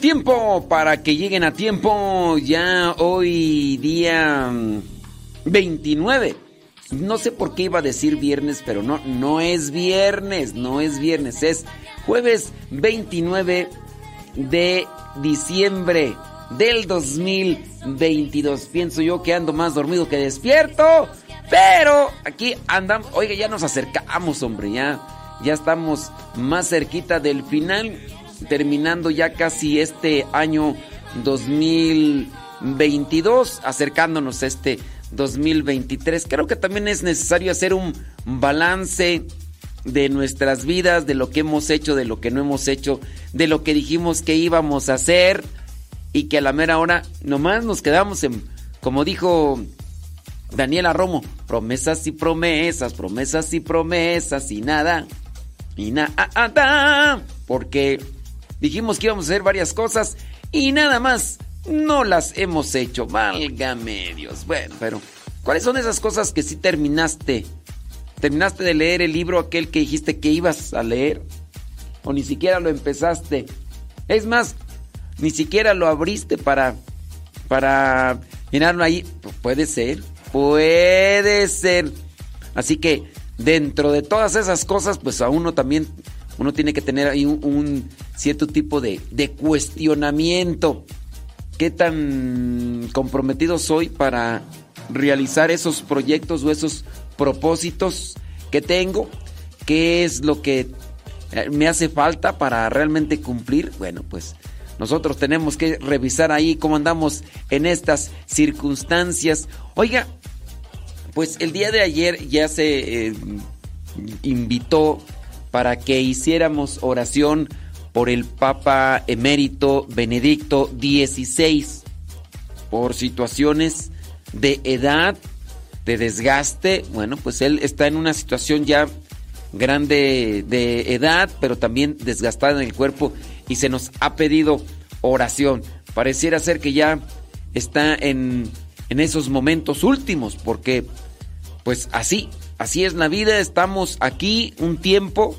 tiempo para que lleguen a tiempo ya hoy día 29. Mm, no sé por qué iba a decir viernes, pero no, no es viernes, no es viernes, es jueves 29 de diciembre del 2022. Pienso yo que ando más dormido que despierto, pero aquí andamos, oiga, ya nos acercamos, hombre, ya, ya estamos más cerquita del final terminando ya casi este año 2022, acercándonos a este 2023. Creo que también es necesario hacer un balance de nuestras vidas, de lo que hemos hecho, de lo que no hemos hecho, de lo que dijimos que íbamos a hacer y que a la mera hora nomás nos quedamos en, como dijo Daniela Romo, promesas y promesas, promesas y promesas y nada, y nada, porque Dijimos que íbamos a hacer varias cosas y nada más no las hemos hecho. Válgame Dios. Bueno, pero ¿cuáles son esas cosas que sí terminaste? ¿Terminaste de leer el libro aquel que dijiste que ibas a leer? ¿O ni siquiera lo empezaste? Es más, ni siquiera lo abriste para, para llenarlo ahí. Puede ser, puede ser. Así que dentro de todas esas cosas, pues a uno también uno tiene que tener ahí un, cierto tipo de, cuestionamiento. ¿Qué tan comprometido soy para realizar esos proyectos o esos propósitos que tengo? ¿Qué es lo que eh, me hace falta para realmente cumplir? Bueno, pues nosotros tenemos que revisar ahí cómo andamos en estas circunstancias. Oiga, pues el día de ayer ya se eh, invitó para que hiciéramos oración por el Papa emérito Benedicto XVI, por situaciones de edad, de desgaste. Bueno, pues él está en una situación ya grande de edad, pero también desgastada en el cuerpo y se nos ha pedido oración. Pareciera ser que ya está en, en esos momentos últimos, porque pues así, Así es la vida, estamos aquí un tiempo,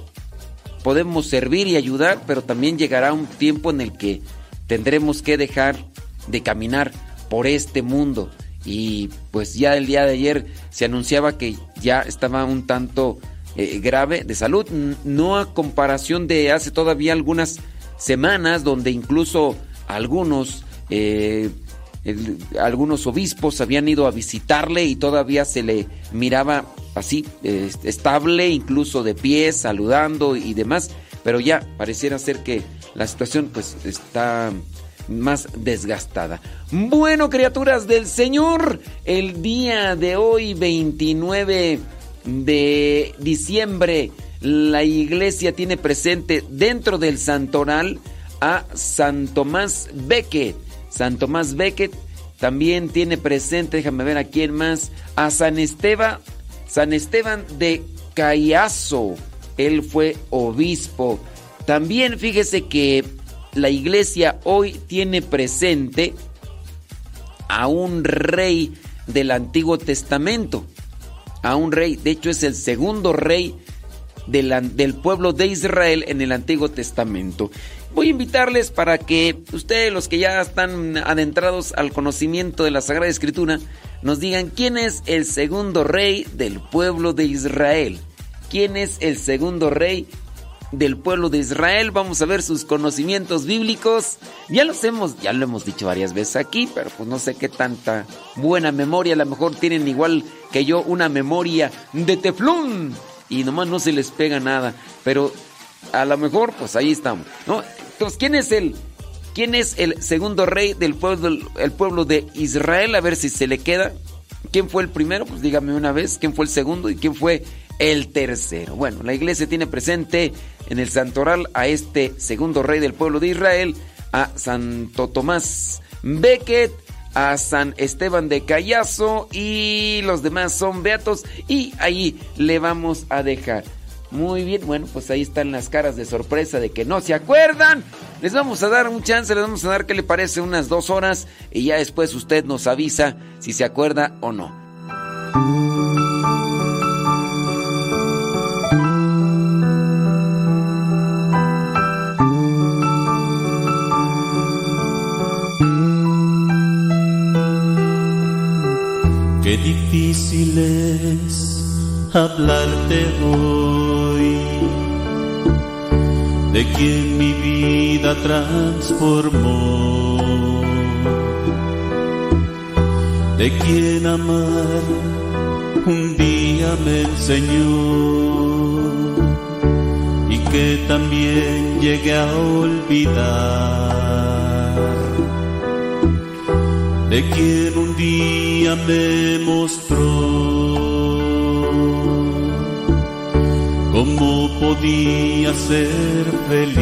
podemos servir y ayudar, pero también llegará un tiempo en el que tendremos que dejar de caminar por este mundo. Y pues ya el día de ayer se anunciaba que ya estaba un tanto eh, grave de salud, no a comparación de hace todavía algunas semanas donde incluso algunos eh, algunos obispos habían ido a visitarle y todavía se le miraba así, estable, incluso de pie, saludando y demás, pero ya pareciera ser que la situación pues está más desgastada. Bueno, criaturas del Señor, el día de hoy, 29 de diciembre, la iglesia tiene presente dentro del santoral a San Tomás Becket San Tomás Becket también tiene presente, déjame ver a quién más, a San Esteban, San Esteban de Cayazo. Él fue obispo. También fíjese que la iglesia hoy tiene presente a un rey del Antiguo Testamento. A un rey, de hecho es el segundo rey del pueblo de Israel en el Antiguo Testamento voy a invitarles para que ustedes, los que ya están adentrados al conocimiento de la Sagrada Escritura, nos digan quién es el segundo rey del pueblo de Israel. ¿Quién es el segundo rey del pueblo de Israel? Vamos a ver sus conocimientos bíblicos. Ya los hemos, ya lo hemos dicho varias veces aquí, pero pues no sé qué tanta buena memoria. A lo mejor tienen igual que yo una memoria de teflón y nomás no se les pega nada. Pero a lo mejor, pues ahí estamos. ¿no? Entonces, ¿quién es el, quién es el segundo rey del pueblo, el pueblo de Israel? A ver si se le queda. ¿Quién fue el primero? Pues dígame una vez. ¿Quién fue el segundo y quién fue el tercero? Bueno, la iglesia tiene presente en el santoral a este segundo rey del pueblo de Israel, a Santo Tomás Becket, a San Esteban de Callazo y los demás son beatos y ahí le vamos a dejar. Muy bien, bueno, pues ahí están las caras de sorpresa de que no se acuerdan. Les vamos a dar un chance, les vamos a dar, ¿qué le parece? Unas dos horas y ya después usted nos avisa si se acuerda o no. Qué difícil es hablarte hoy. De quien mi vida transformó, de quien amar un día me enseñó. Y que también llegué a olvidar, de quien un día me mostró podía ser feliz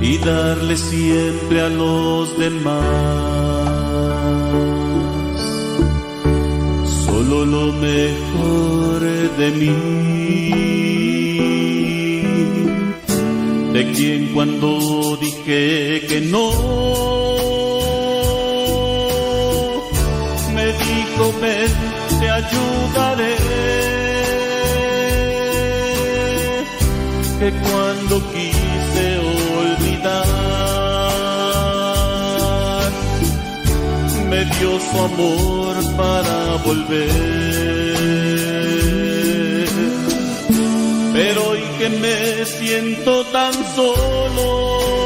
y darle siempre a los demás solo lo mejor de mí. De quien cuando dije que no, Cuando quise olvidar, me dio su amor para volver. Pero hoy que me siento tan solo,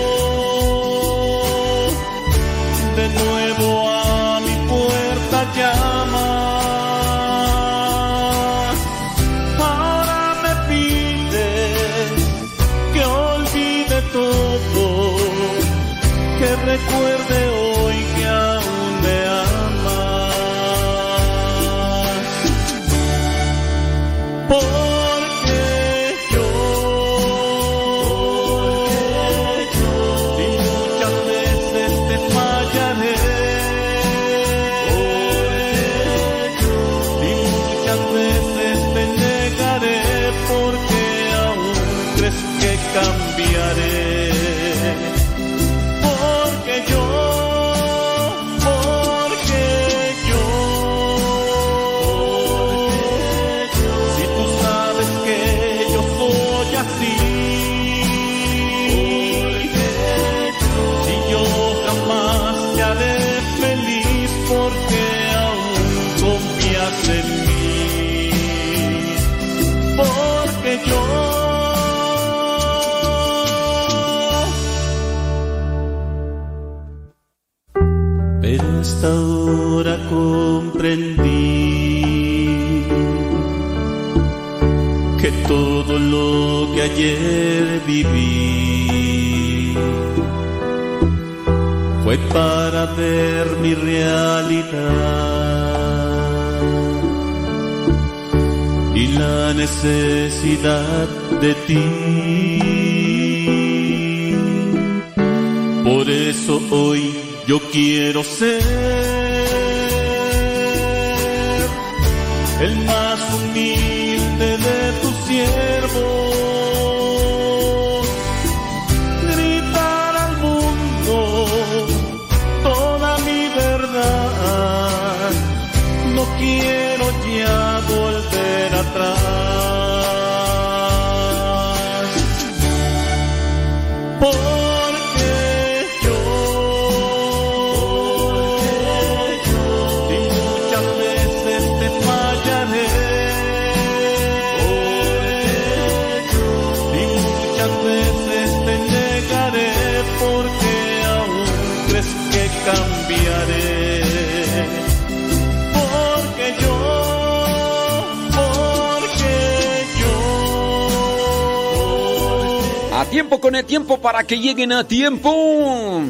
lo que ayer viví fue para ver mi realidad y la necesidad de ti. Por eso hoy yo quiero ser el más humilde con el tiempo para que lleguen a tiempo.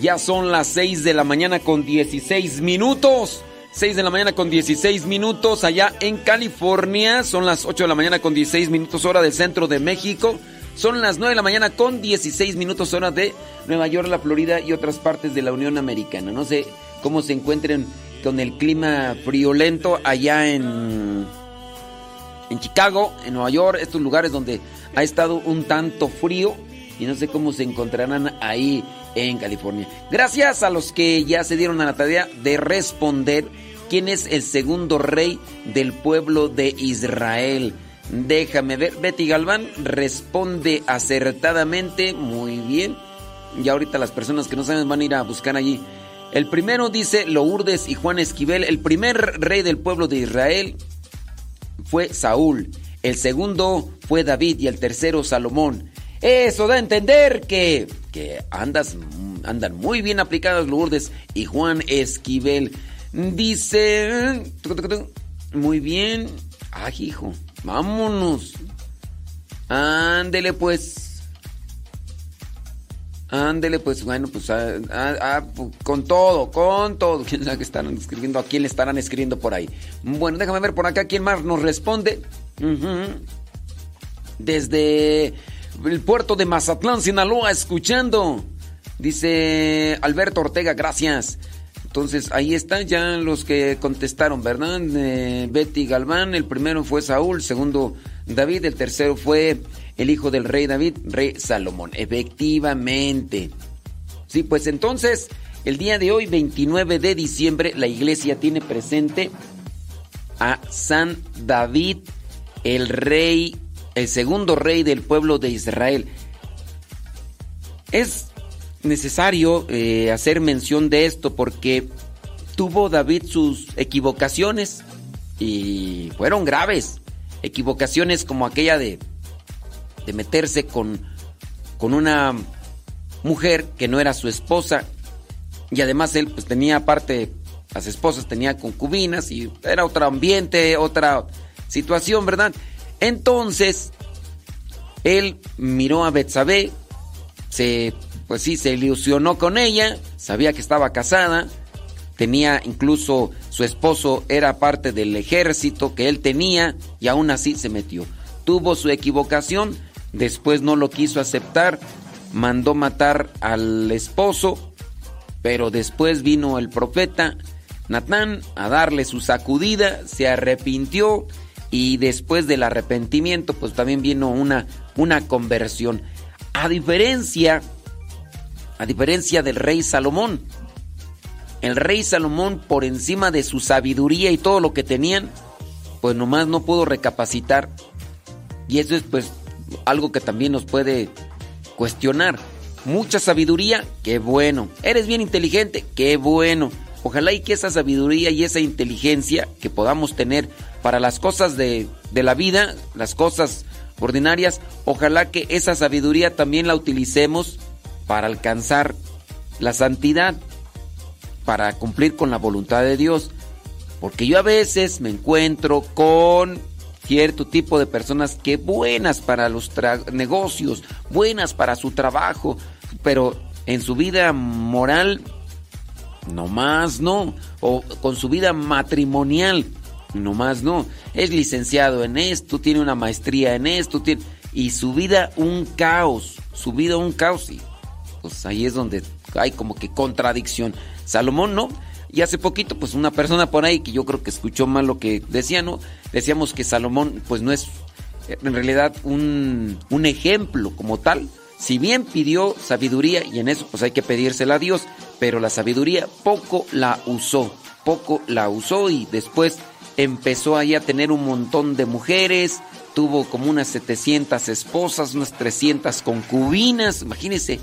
Ya son las 6 de la mañana con 16 minutos. 6 de la mañana con 16 minutos allá en California. Son las 8 de la mañana con 16 minutos hora del centro de México. Son las 9 de la mañana con 16 minutos hora de Nueva York, la Florida y otras partes de la Unión Americana. No sé cómo se encuentren con el clima friolento allá en, en Chicago, en Nueva York, estos lugares donde ha estado un tanto frío y no sé cómo se encontrarán ahí en California. Gracias a los que ya se dieron a la tarea de responder quién es el segundo rey del pueblo de Israel. Déjame ver, Betty Galván responde acertadamente, muy bien. Y ahorita las personas que no saben van a ir a buscar allí. El primero dice Lourdes y Juan Esquivel, el primer rey del pueblo de Israel fue Saúl, el segundo fue David y el tercero Salomón. Eso da a entender que, que andas, andan muy bien aplicados Lourdes y Juan Esquivel. Dice... Muy bien. Ay, hijo. Vámonos. Ándele pues. Ándele pues. Bueno, pues ah, ah, ah, con todo, con todo. ¿Quién sabe qué estarán escribiendo? ¿A quién le estarán escribiendo por ahí? Bueno, déjame ver por acá quién más nos responde. Desde el puerto de Mazatlán, Sinaloa, escuchando. Dice Alberto Ortega, gracias. Entonces ahí están ya los que contestaron, ¿verdad? Eh, Betty Galván, el primero fue Saúl, segundo David, el tercero fue el hijo del rey David, rey Salomón. Efectivamente. Sí, pues entonces, el día de hoy, 29 de diciembre, la iglesia tiene presente a San David, el rey, el segundo rey del pueblo de Israel. Es necesario eh, hacer mención de esto porque tuvo David sus equivocaciones y fueron graves. Equivocaciones como aquella de, de meterse con, con una mujer que no era su esposa y además él pues tenía aparte las esposas tenía concubinas y era otro ambiente, otra situación, ¿verdad? Entonces él miró a Betsabé, se pues sí, se ilusionó con ella, sabía que estaba casada, tenía incluso su esposo era parte del ejército que él tenía y aún así se metió. Tuvo su equivocación, después no lo quiso aceptar, mandó matar al esposo, pero después vino el profeta Natán a darle su sacudida, se arrepintió y después del arrepentimiento pues también vino una, una conversión. A diferencia a diferencia del rey Salomón. El rey Salomón, por encima de su sabiduría y todo lo que tenían, pues nomás no pudo recapacitar. Y eso es pues algo que también nos puede cuestionar. Mucha sabiduría, qué bueno. Eres bien inteligente, qué bueno. Ojalá y que esa sabiduría y esa inteligencia que podamos tener para las cosas de, de la vida, las cosas ordinarias, ojalá que esa sabiduría también la utilicemos para alcanzar la santidad, para cumplir con la voluntad de Dios. Porque yo a veces me encuentro con cierto tipo de personas que buenas para los negocios, buenas para su trabajo, pero en su vida moral, no más no, o con su vida matrimonial, no más no. Es licenciado en esto, tiene una maestría en esto, tiene, y su vida un caos, su vida un caos. Y pues ahí es donde hay como que contradicción. Salomón no. Y hace poquito, pues una persona por ahí que yo creo que escuchó mal lo que decía, ¿no? Decíamos que Salomón, pues no es en realidad un, un ejemplo como tal. Si bien pidió sabiduría, y en eso pues hay que pedírsela a Dios, pero la sabiduría poco la usó, poco la usó y después empezó ahí a tener un montón de mujeres, tuvo como unas 700 esposas, unas 300 concubinas, imagínense,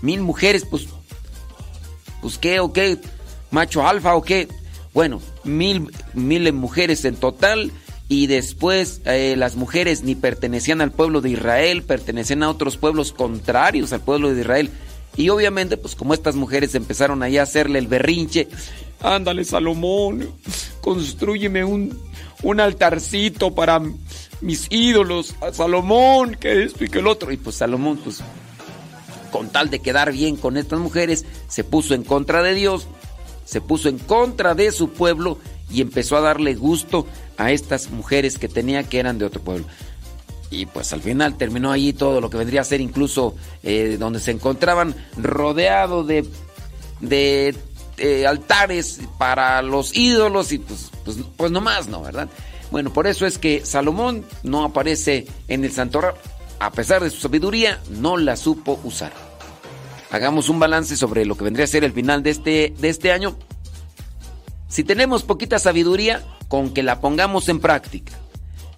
mil mujeres, pues, pues qué o qué, macho alfa o qué. Bueno, mil, mujeres en total y después eh, las mujeres ni pertenecían al pueblo de Israel, pertenecían a otros pueblos contrarios al pueblo de Israel. Y obviamente, pues como estas mujeres empezaron ahí a hacerle el berrinche, ándale Salomón, construyeme un, un altarcito para mis ídolos, a Salomón, que esto y que el otro. Y pues Salomón, pues con tal de quedar bien con estas mujeres, se puso en contra de Dios, se puso en contra de su pueblo y empezó a darle gusto a estas mujeres que tenía que eran de otro pueblo. Y pues al final terminó allí todo lo que vendría a ser incluso eh, donde se encontraban rodeado de, de eh, altares para los ídolos y pues, pues, pues nomás no, ¿verdad? Bueno, por eso es que Salomón no aparece en el santuario. A pesar de su sabiduría, no la supo usar. Hagamos un balance sobre lo que vendría a ser el final de este, de este año. Si tenemos poquita sabiduría, con que la pongamos en práctica.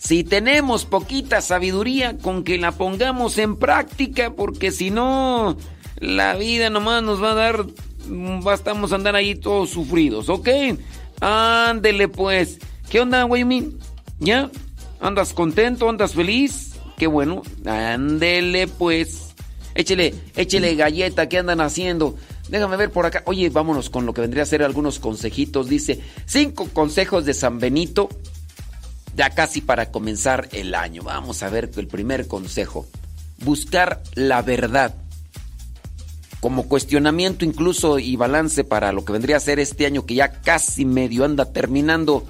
Si tenemos poquita sabiduría, con que la pongamos en práctica, porque si no, la vida nomás nos va a dar, bastamos a andar ahí todos sufridos, ¿ok? Ándele pues. ¿Qué onda, güey? ¿Ya? ¿Andas contento? ¿Andas feliz? Qué bueno. Ándele pues. Échele, échele galleta, ¿qué andan haciendo? Déjame ver por acá. Oye, vámonos con lo que vendría a ser algunos consejitos. Dice, cinco consejos de San Benito ya casi para comenzar el año. Vamos a ver el primer consejo. Buscar la verdad. Como cuestionamiento incluso y balance para lo que vendría a ser este año que ya casi medio anda terminando.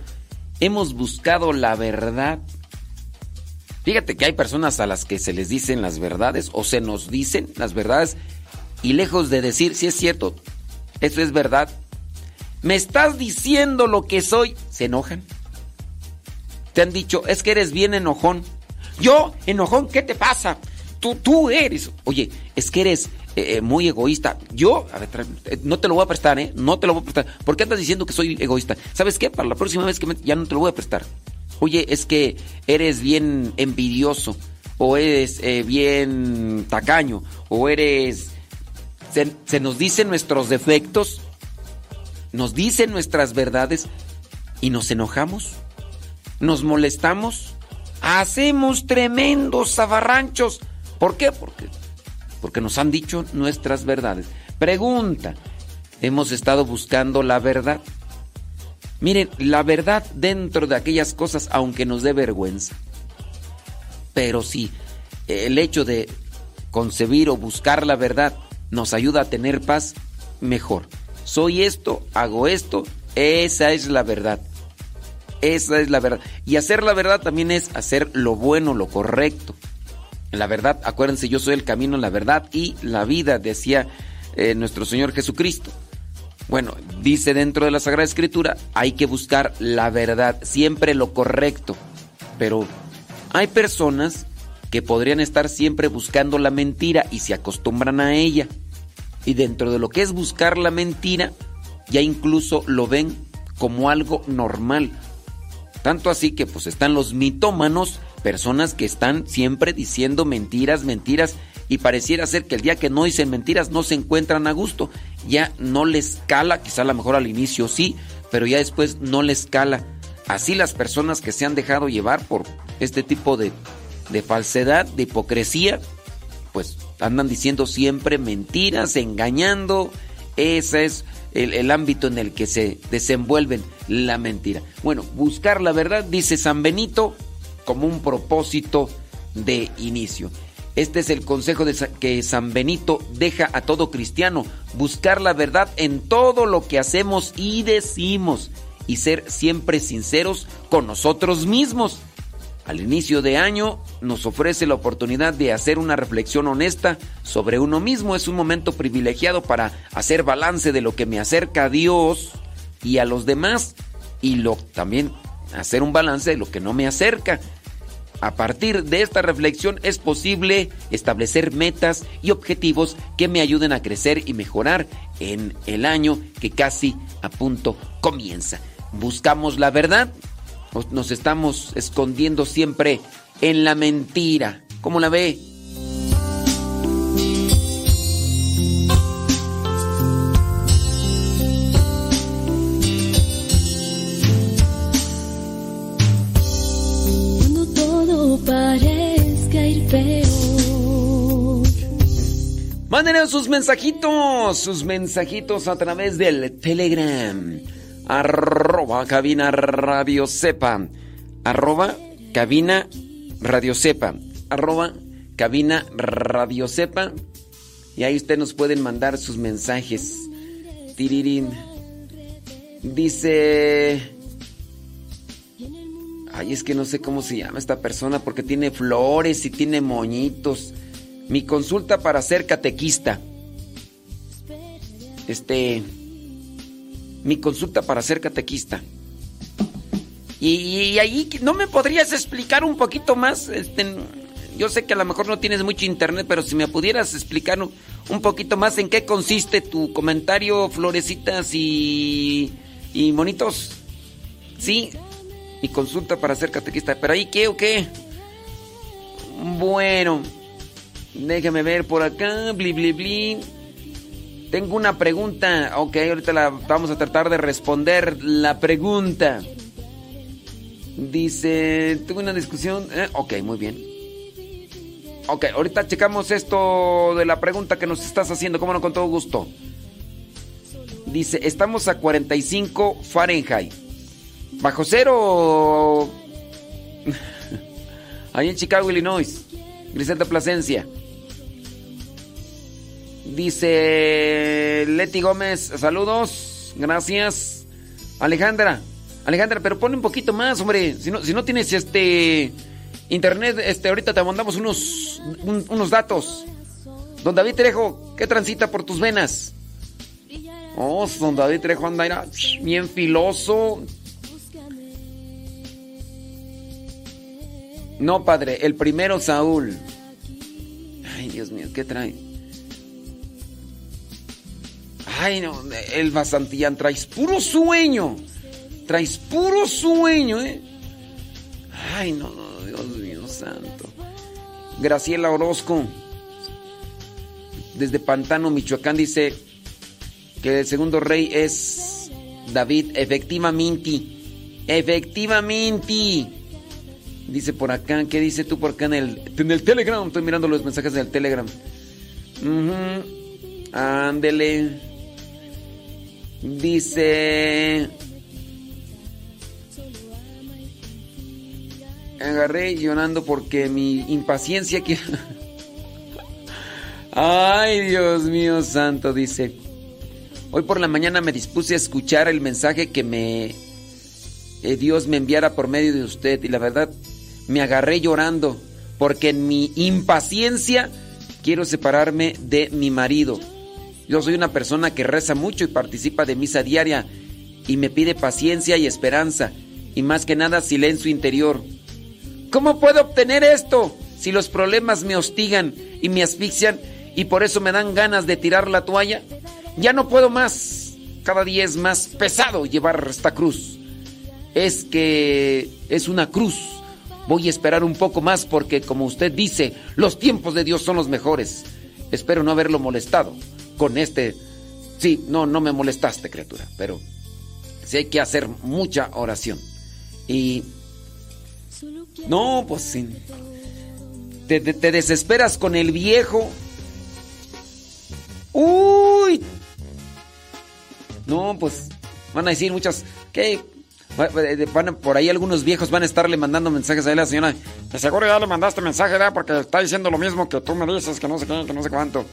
Hemos buscado la verdad. Fíjate que hay personas a las que se les dicen las verdades o se nos dicen las verdades y lejos de decir si es cierto, eso es verdad, me estás diciendo lo que soy, se enojan te han dicho, es que eres bien enojón. Yo, enojón, ¿qué te pasa? Tú, tú eres. Oye, es que eres eh, eh, muy egoísta. Yo, a ver, eh, no te lo voy a prestar, ¿eh? No te lo voy a prestar. ¿Por qué andas diciendo que soy egoísta? ¿Sabes qué? Para la próxima vez que me, ya no te lo voy a prestar. Oye, es que eres bien envidioso. O eres bien tacaño. O eres... Se, se nos dicen nuestros defectos. Nos dicen nuestras verdades. Y nos enojamos nos molestamos, hacemos tremendos zafarranchos. ¿Por qué? Porque, porque nos han dicho nuestras verdades. Pregunta, ¿hemos estado buscando la verdad? Miren, la verdad dentro de aquellas cosas, aunque nos dé vergüenza. Pero si el hecho de concebir o buscar la verdad nos ayuda a tener paz, mejor. Soy esto, hago esto, esa es la verdad. Esa es la verdad. Y hacer la verdad también es hacer lo bueno, lo correcto. La verdad, acuérdense, yo soy el camino, la verdad y la vida, decía eh, nuestro Señor Jesucristo. Bueno, dice dentro de la Sagrada Escritura, hay que buscar la verdad, siempre lo correcto. Pero hay personas que podrían estar siempre buscando la mentira y se acostumbran a ella. Y dentro de lo que es buscar la mentira, ya incluso lo ven como algo normal, tanto así que pues están los mitómanos, personas que están siempre diciendo mentiras, mentiras, y pareciera ser que el día que no dicen mentiras no se encuentran a gusto. Ya no les cala, quizá a lo mejor al inicio sí, pero ya después no les cala. Así las personas que se han dejado llevar por este tipo de, de falsedad, de hipocresía, pues andan diciendo siempre mentiras, engañando. Ese es el, ámbito en el que se desenvuelven la mentira. Bueno, buscar la verdad, dice San Benito, como un propósito de inicio. Este es el consejo de, que San Benito deja a todo cristiano, buscar la verdad en todo lo que hacemos y decimos y ser siempre sinceros con nosotros mismos. Al inicio de año nos ofrece la oportunidad de hacer una reflexión honesta sobre uno mismo. Es un momento privilegiado para hacer balance de lo que me acerca a Dios y a los demás y lo, también hacer un balance de lo que no me acerca. A partir de esta reflexión es posible establecer metas y objetivos que me ayuden a crecer y mejorar en el año que casi a punto comienza. Buscamos la verdad nos estamos escondiendo siempre en la mentira. ¿Cómo la ve? Cuando todo parezca ir peor. Mándenos sus mensajitos, sus mensajitos a través del Telegram arroba cabina radio sepa, arroba cabina radio sepa, arroba cabina radio sepa, y ahí ustedes nos pueden mandar sus mensajes. Tirirín. Dice... Ay, es que no sé cómo se llama esta persona porque tiene flores y tiene moñitos. Mi consulta para ser catequista. Este. Mi consulta para ser catequista. Y, ahí, ¿no me podrías explicar un poquito más? Este, yo sé que a lo mejor no tienes mucho internet, pero si me pudieras explicar un, poquito más en qué consiste tu comentario, florecitas y, y monitos. Sí, mi consulta para ser catequista. ¿Pero ahí qué o qué? Bueno, déjame ver por acá. Bli, bli, bli. Tengo una pregunta. Ok, ahorita la vamos a tratar de responder la pregunta. Dice, tuve una discusión. Eh, ok, muy bien. Ok, ahorita checamos esto de la pregunta que nos estás haciendo, cómo no, con todo gusto. Dice, estamos a 45 Fahrenheit. Bajo cero. Ahí en Chicago, Illinois. Griselda Plasencia. Dice Leti Gómez, saludos, gracias. Alejandra, Alejandra, pero pone un poquito más, hombre. Si no, si no tienes este internet, este, ahorita te mandamos unos, unos datos. Don David Trejo, ¿qué transita por tus venas? Oh, don David Trejo anda bien filoso. No, padre, el primero Saúl. Ay, Dios mío, ¿qué trae? Ay, no, Elba Santillán, traes puro sueño. Traes puro sueño, ¿eh? Ay, no, no, Dios mío santo. Graciela Orozco, desde Pantano, Michoacán, dice que el segundo rey es David. Efectivamente. Efectivamente. Dice por acá, ¿qué dice tú por acá en el, en el Telegram? Estoy mirando los mensajes del Telegram. Ándele. Dice... agarré llorando porque mi impaciencia que... Ay, Dios mío santo, dice. Hoy por la mañana me dispuse a escuchar el mensaje que me eh, Dios me enviara por medio de usted y la verdad me agarré llorando porque en mi impaciencia quiero separarme de mi marido. Yo soy una persona que reza mucho y participa de misa diaria y me pide paciencia y esperanza y más que nada silencio interior. ¿Cómo puedo obtener esto si los problemas me hostigan y me asfixian y por eso me dan ganas de tirar la toalla? Ya no puedo más. Cada día es más pesado llevar esta cruz. Es que es una cruz. Voy a esperar un poco más porque, como usted dice, los tiempos de Dios son los mejores. Espero no haberlo molestado con este... Sí, no, no me molestaste, criatura, pero sí hay que hacer mucha oración. Y no, pues sí. Te, desesperas con el viejo. Uy. No, pues van a decir muchas. ¿Qué? Van, por ahí algunos viejos van a estarle mandando mensajes a la señora. De seguro ya le mandaste mensaje, ¿verdad? Porque está diciendo lo mismo que tú me dices, que no sé qué, que no sé cuánto.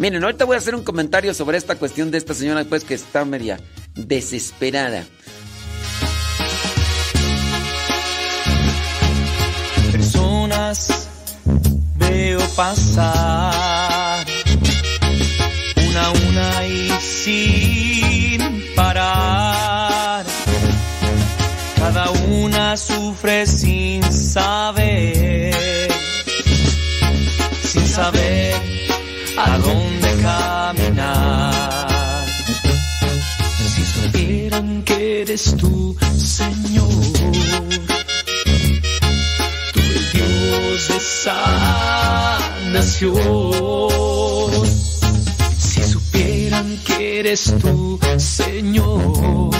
Miren, ahorita voy a hacer un comentario sobre esta cuestión de esta señora, pues que está media desesperada. veo pasar una a una y sin parar. Cada una sufre sin saber, sin saber a dónde caminar. Si supieran que eres tú, Señor de sanación. Si supieran que eres tú, Señor,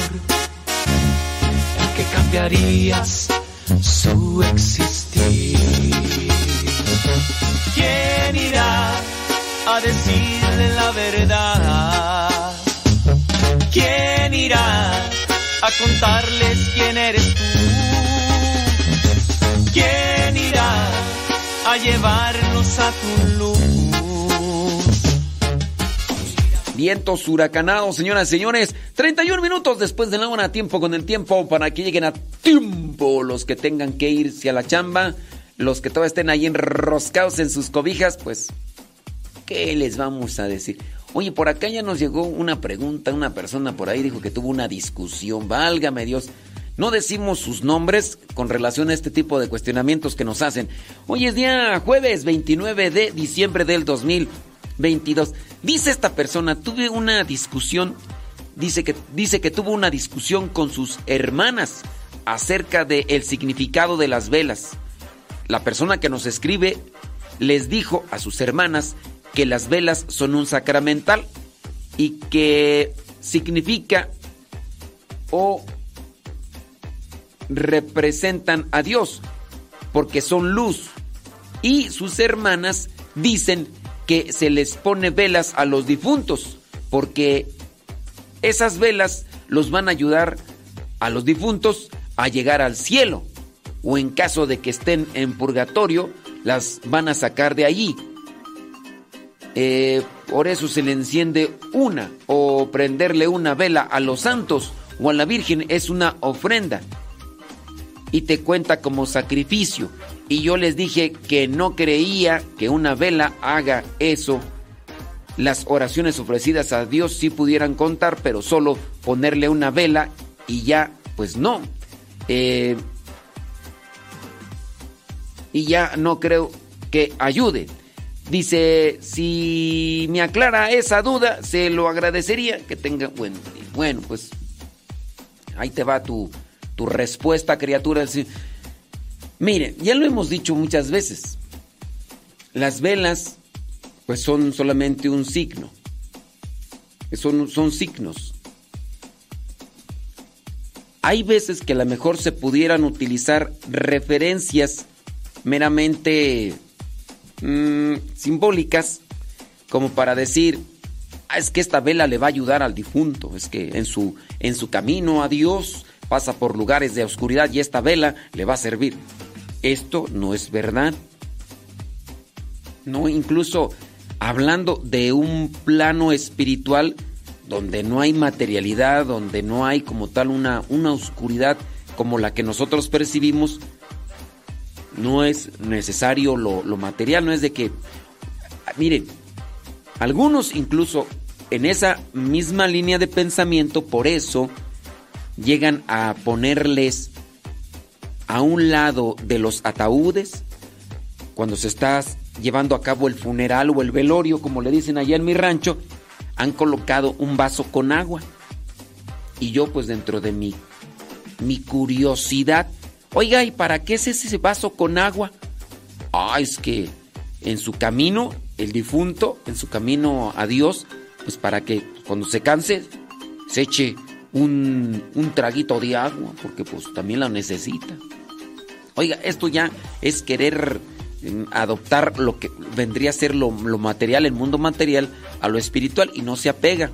el que cambiarías su existir. ¿Quién irá a decirle la verdad? ¿Quién irá a contarles quién eres tú? ¿Quién irá a llevarnos a tu luz? Vientos huracanados, señoras y señores. 31 minutos después de la hora, tiempo con el tiempo para que lleguen a tiempo los que tengan que irse a la chamba. Los que todavía estén ahí enroscados en sus cobijas, pues, ¿qué les vamos a decir? Oye, por acá ya nos llegó una pregunta, una persona por ahí dijo que tuvo una discusión, válgame Dios. No decimos sus nombres con relación a este tipo de cuestionamientos que nos hacen. Hoy es día jueves 29 de diciembre del 2022. Dice esta persona, tuve una discusión, dice que, dice que tuvo una discusión con sus hermanas acerca del significado de las velas. La persona que nos escribe les dijo a sus hermanas que las velas son un sacramental y que significa o representan a Dios porque son luz. Y sus hermanas dicen que se les pone velas a los difuntos porque esas velas los van a ayudar a los difuntos a llegar al cielo o en caso de que estén en purgatorio las van a sacar de allí. Eh, por eso se le enciende una o prenderle una vela a los santos o a la Virgen es una ofrenda y te cuenta como sacrificio. Y yo les dije que no creía que una vela haga eso. Las oraciones ofrecidas a Dios sí pudieran contar, pero solo ponerle una vela y ya, pues no. Eh, y ya no creo que ayude. Dice, si me aclara esa duda, se lo agradecería que tenga bueno, bueno, pues ahí te va tu, tu respuesta, criatura. Mire, ya lo hemos dicho muchas veces. Las velas, pues son solamente un signo. Son, son signos. Hay veces que a lo mejor se pudieran utilizar referencias meramente mmm, simbólicas, como para decir, ah, es que esta vela le va a ayudar al difunto, es que en su, en su camino a Dios pasa por lugares de oscuridad y esta vela le va a servir. Esto no es verdad. No, incluso hablando de un plano espiritual donde no hay materialidad, donde no hay como tal una, una oscuridad como la que nosotros percibimos, no es necesario lo, lo material, no es de que, miren, algunos incluso en esa misma línea de pensamiento, por eso, llegan a ponerles a un lado de los ataúdes cuando se está llevando a cabo el funeral o el velorio, como le dicen allá en mi rancho, han colocado un vaso con agua. Y yo pues dentro de mi, mi curiosidad, oiga, ¿y para qué es ese vaso con agua? Ah, es que en su camino, el difunto, en su camino a Dios, pues para que cuando se canse, se eche un, un traguito de agua, porque pues también la necesita. Oiga, esto ya es querer em, adoptar lo que vendría a ser lo, material, el mundo material, a lo espiritual y no se apega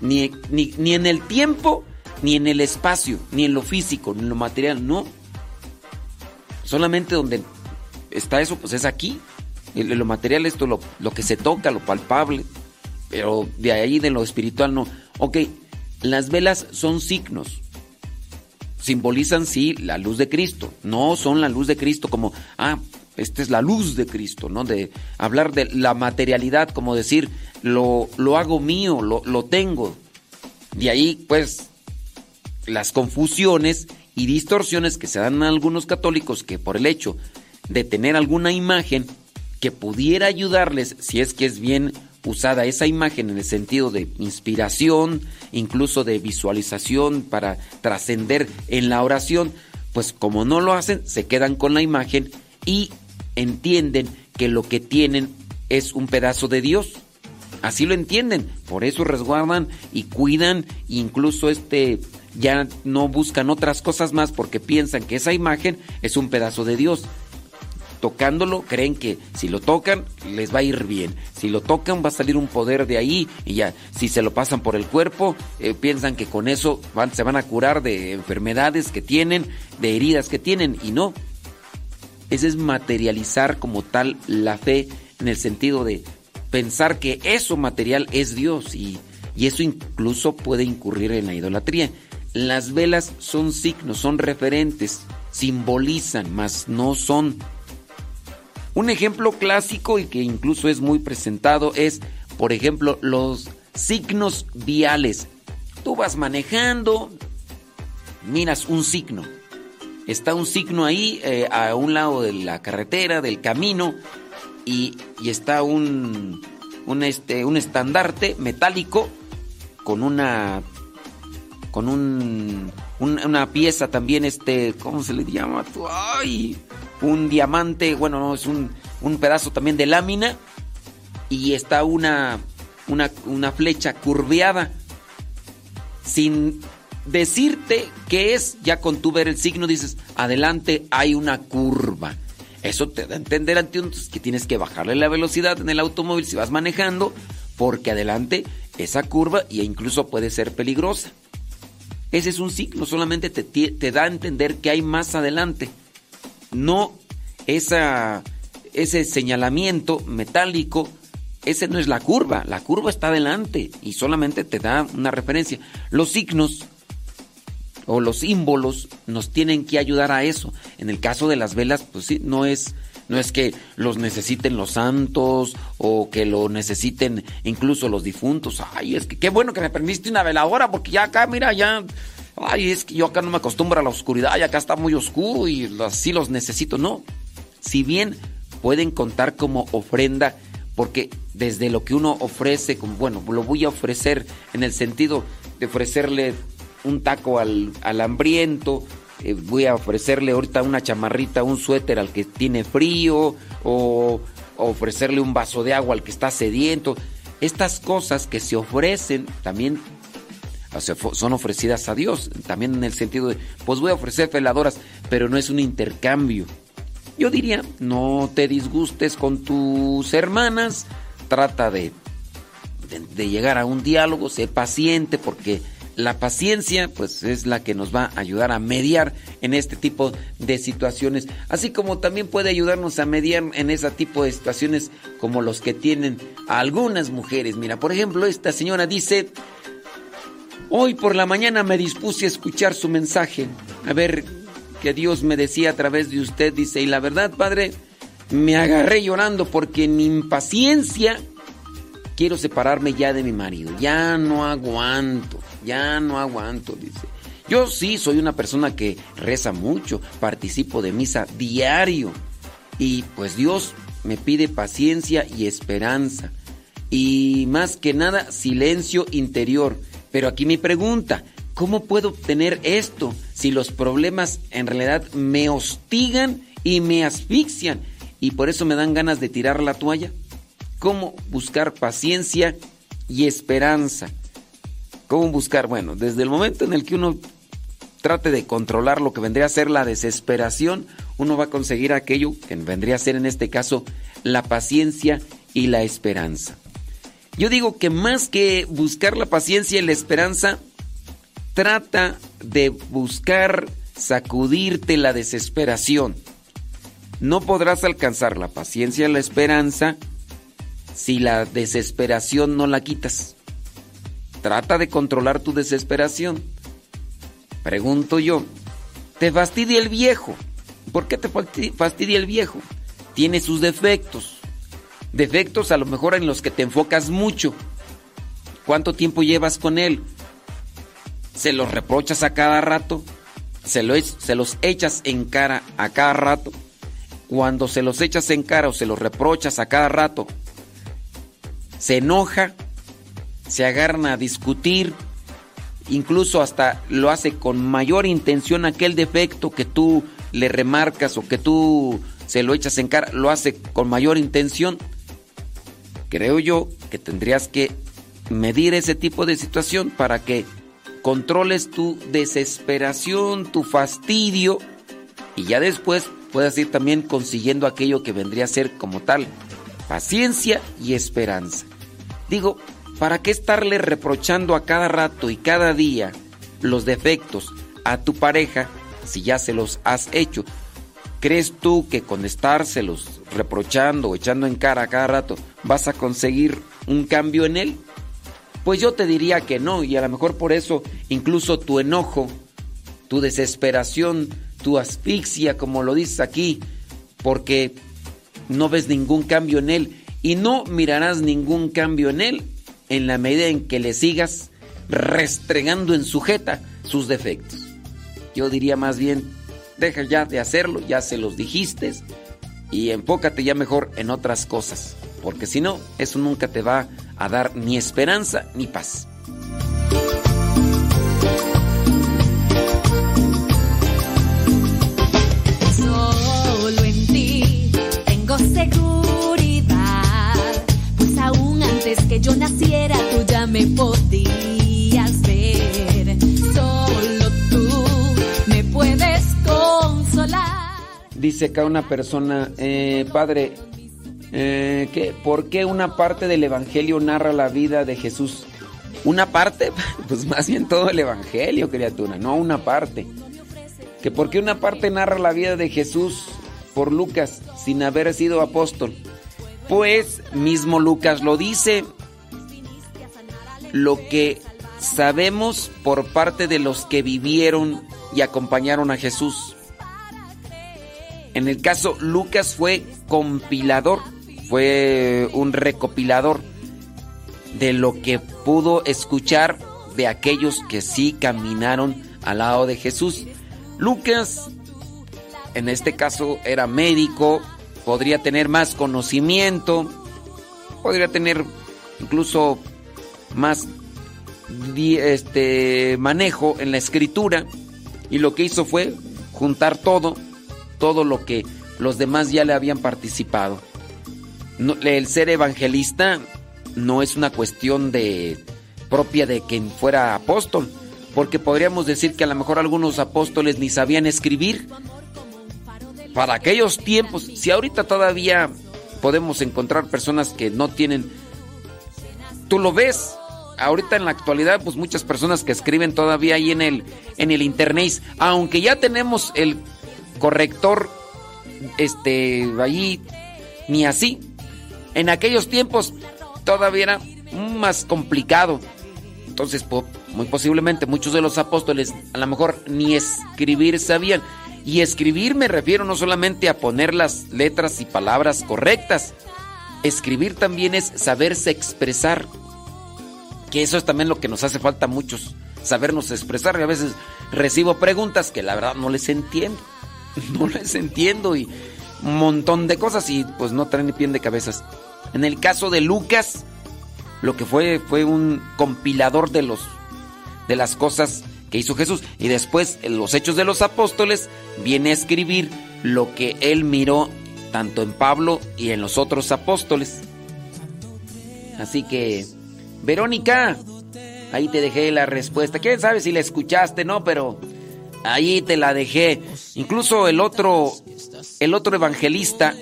ni, ni, ni, en el tiempo, ni en el espacio, ni en lo físico, ni en lo material, no. Solamente donde está eso, pues es aquí. lo material, esto lo, lo que se toca, lo palpable, pero de ahí de lo espiritual no. Ok, las velas son signos. Simbolizan, sí, la luz de Cristo. No son la luz de Cristo como, ah, esta es la luz de Cristo, ¿no? De hablar de la materialidad, como decir, lo, lo hago mío, lo, lo tengo. De ahí, pues, las confusiones y distorsiones que se dan a algunos católicos que por el hecho de tener alguna imagen que pudiera ayudarles, si es que es bien usada esa imagen en el sentido de inspiración, incluso de visualización para trascender en la oración, pues como no lo hacen, se quedan con la imagen y entienden que lo que tienen es un pedazo de Dios. Así lo entienden, por eso resguardan y cuidan, incluso este ya no buscan otras cosas más porque piensan que esa imagen es un pedazo de Dios tocándolo creen que si lo tocan les va a ir bien. Si lo tocan va a salir un poder de ahí y ya. Si se lo pasan por el cuerpo, eh, piensan que con eso van, se van a curar de enfermedades que tienen, de heridas que tienen y no. Ese es materializar como tal la fe en el sentido de pensar que eso material es Dios y, y eso incluso puede incurrir en la idolatría. Las velas son signos, son referentes, simbolizan, mas no son. Un ejemplo clásico y que incluso es muy presentado es, por ejemplo, los signos viales. Tú vas manejando, miras un signo. Está un signo ahí eh, a un lado de la carretera, del camino, y, está un, un, este, un estandarte metálico con una con un, una pieza también este cómo se le llama ay un diamante bueno no es un, un pedazo también de lámina y está una, una una flecha curveada sin decirte qué es ya con tu ver el signo dices adelante hay una curva eso te da a entender ante que tienes que bajarle la velocidad en el automóvil si vas manejando, porque adelante esa curva e incluso puede ser peligrosa. Ese es un signo, solamente te, te da a entender que hay más adelante. No esa, ese señalamiento metálico, ese no es la curva, la curva está adelante y solamente te da una referencia. Los signos o los símbolos nos tienen que ayudar a eso. En el caso de las velas, pues sí, no es no es que los necesiten los santos o que lo necesiten incluso los difuntos. Ay, es que qué bueno que me permitiste una veladora porque ya acá, mira, ya ay, es que yo acá no me acostumbro a la oscuridad y acá está muy oscuro y así los necesito. No. Si bien pueden contar como ofrenda porque desde lo que uno ofrece, como bueno, lo voy a ofrecer en el sentido de ofrecerle un taco al, hambriento, eh, voy a ofrecerle ahorita una chamarrita, un suéter al que tiene frío, o, ofrecerle un vaso de agua al que está sediento. Estas cosas que se ofrecen también son ofrecidas a Dios, también en el sentido de, pues voy a ofrecer veladoras, pero no es un intercambio. Yo diría, no te disgustes con tus hermanas, trata de, de llegar a un diálogo, sé paciente porque la paciencia pues es la que nos va a ayudar a mediar en este tipo de situaciones, así como también puede ayudarnos a mediar en ese tipo de situaciones como los que tienen algunas mujeres. Mira, por ejemplo, esta señora dice, hoy por la mañana me dispuse a escuchar su mensaje, a ver qué Dios me decía a través de usted, dice, y la verdad, Padre, me agarré llorando porque en impaciencia quiero separarme ya de mi marido, ya no aguanto ya no aguanto, dice. Yo sí soy una persona que reza mucho, participo de misa diario y pues Dios me pide paciencia y esperanza y más que nada silencio interior. Pero aquí mi pregunta, ¿cómo puedo obtener esto si los problemas en realidad me hostigan y me asfixian y por eso me dan ganas de tirar la toalla? ¿Cómo buscar paciencia y esperanza? ¿Cómo buscar? Bueno, desde el momento en el que uno trate de controlar lo que vendría a ser la desesperación, uno va a conseguir aquello que vendría a ser en este caso la paciencia y la esperanza. Yo digo que más que buscar la paciencia y la esperanza, trata de buscar sacudirte la desesperación. No podrás alcanzar la paciencia y la esperanza si la desesperación no la quitas. Trata de controlar tu desesperación. Pregunto yo, ¿te fastidia el viejo? ¿Por qué te fastidia el viejo? Tiene sus defectos. Defectos a lo mejor en los que te enfocas mucho. ¿Cuánto tiempo llevas con él? ¿Se los reprochas a cada rato? ¿Se, ¿Se los echas en cara a cada rato? Cuando se los echas en cara o se los reprochas a cada rato, se enoja se agarran a discutir, incluso hasta lo hace con mayor intención aquel defecto que tú le remarcas o que tú se lo echas en cara, lo hace con mayor intención. Creo yo que tendrías que medir ese tipo de situación para que controles tu desesperación, tu fastidio y ya después puedas ir también consiguiendo aquello que vendría a ser como tal, paciencia y esperanza. Digo, ¿Para qué estarle reprochando a cada rato y cada día los defectos a tu pareja si ya se los has hecho? ¿Crees tú que con estárselos reprochando o echando en cara a cada rato vas a conseguir un cambio en él? Pues yo te diría que no, y a lo mejor por eso incluso tu enojo, tu desesperación, tu asfixia, como lo dices aquí, porque no ves ningún cambio en él y no mirarás ningún cambio en él en la medida en que le sigas restregando en sujeta sus defectos. Yo diría más bien, deja ya de hacerlo, ya se los dijiste y enfócate ya mejor en otras cosas, porque si no, eso nunca te va a dar ni esperanza ni paz. Solo en ti tengo seguridad, yo naciera tú ya me podías ver. Solo tú me puedes consolar. Dice acá una persona, eh, padre, eh. ¿por qué una parte del Evangelio narra la vida de Jesús? ¿Una parte? Pues más bien todo el Evangelio, criatura, no una parte. ¿Que por qué una parte narra la vida de Jesús por Lucas sin haber sido apóstol? Pues mismo Lucas lo dice, lo que sabemos por parte de los que vivieron y acompañaron a Jesús. En el caso, Lucas fue compilador, fue un recopilador de lo que pudo escuchar de aquellos que sí caminaron al lado de Jesús. Lucas, en este caso, era médico, podría tener más conocimiento, podría tener incluso más este manejo en la escritura y lo que hizo fue juntar todo todo lo que los demás ya le habían participado. el ser evangelista no es una cuestión de propia de quien fuera apóstol, porque podríamos decir que a lo mejor algunos apóstoles ni sabían escribir. Para aquellos tiempos, si ahorita todavía podemos encontrar personas que no tienen tú lo ves ahorita en la actualidad pues muchas personas que escriben todavía ahí en el en el internet, aunque ya tenemos el corrector este allí ni así. En aquellos tiempos todavía era más complicado. Entonces, muy posiblemente muchos de los apóstoles a lo mejor ni escribir sabían. Y escribir me refiero no solamente a poner las letras y palabras correctas. Escribir también es saberse expresar. Que eso es también lo que nos hace falta a muchos, sabernos expresar. Y a veces recibo preguntas que la verdad no les entiendo. no les entiendo y un montón de cosas y pues no traen ni pie de cabezas. En el caso de Lucas, lo que fue fue un compilador de los de las cosas que hizo Jesús y después en los Hechos de los Apóstoles viene a escribir lo que él miró tanto en Pablo y en los otros apóstoles. Así que Verónica, ahí te dejé la respuesta. ¿Quién sabe si la escuchaste, no? Pero Ahí te la dejé. Incluso el otro, el otro evangelista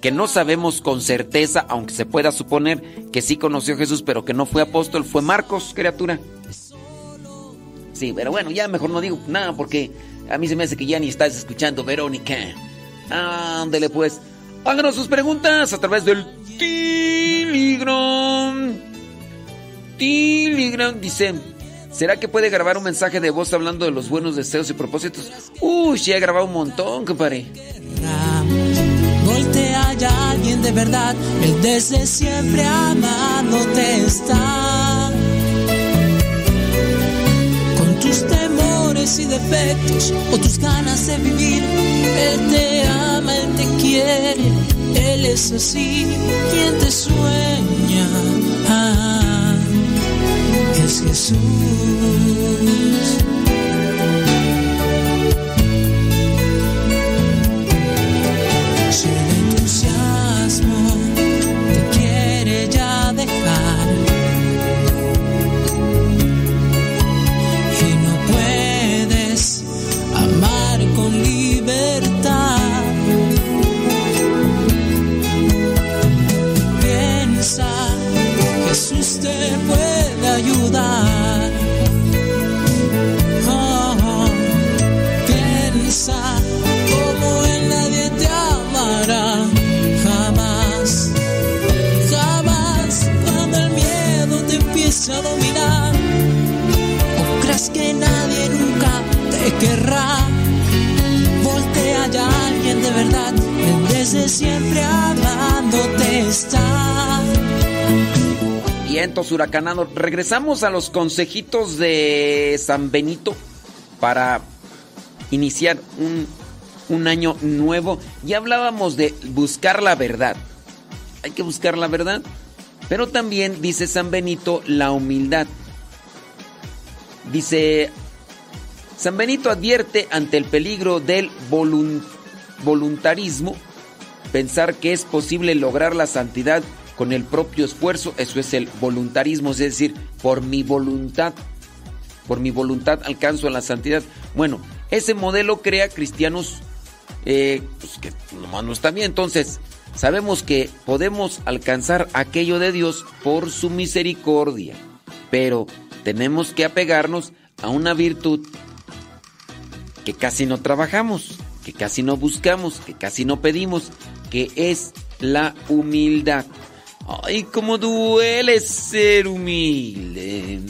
que no sabemos con certeza, aunque se pueda suponer que sí conoció a Jesús, pero que no fue apóstol, fue Marcos, criatura. Sí, pero bueno, ya mejor no digo nada porque a mí se me hace que ya ni estás escuchando, Verónica. Ándele pues. Háganos sus preguntas a través del Telegram. Telegram dice. ¿Será que puede grabar un mensaje de voz hablando de los buenos deseos y propósitos? Uy, sí, he grabado un montón, compadre. Voltea ya alguien de verdad, el desde siempre amándote está. Con tus temores y defectos o tus ganas de vivir, Él te ama, Él te quiere, Él es así, quien te sueña. Es Jesús. Sin entusiasmo te quiere ya dejar. Y no puedes amar con libertad. Piensa, Jesús te puede ayudar. Oh, oh. Piensa como él nadie te amará. Jamás, jamás cuando el miedo te empiece a dominar. O crees que nadie nunca te querrá. Voltea ya alguien de verdad. Desde siempre amándote está vientos huracanados. Regresamos a los consejitos de San Benito para iniciar un, un año nuevo. Ya hablábamos de buscar la verdad. Hay que buscar la verdad. Pero también dice San Benito la humildad. Dice, San Benito advierte ante el peligro del voluntarismo, pensar que es posible lograr la santidad con el propio esfuerzo, eso es el voluntarismo, es decir, por mi voluntad, por mi voluntad alcanzo la santidad. Bueno, ese modelo crea cristianos eh, pues que nomás no está bien. Entonces, sabemos que podemos alcanzar aquello de Dios por su misericordia, pero tenemos que apegarnos a una virtud que casi no trabajamos, que casi no buscamos, que casi no pedimos, que es la humildad. Ay, cómo duele ser humilde.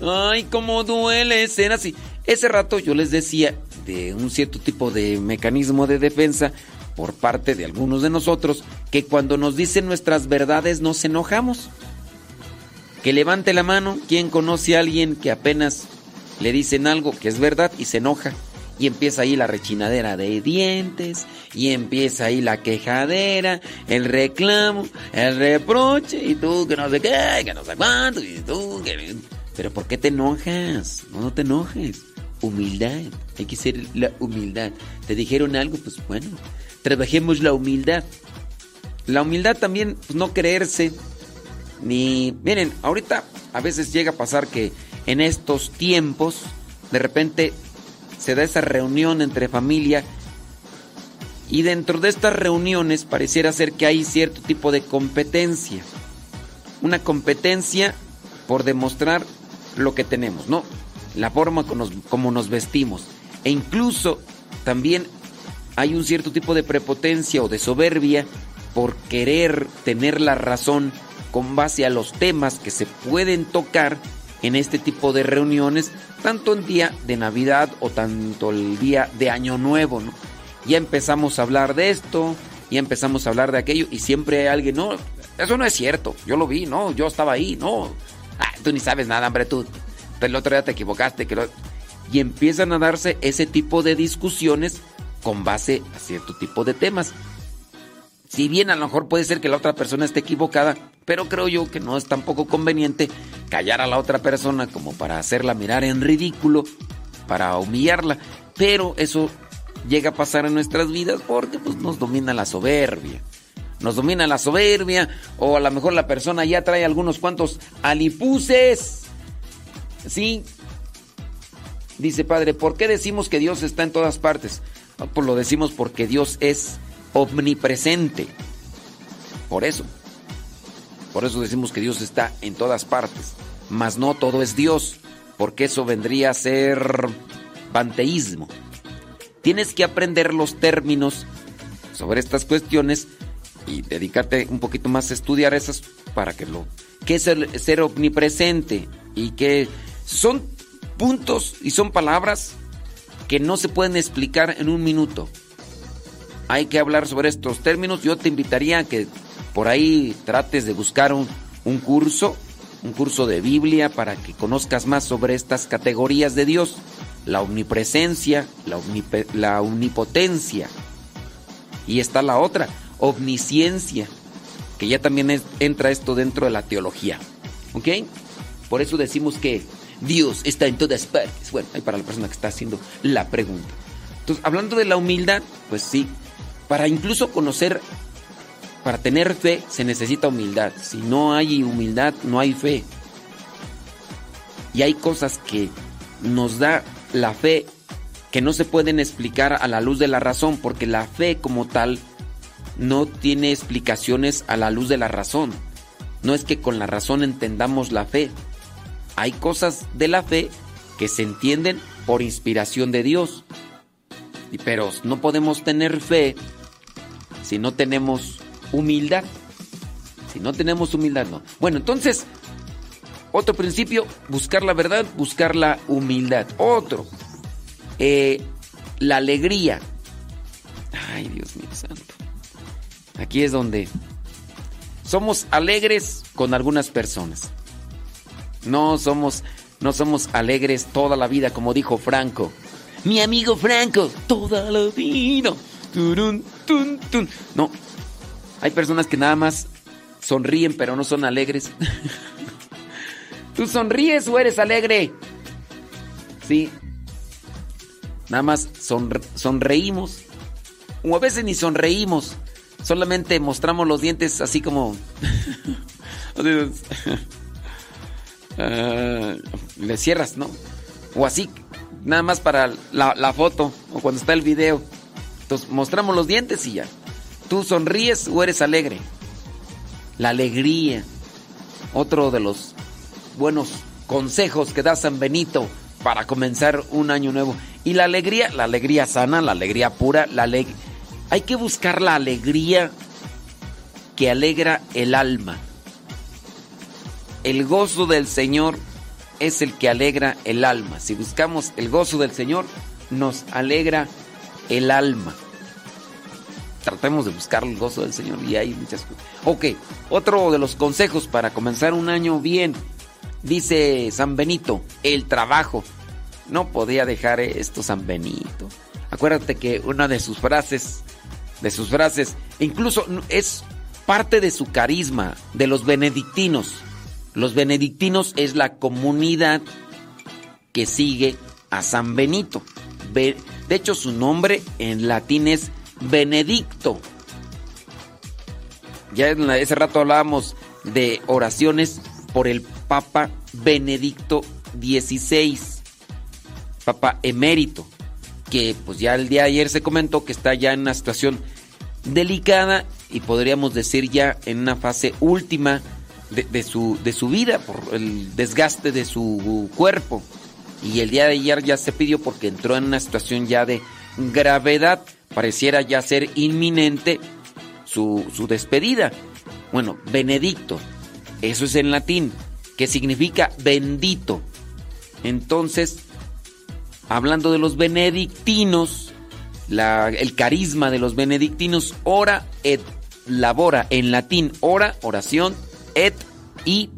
Ay, cómo duele ser así. Ese rato yo les decía de un cierto tipo de mecanismo de defensa por parte de algunos de nosotros que cuando nos dicen nuestras verdades nos enojamos. Que levante la mano quien conoce a alguien que apenas le dicen algo que es verdad y se enoja. Y empieza ahí la rechinadera de dientes, y empieza ahí la quejadera, el reclamo, el reproche, y tú que no sé qué, que no sé cuánto, y tú que... Pero ¿por qué te enojas? No, te enojes. Humildad, hay que ser la humildad. ¿Te dijeron algo? Pues bueno, trabajemos la humildad. La humildad también, pues no creerse, ni... Miren, ahorita a veces llega a pasar que en estos tiempos, de repente se da esa reunión entre familia y dentro de estas reuniones pareciera ser que hay cierto tipo de competencia. Una competencia por demostrar lo que tenemos, ¿no? La forma como nos, vestimos. E incluso también hay un cierto tipo de prepotencia o de soberbia por querer tener la razón con base a los temas que se pueden tocar en este tipo de reuniones, tanto el día de Navidad o tanto el día de Año Nuevo, ¿no? Ya empezamos a hablar de esto, ya empezamos a hablar de aquello y siempre hay alguien, no, eso no es cierto, yo lo vi, no, yo estaba ahí, no, ah, tú ni sabes nada, hombre, tú, el otro día te equivocaste, que y empiezan a darse ese tipo de discusiones con base a cierto tipo de temas. Si bien a lo mejor puede ser que la otra persona esté equivocada, pero creo yo que no es tampoco conveniente callar a la otra persona como para hacerla mirar en ridículo, para humillarla. Pero eso llega a pasar en nuestras vidas porque pues, nos domina la soberbia. Nos domina la soberbia o a lo mejor la persona ya trae algunos cuantos alipuses. ¿Sí? Dice padre, ¿por qué decimos que Dios está en todas partes? Pues lo decimos porque Dios es omnipresente. Por eso. Por eso decimos que Dios está en todas partes. Mas no todo es Dios, porque eso vendría a ser panteísmo. Tienes que aprender los términos sobre estas cuestiones y dedicarte un poquito más a estudiar esas para que lo... ¿Qué es ser omnipresente? Y que son puntos y son palabras que no se pueden explicar en un minuto hay que hablar sobre estos términos. Yo te invitaría a que por ahí trates de buscar un, curso, un curso de Biblia para que conozcas más sobre estas categorías de Dios. La omnipresencia, la, omnipotencia. Y está la otra, omnisciencia, que ya también entra esto dentro de la teología. ¿Ok? Por eso decimos que Dios está en todas partes. Bueno, hay para la persona que está haciendo la pregunta. Entonces, hablando de la humildad, pues sí, para incluso conocer, para tener fe, se necesita humildad. Si no hay humildad, no hay fe. Y hay cosas que nos da la fe que no se pueden explicar a la luz de la razón, porque la fe como tal no tiene explicaciones a la luz de la razón. No es que con la razón entendamos la fe. Hay cosas de la fe que se entienden por inspiración de Dios. Pero no podemos tener fe si no tenemos humildad. Si no tenemos humildad, no. Bueno, entonces, otro principio, buscar la verdad, buscar la humildad. Otro, eh, la alegría. Ay, Dios mío santo. Aquí es donde somos alegres con algunas personas. No somos, no somos alegres toda la vida, como dijo Franco. Mi amigo Franco, toda la vida. No, hay personas que nada más sonríen, pero no son alegres. ¿Tú sonríes o eres alegre? Sí. Nada más sonreímos. O a veces ni sonreímos. Solamente mostramos los dientes así como... Ah, le cierras, ¿no? O así, nada más para la, la foto o cuando está el video. Entonces mostramos los dientes y ya. ¿Tú sonríes o eres alegre? La alegría. Otro de los buenos consejos que da San Benito para comenzar un año nuevo. Y la alegría, la alegría sana, la alegría pura, la alegría... Hay que buscar la alegría que alegra el alma. El gozo del Señor es el que alegra el alma. Si buscamos el gozo del Señor, nos alegra el alma. Tratemos de buscar el gozo del Señor y hay muchas cosas. Ok, otro de los consejos para comenzar un año bien Dice San Benito, el trabajo. No podía dejar esto San Benito. Acuérdate que una de sus frases, de sus frases, incluso es parte de su carisma, de los benedictinos. Los benedictinos es la comunidad que sigue a San Benito. De hecho, su nombre en latín es Benedicto. Ya en ese rato hablábamos de oraciones por el Papa Benedicto XVI, Papa emérito, que pues ya el día de ayer se comentó que está ya en una situación delicada y podríamos decir ya en una fase última de, su, de su vida por el desgaste de su cuerpo. Y el día de ayer ya se pidió porque entró en una situación ya de gravedad, pareciera ya ser inminente su, su despedida. Bueno, Benedicto, eso es en latín que significa bendito. Entonces, hablando de los benedictinos, el carisma de los benedictinos, ora et labora, en latín, ora, oración, et y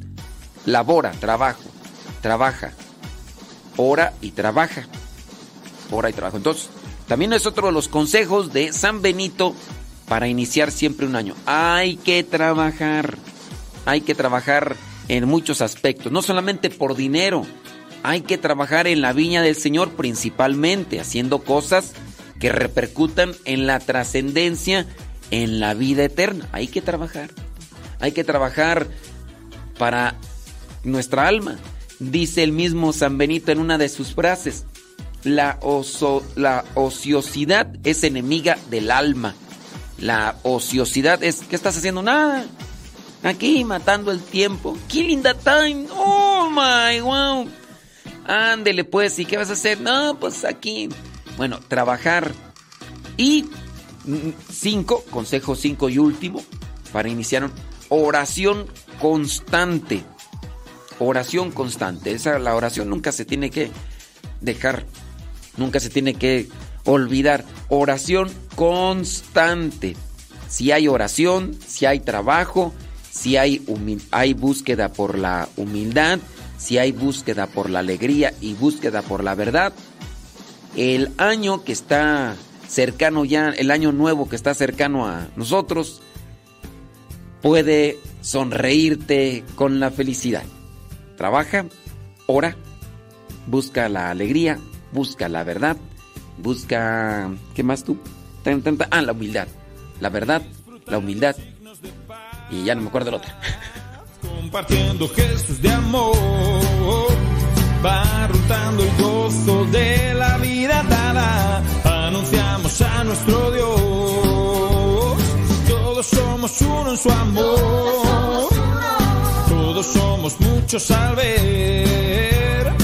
labora, trabajo, trabaja, ora y trabaja, ora y trabajo. Entonces, también es otro de los consejos de San Benito para iniciar siempre un año. Hay que trabajar, hay que trabajar en muchos aspectos, no solamente por dinero. Hay que trabajar en la viña del Señor principalmente, haciendo cosas que repercutan en la trascendencia, en la vida eterna. Hay que trabajar. Hay que trabajar para nuestra alma. Dice el mismo San Benito en una de sus frases, la, la ociosidad es enemiga del alma. La ociosidad es, ¿qué estás haciendo? Nada. Aquí matando el tiempo. Killing the time. Oh my wow. Ándele pues, ¿y qué vas a hacer? No, pues aquí. Bueno, trabajar. Y mm, cinco, consejo cinco y último, para iniciar oración constante. Oración constante. Esa, la oración nunca se tiene que dejar, nunca se tiene que olvidar. Oración constante. Si hay oración, si hay trabajo, si hay, hay búsqueda por la humildad, si hay búsqueda por la alegría y búsqueda por la verdad, el año que está cercano ya, el año nuevo que está cercano a nosotros, puede sonreírte con la felicidad. Trabaja, ora, busca la alegría, busca la verdad, busca... ¿Qué más tú? Ah, la humildad. La verdad, la humildad y ya no me acuerdo el otro. Compartiendo gestos de amor, va rotando el gozo de la vida dada. Anunciamos a nuestro Dios, todos somos uno en su amor. Todos somos muchos al ver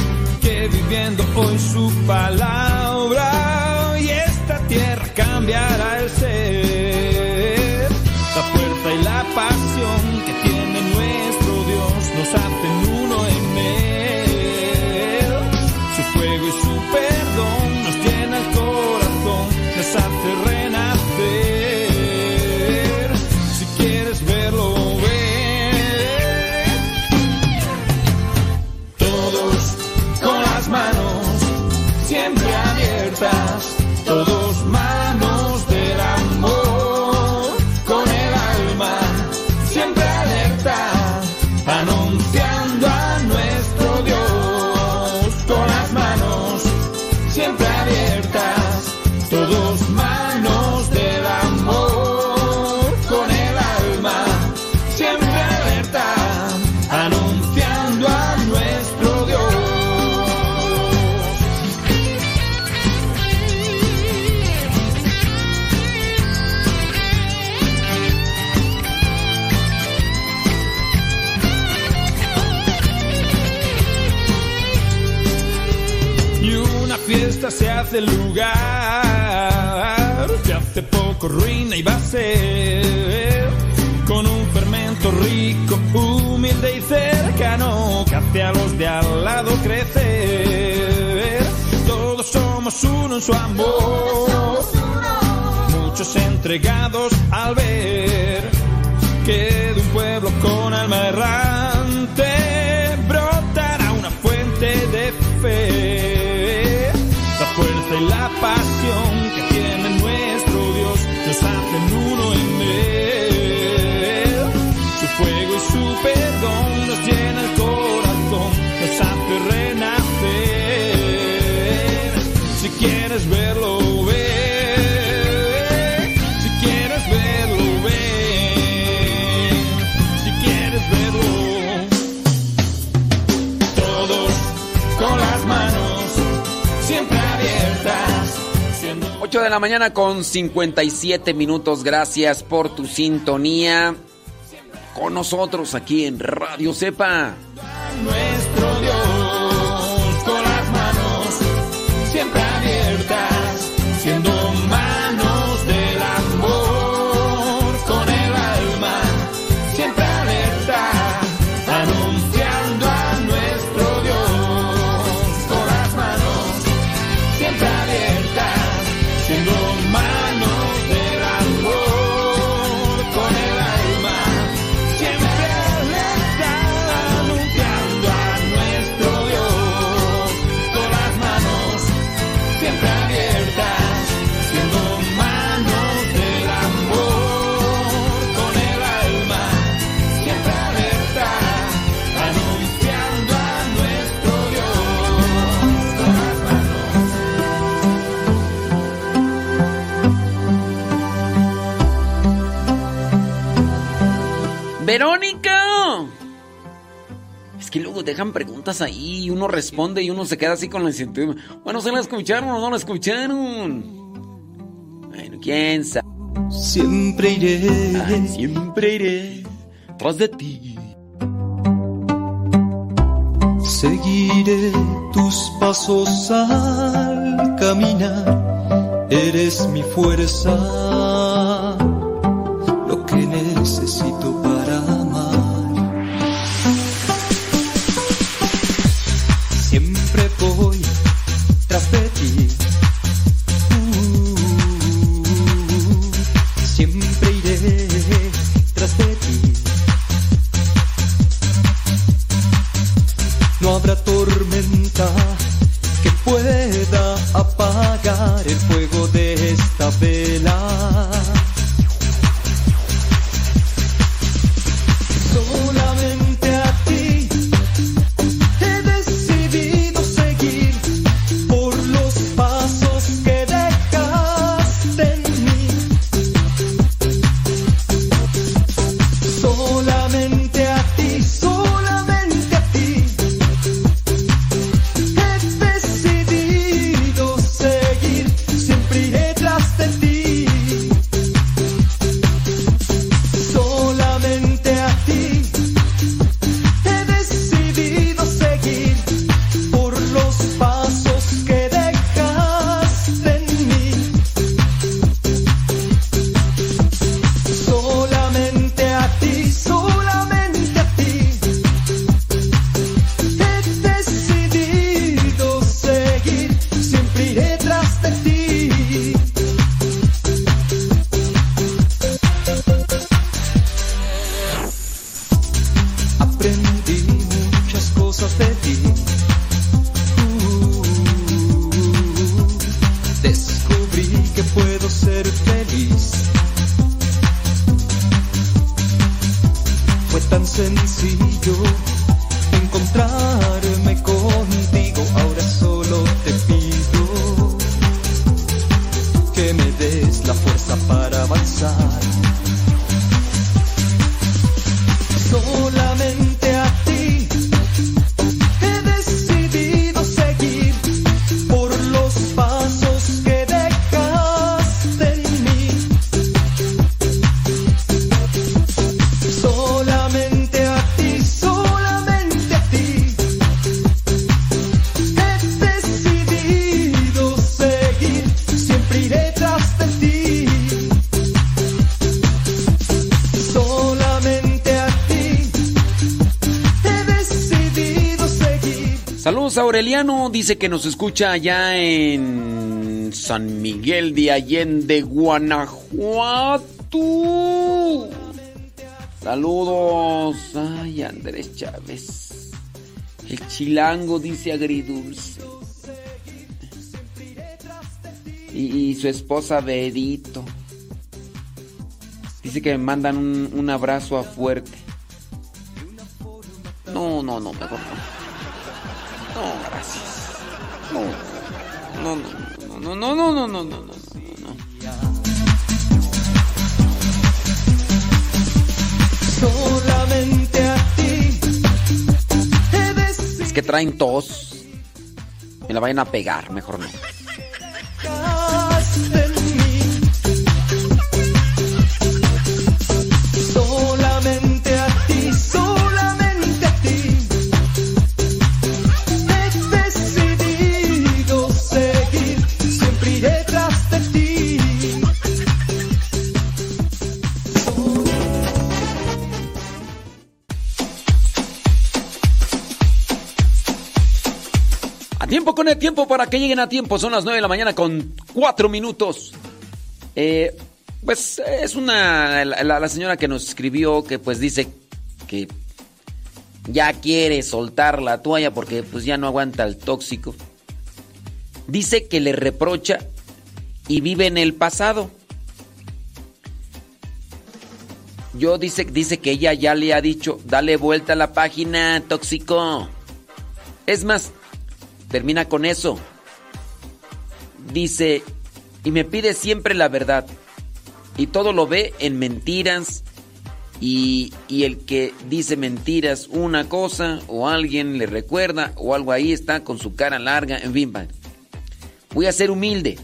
viviendo hoy su palabra hace lugar. De hace poco ruina y va a ser. Con un fermento rico, humilde y cercano, que hace a los de al lado crecer. Todos somos uno en su amor. Muchos entregados al ver que de un pueblo con alma errante 8 de la mañana con 57 minutos. Gracias por tu sintonía con nosotros aquí en Radio Cepa. Luego dejan preguntas ahí y uno responde y uno se queda así con la incertidumbre. Bueno, ¿se la escucharon o no la escucharon? Bueno, quién sabe. Siempre iré. Ay, siempre iré tras de ti. Seguiré tus pasos al caminar. Eres mi fuerza, lo que necesito para Aureliano dice que nos escucha allá en San Miguel de Allende, Guanajuato. Saludos. Ay, Andrés Chávez. El chilango dice agridulce. Y, su esposa Bedito. Dice que me mandan un, un abrazo a fuerte. Traen tos. Me la vayan a pegar, mejor no. Para que lleguen a tiempo. Son las 9 de la mañana con 4 minutos. Eh, pues es una. La, señora que nos escribió que pues dice que ya quiere soltar la toalla porque pues ya no aguanta el tóxico. Dice que le reprocha y vive en el pasado. Yo dice, dice que ella ya le ha dicho, dale vuelta a la página, tóxico. Es más, Termina con eso. Dice, y me pide siempre la verdad. Y todo lo ve en mentiras. Y, el que dice mentiras una cosa o alguien le recuerda o algo ahí está con su cara larga. En fin, voy a ser humilde.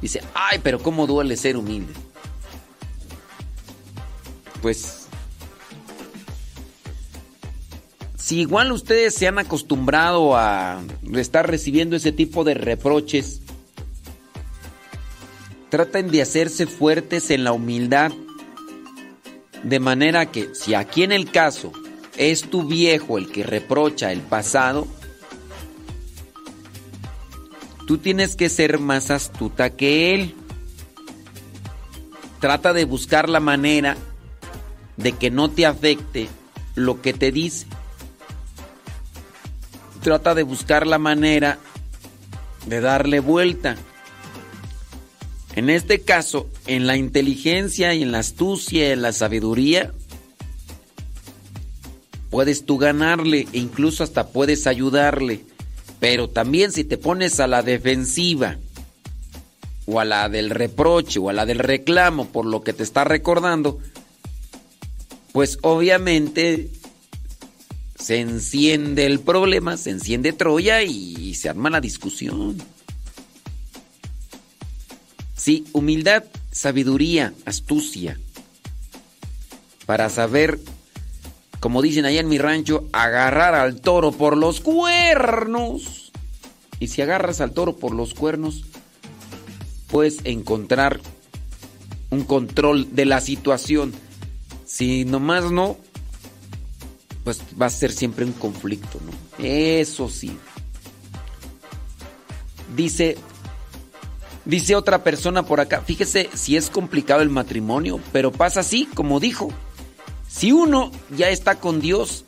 Dice, ay, pero ¿cómo duele ser humilde? Pues si igual ustedes se han acostumbrado a estar recibiendo ese tipo de reproches, traten de hacerse fuertes en la humildad, de manera que si aquí en el caso es tu viejo el que reprocha el pasado, tú tienes que ser más astuta que él. Trata de buscar la manera de que no te afecte lo que te dice trata de buscar la manera de darle vuelta. En este caso, en la inteligencia y en la astucia en la sabiduría, puedes tú ganarle e incluso hasta puedes ayudarle. Pero también si te pones a la defensiva o a la del reproche o a la del reclamo por lo que te está recordando, pues obviamente se enciende el problema, se enciende Troya y se arma la discusión. Sí, humildad, sabiduría, astucia. Para saber, como dicen allá en mi rancho, agarrar al toro por los cuernos. Y si agarras al toro por los cuernos, puedes encontrar un control de la situación. Si nomás no, pues va a ser siempre un conflicto, ¿no? Eso sí. Dice, dice otra persona por acá, fíjese si es complicado el matrimonio, pero pasa así, como dijo. Si uno ya está con Dios,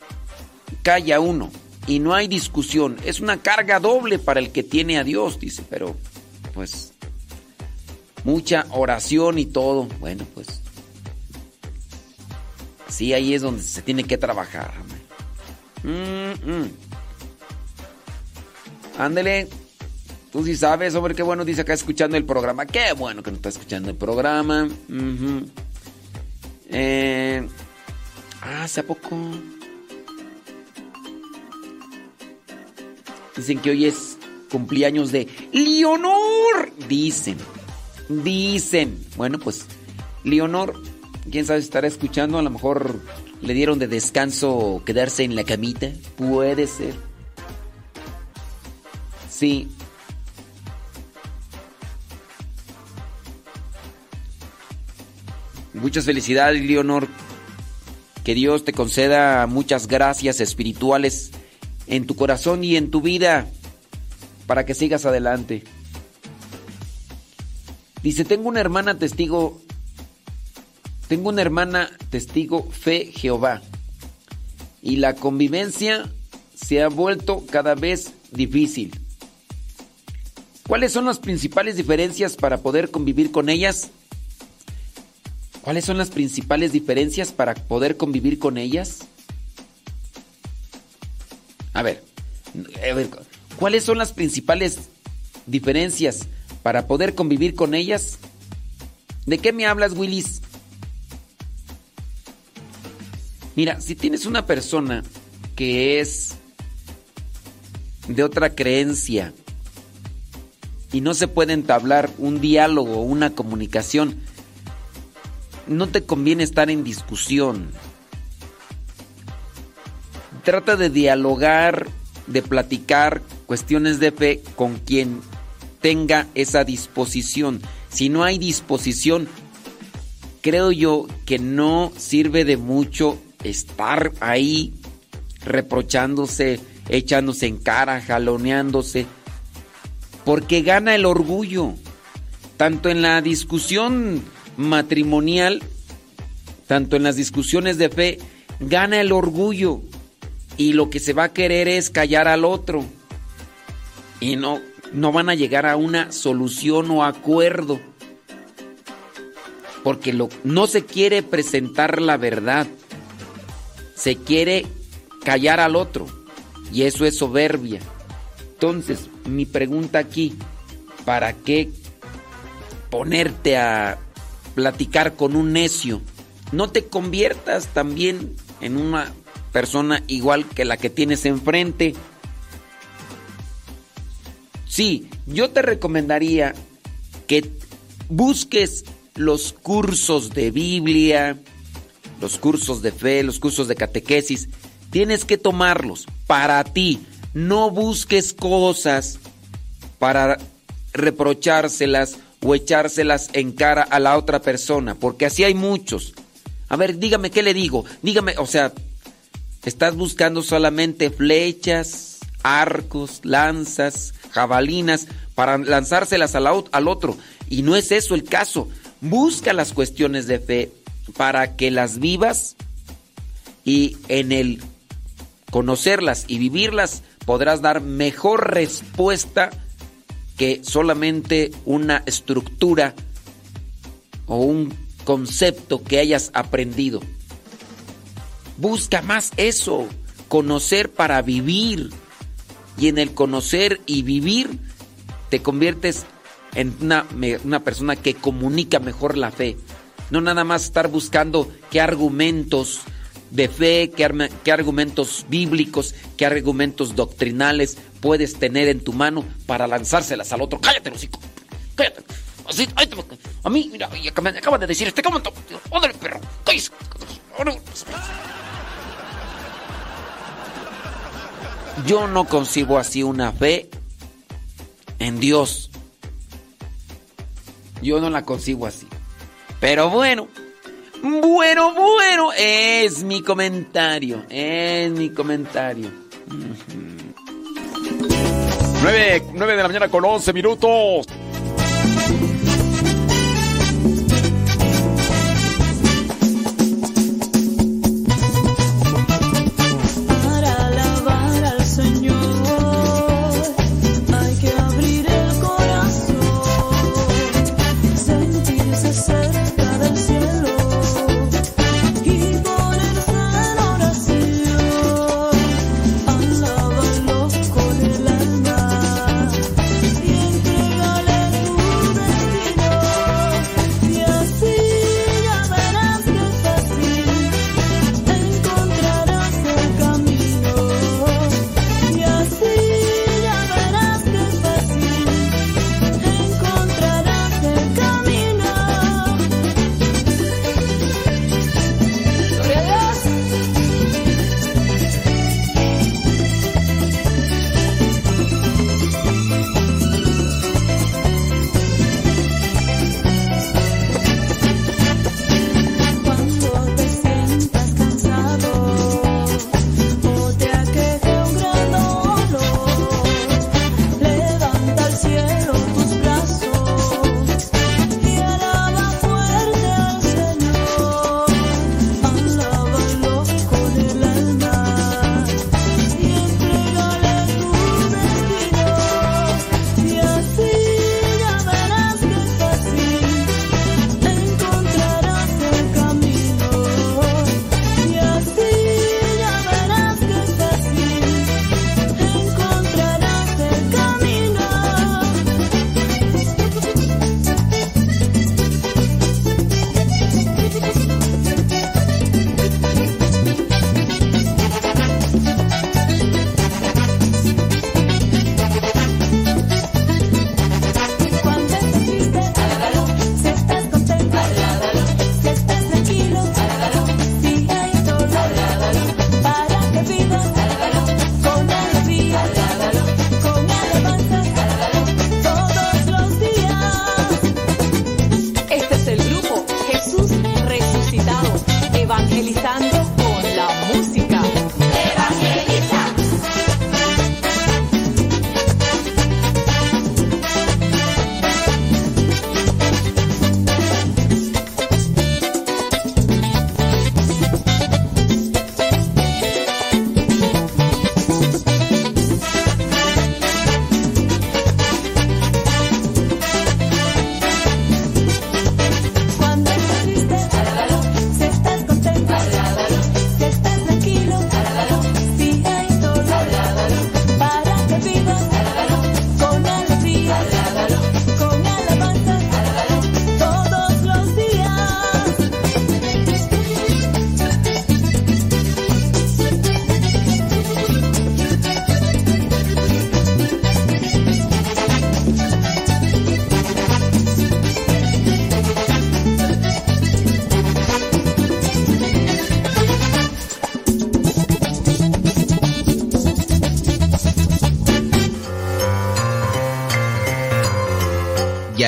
calla uno y no hay discusión. Es una carga doble para el que tiene a Dios, dice, pero pues mucha oración y todo. Bueno, pues Sí, ahí es donde se tiene que trabajar. Ándele. Tú sí sabes, hombre, qué bueno dice acá escuchando el programa. Qué bueno que no está escuchando el programa. eh, ah, hace poco. Dicen que hoy es cumpleaños de Leonor. Dicen. Dicen. Bueno, pues, Leonor quién sabe si estará escuchando, a lo mejor le dieron de descanso quedarse en la camita, puede ser. Sí. Muchas felicidades, Leonor. Que Dios te conceda muchas gracias espirituales en tu corazón y en tu vida para que sigas adelante. Dice, tengo una hermana testigo, tengo una hermana testigo fe Jehová y la convivencia se ha vuelto cada vez difícil. ¿Cuáles son las principales diferencias para poder convivir con ellas? ¿Cuáles son las principales diferencias para poder convivir con ellas? A ver, a ver, ¿cuáles son las principales diferencias para poder convivir con ellas? ¿De qué me hablas, Willis? Mira, si tienes una persona que es de otra creencia y no se puede entablar un diálogo una comunicación, no te conviene estar en discusión. Trata de dialogar, de platicar cuestiones de fe con quien tenga esa disposición. Si no hay disposición, creo yo que no sirve de mucho estar ahí reprochándose, echándose en cara, jaloneándose, porque gana el orgullo, tanto en la discusión matrimonial, tanto en las discusiones de fe, gana el orgullo. Y lo que se va a querer es callar al otro. Y no, no van a llegar a una solución o acuerdo. Porque no se quiere presentar la verdad se quiere callar al otro y eso es soberbia. Entonces, mi pregunta aquí, ¿para qué ponerte a platicar con un necio? No te conviertas también en una persona igual que la que tienes enfrente. Sí, yo te recomendaría que busques los cursos de Biblia, los cursos de fe, los cursos de catequesis, tienes que tomarlos para ti. No busques cosas para reprochárselas o echárselas en cara a la otra persona, porque así hay muchos. A ver, dígame qué le digo. Dígame, o sea, estás buscando solamente flechas, arcos, lanzas, jabalinas para lanzárselas al otro. Y no es eso el caso. Busca las cuestiones de fe, para que las vivas y en el conocerlas y vivirlas podrás dar mejor respuesta que solamente una estructura o un concepto que hayas aprendido. Busca más eso, conocer para vivir. Y en el conocer y vivir te conviertes en una, persona que comunica mejor la fe. No nada más estar buscando qué argumentos de fe, qué, argumentos bíblicos, qué argumentos doctrinales puedes tener en tu mano para lanzárselas al otro. Cállate, hocico. Cállate. Así, a mí, mira, me acaba de decir este comentario. Óndale, perro. Cállate. Yo no concibo así una fe en Dios. Yo no la concibo así. Pero bueno, bueno, bueno, es mi comentario, es mi comentario. 9, 9 de la mañana con 11 minutos.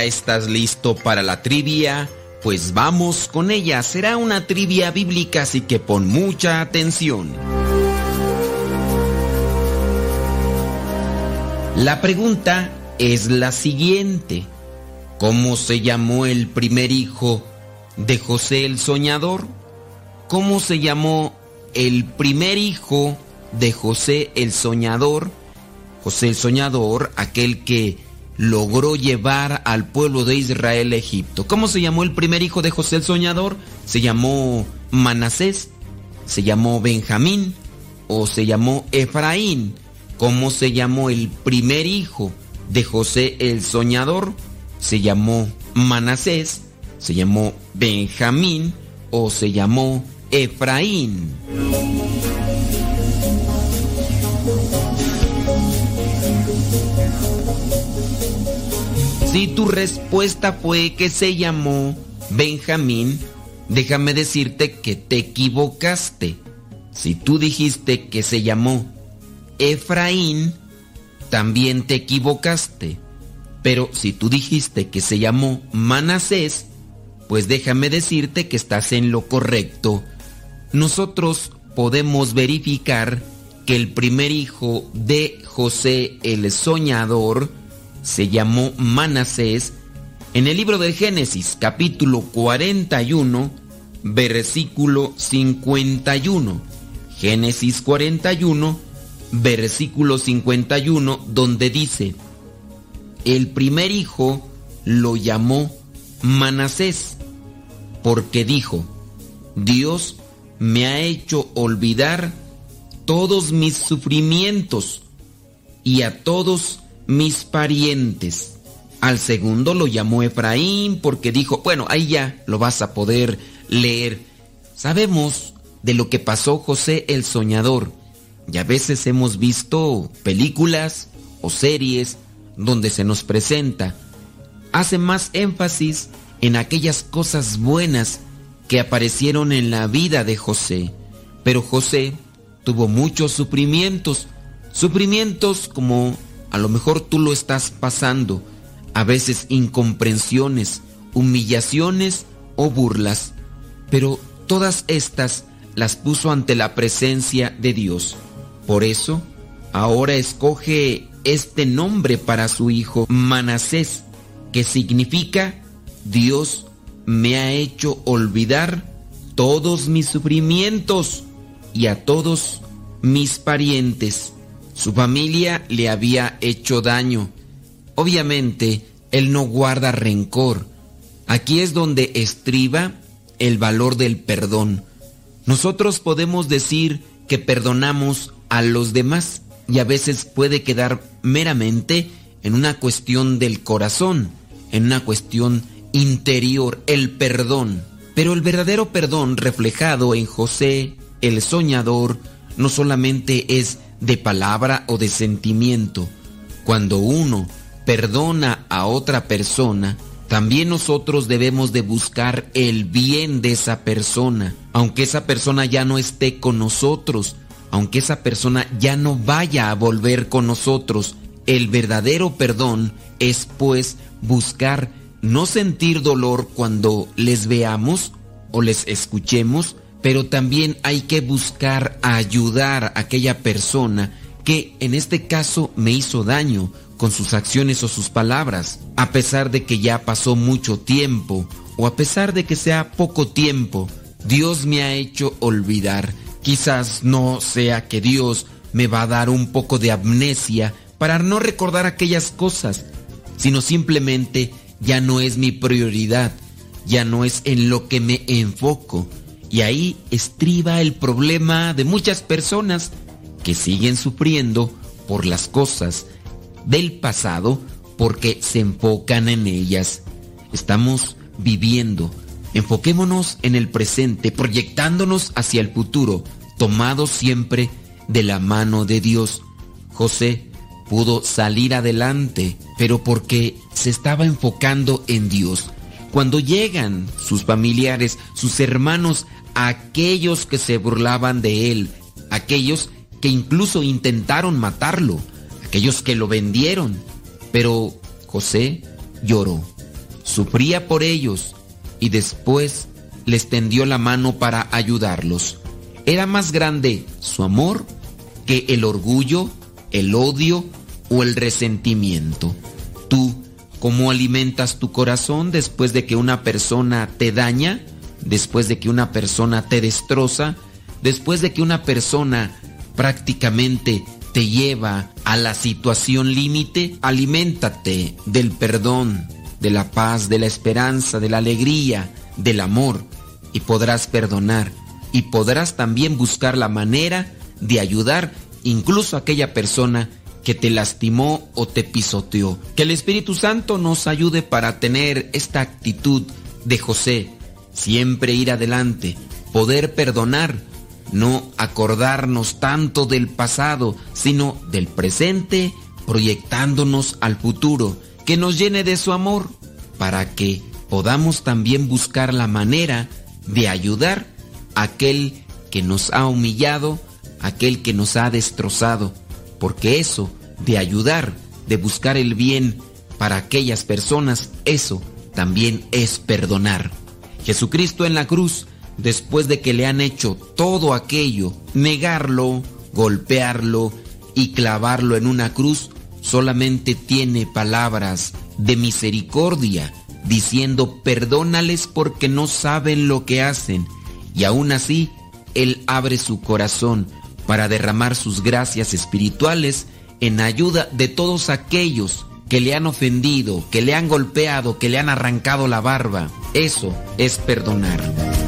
Estás listo para la trivia? Pues vamos con ella. Será una trivia bíblica, así que pon mucha atención. La pregunta es la siguiente. ¿Cómo se llamó el primer hijo de José el Soñador? ¿Cómo se llamó el primer hijo de José el Soñador? José el Soñador, aquel que logró llevar al pueblo de Israel a Egipto. ¿Cómo se llamó el primer hijo de José el Soñador? ¿Se llamó Manasés? ¿Se llamó Benjamín? ¿O se llamó Efraín? ¿Cómo se llamó el primer hijo de José el Soñador? se llamó Manasés, se llamó Benjamín o se llamó Efraín. Si tu respuesta fue que se llamó Benjamín, déjame decirte que te equivocaste. Si tú dijiste que se llamó Efraín, también te equivocaste. Pero si tú dijiste que se llamó Manasés, pues déjame decirte que estás en lo correcto. Nosotros podemos verificar que el primer hijo de José el Soñador se llamó Manasés en el libro de Génesis capítulo 41 versículo 51. Génesis 41 versículo 51 donde dice, el primer hijo lo llamó Manasés, porque dijo, Dios me ha hecho olvidar todos mis sufrimientos y a todos mis parientes. Al segundo lo llamó Efraín porque dijo, bueno, ahí ya lo vas a poder leer. Sabemos de lo que pasó José el Soñador y a veces hemos visto películas o series donde se nos presenta, hace más énfasis en aquellas cosas buenas que aparecieron en la vida de José. Pero José tuvo muchos sufrimientos, sufrimientos como a lo mejor tú lo estás pasando, a veces incomprensiones, humillaciones o burlas, pero todas estas las puso ante la presencia de Dios. Por eso, ahora escoge este nombre para su hijo Manasés, que significa Dios me ha hecho olvidar todos mis sufrimientos y a todos mis parientes. Su familia le había hecho daño. Obviamente, él no guarda rencor. Aquí es donde estriba el valor del perdón. Nosotros podemos decir que perdonamos a los demás, y a veces puede quedar meramente en una cuestión del corazón, en una cuestión interior, el perdón. Pero el verdadero perdón reflejado en José, el soñador, no solamente es de palabra o de sentimiento. Cuando uno perdona a otra persona, también nosotros debemos de buscar el bien de esa persona, aunque esa persona ya no esté con nosotros, aunque esa persona ya no vaya a volver con nosotros. El verdadero perdón es pues buscar no sentir dolor cuando les veamos o les escuchemos, pero también hay que buscar ayudar a aquella persona que en este caso me hizo daño con sus acciones o sus palabras, a pesar de que ya pasó mucho tiempo o a pesar de que sea poco tiempo, Dios me ha hecho olvidar Quizás no sea que Dios me va a dar un poco de amnesia para no recordar aquellas cosas, sino simplemente ya no es mi prioridad, ya no es en lo que me enfoco. Y ahí estriba el problema de muchas personas que siguen sufriendo por las cosas del pasado porque se enfocan en ellas. Estamos viviendo. Enfoquémonos en el presente, proyectándonos hacia el futuro tomado siempre de la mano de Dios. José pudo salir adelante, pero porque se estaba enfocando en Dios. Cuando llegan sus familiares, sus hermanos, aquellos que se burlaban de él, aquellos que incluso intentaron matarlo, aquellos que lo vendieron, pero José lloró. sufría por ellos y después les tendió la mano para ayudarlos. Era más grande su amor que el orgullo, el odio o el resentimiento. Tú, ¿cómo alimentas tu corazón después de que una persona te daña? Después de que una persona te destroza? Después de que una persona prácticamente te lleva a la situación límite? Aliméntate del perdón, de la paz, de la esperanza, de la alegría, del amor y podrás perdonar y podrás también buscar la manera de ayudar incluso a aquella persona que te lastimó o te pisoteó. Que el Espíritu Santo nos ayude para tener esta actitud de José, siempre ir adelante, poder perdonar, no acordarnos tanto del pasado, sino del presente, proyectándonos al futuro, que nos llene de su amor, para que podamos también buscar la manera de ayudar a aquel que nos ha humillado, aquel que nos ha destrozado, porque eso de ayudar, de buscar el bien para aquellas personas, eso también es perdonar. Jesucristo en la cruz, después de que le han hecho todo aquello, negarlo, golpearlo y clavarlo en una cruz, solamente tiene palabras de misericordia, diciendo perdónales porque no saben lo que hacen. Y aún así, Él abre su corazón para derramar sus gracias espirituales en ayuda de todos aquellos que le han ofendido, que le han golpeado, que le han arrancado la barba. Eso es perdonar.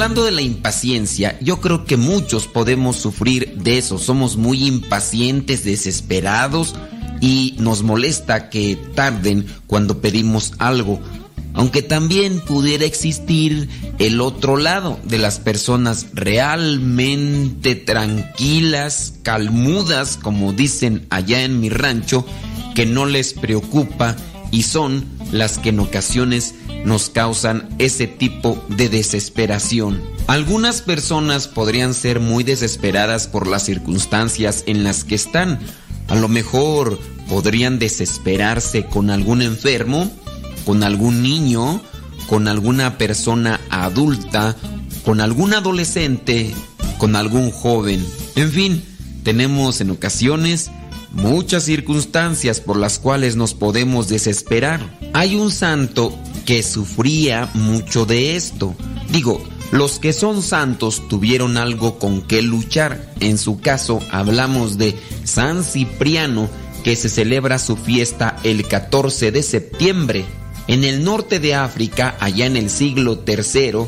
Hablando de la impaciencia, yo creo que muchos podemos sufrir de eso. Somos muy impacientes, desesperados y nos molesta que tarden cuando pedimos algo. Aunque también pudiera existir el otro lado de las personas realmente tranquilas, calmudas, como dicen allá en mi rancho, que no les preocupa y son las que en ocasiones nos causan ese tipo de desesperación. Algunas personas podrían ser muy desesperadas por las circunstancias en las que están. A lo mejor podrían desesperarse con algún enfermo, con algún niño, con alguna persona adulta, con algún adolescente, con algún joven. En fin, tenemos en ocasiones muchas circunstancias por las cuales nos podemos desesperar. Hay un santo que sufría mucho de esto. Digo, los que son santos tuvieron algo con que luchar. En su caso hablamos de San Cipriano, que se celebra su fiesta el 14 de septiembre. En el norte de África, allá en el siglo III,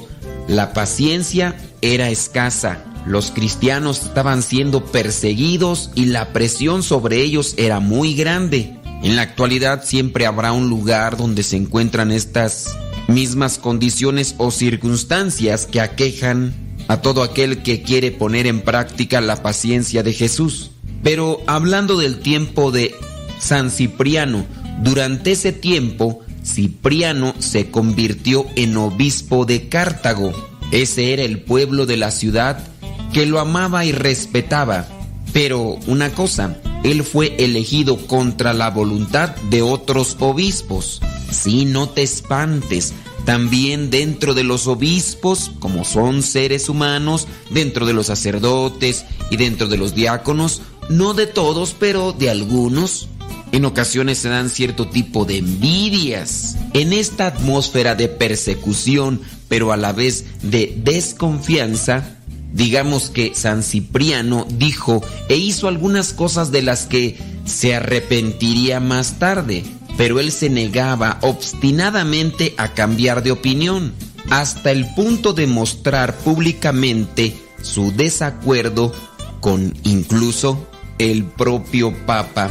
la paciencia era escasa. Los cristianos estaban siendo perseguidos y la presión sobre ellos era muy grande. En la actualidad siempre habrá un lugar donde se encuentran estas mismas condiciones o circunstancias que aquejan a todo aquel que quiere poner en práctica la paciencia de Jesús. Pero hablando del tiempo de San Cipriano, durante ese tiempo Cipriano se convirtió en obispo de Cartago. Ese era el pueblo de la ciudad que lo amaba y respetaba. Pero una cosa, él fue elegido contra la voluntad de otros obispos. Si no te espantes, también dentro de los obispos, como son seres humanos, dentro de los sacerdotes y dentro de los diáconos, no de todos, pero de algunos, en ocasiones se dan cierto tipo de envidias. En esta atmósfera de persecución, pero a la vez de desconfianza, digamos que San Cipriano dijo e hizo algunas cosas de las que se arrepentiría más tarde, pero él se negaba obstinadamente a cambiar de opinión, hasta el punto de mostrar públicamente su desacuerdo con incluso el propio Papa.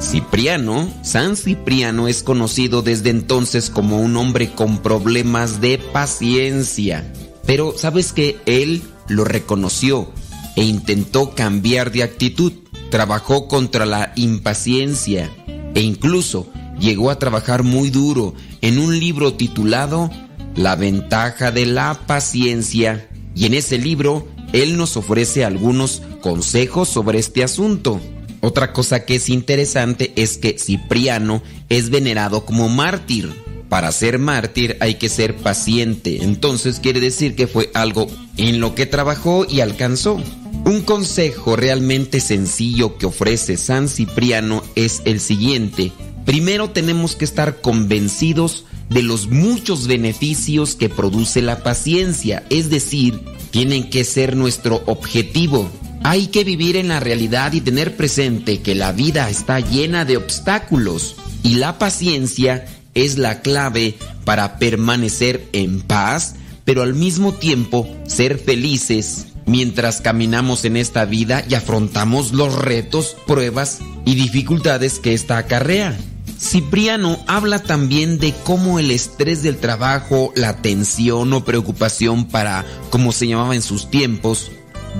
Cipriano, San Cipriano es conocido desde entonces como un hombre con problemas de paciencia. Pero sabes que él lo reconoció e intentó cambiar de actitud. Trabajó contra la impaciencia e incluso llegó a trabajar muy duro en un libro titulado La ventaja de la paciencia. Y en ese libro él nos ofrece algunos consejos sobre este asunto. Otra cosa que es interesante es que Cipriano es venerado como mártir para ser mártir hay que ser paciente. Entonces quiere decir que fue algo en lo que trabajó y alcanzó. Un consejo realmente sencillo que ofrece San Cipriano es el siguiente. Primero tenemos que estar convencidos de los muchos beneficios que produce la paciencia, es decir, tienen que ser nuestro objetivo. Hay que vivir en la realidad y tener presente que la vida está llena de obstáculos y la paciencia es la clave para permanecer en paz, pero al mismo tiempo ser felices mientras caminamos en esta vida y afrontamos los retos, pruebas y dificultades que esta acarrea. Cipriano habla también de cómo el estrés del trabajo, la tensión o preocupación para, como se llamaba en sus tiempos,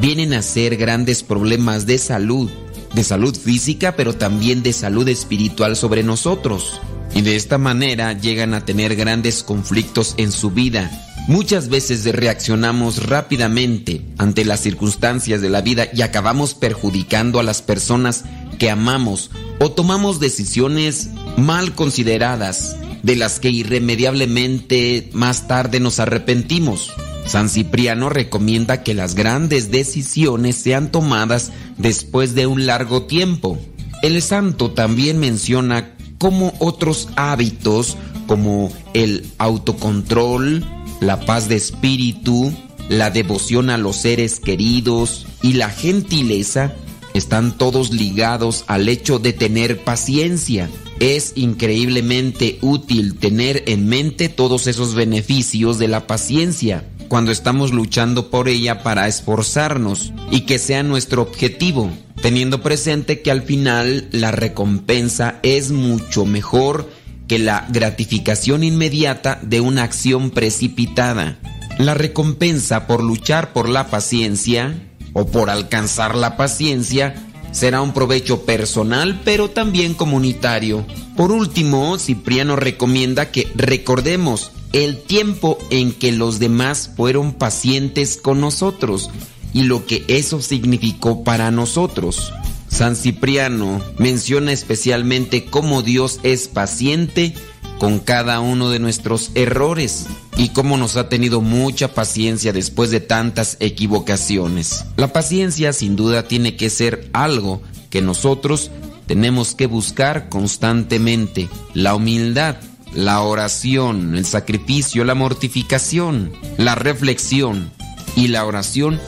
vienen a ser grandes problemas de salud, de salud física, pero también de salud espiritual sobre nosotros y de esta manera llegan a tener grandes conflictos en su vida. Muchas veces reaccionamos rápidamente ante las circunstancias de la vida y acabamos perjudicando a las personas que amamos o tomamos decisiones mal consideradas de las que irremediablemente más tarde nos arrepentimos. San Cipriano recomienda que las grandes decisiones sean tomadas después de un largo tiempo. El santo también menciona como otros hábitos como el autocontrol, la paz de espíritu, la devoción a los seres queridos y la gentileza están todos ligados al hecho de tener paciencia. Es increíblemente útil tener en mente todos esos beneficios de la paciencia. Cuando estamos luchando por ella para esforzarnos y que sea nuestro objetivo, teniendo presente que al final la recompensa es mucho mejor que la gratificación inmediata de una acción precipitada. La recompensa por luchar por la paciencia o por alcanzar la paciencia será un provecho personal pero también comunitario. Por último, Cipriano recomienda que recordemos el tiempo en que los demás fueron pacientes con nosotros y lo que eso significó para nosotros. San Cipriano menciona especialmente cómo Dios es paciente con cada uno de nuestros errores y cómo nos ha tenido mucha paciencia después de tantas equivocaciones. La paciencia sin duda tiene que ser algo que nosotros tenemos que buscar constantemente. La humildad la oración, el sacrificio, la mortificación, la reflexión y la oración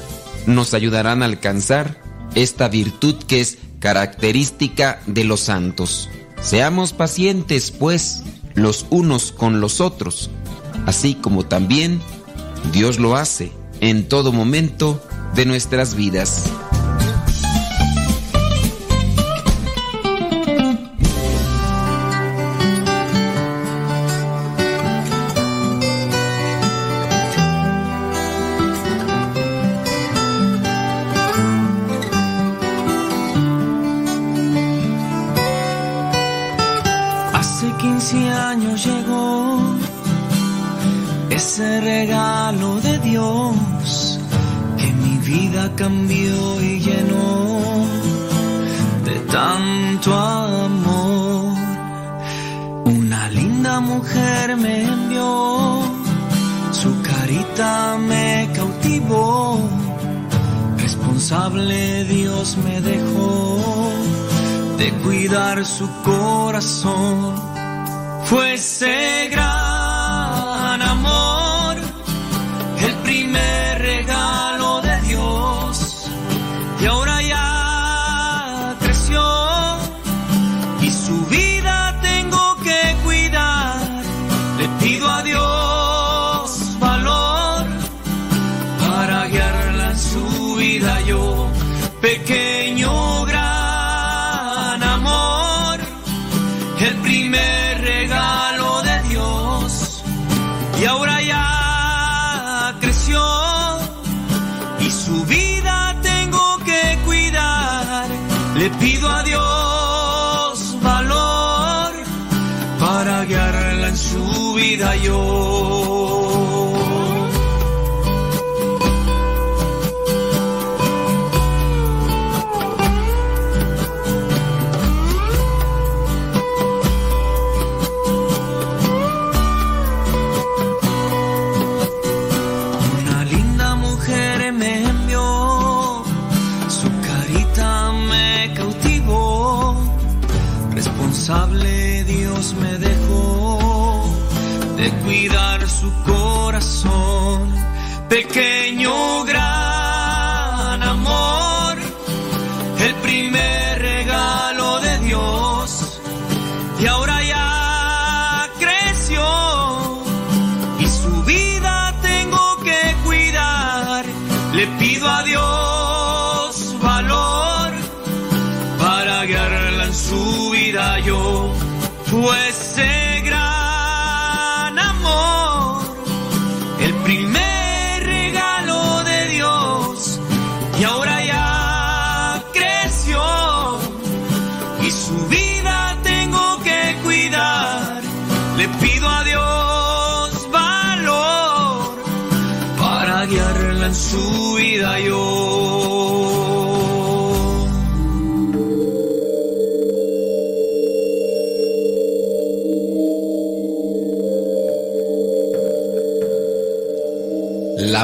nos ayudarán a alcanzar esta virtud que es característica de los santos. Seamos pacientes, pues, los unos con los otros, así como también Dios lo hace en todo momento de nuestras vidas. Cambió y llenó de tanto amor. Una linda mujer me envió, su carita me cautivó. Responsable Dios me dejó de cuidar su corazón. Fue ese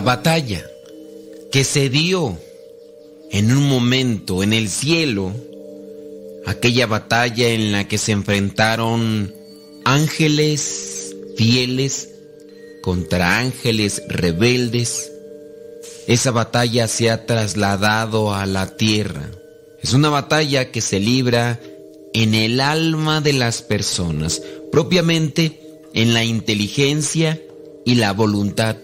batalla que se dio en un momento en el cielo, aquella batalla en la que se enfrentaron ángeles fieles contra ángeles rebeldes, esa batalla se ha trasladado a la tierra. Es una batalla que se libra en el alma de las personas, propiamente en la inteligencia y la voluntad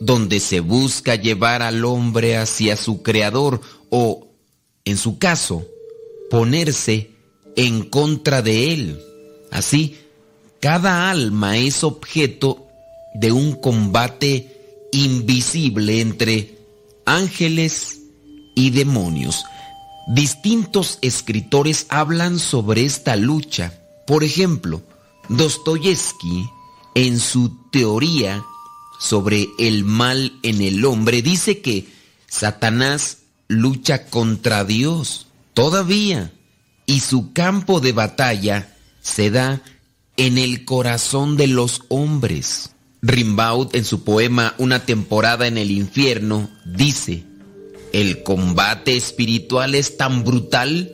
donde se busca llevar al hombre hacia su creador o, en su caso, ponerse en contra de él. Así, cada alma es objeto de un combate invisible entre ángeles y demonios. Distintos escritores hablan sobre esta lucha. Por ejemplo, Dostoyevsky, en su teoría sobre el mal en el hombre, dice que Satanás lucha contra Dios todavía y su campo de batalla se da en el corazón de los hombres. Rimbaud en su poema Una temporada en el infierno dice, el combate espiritual es tan brutal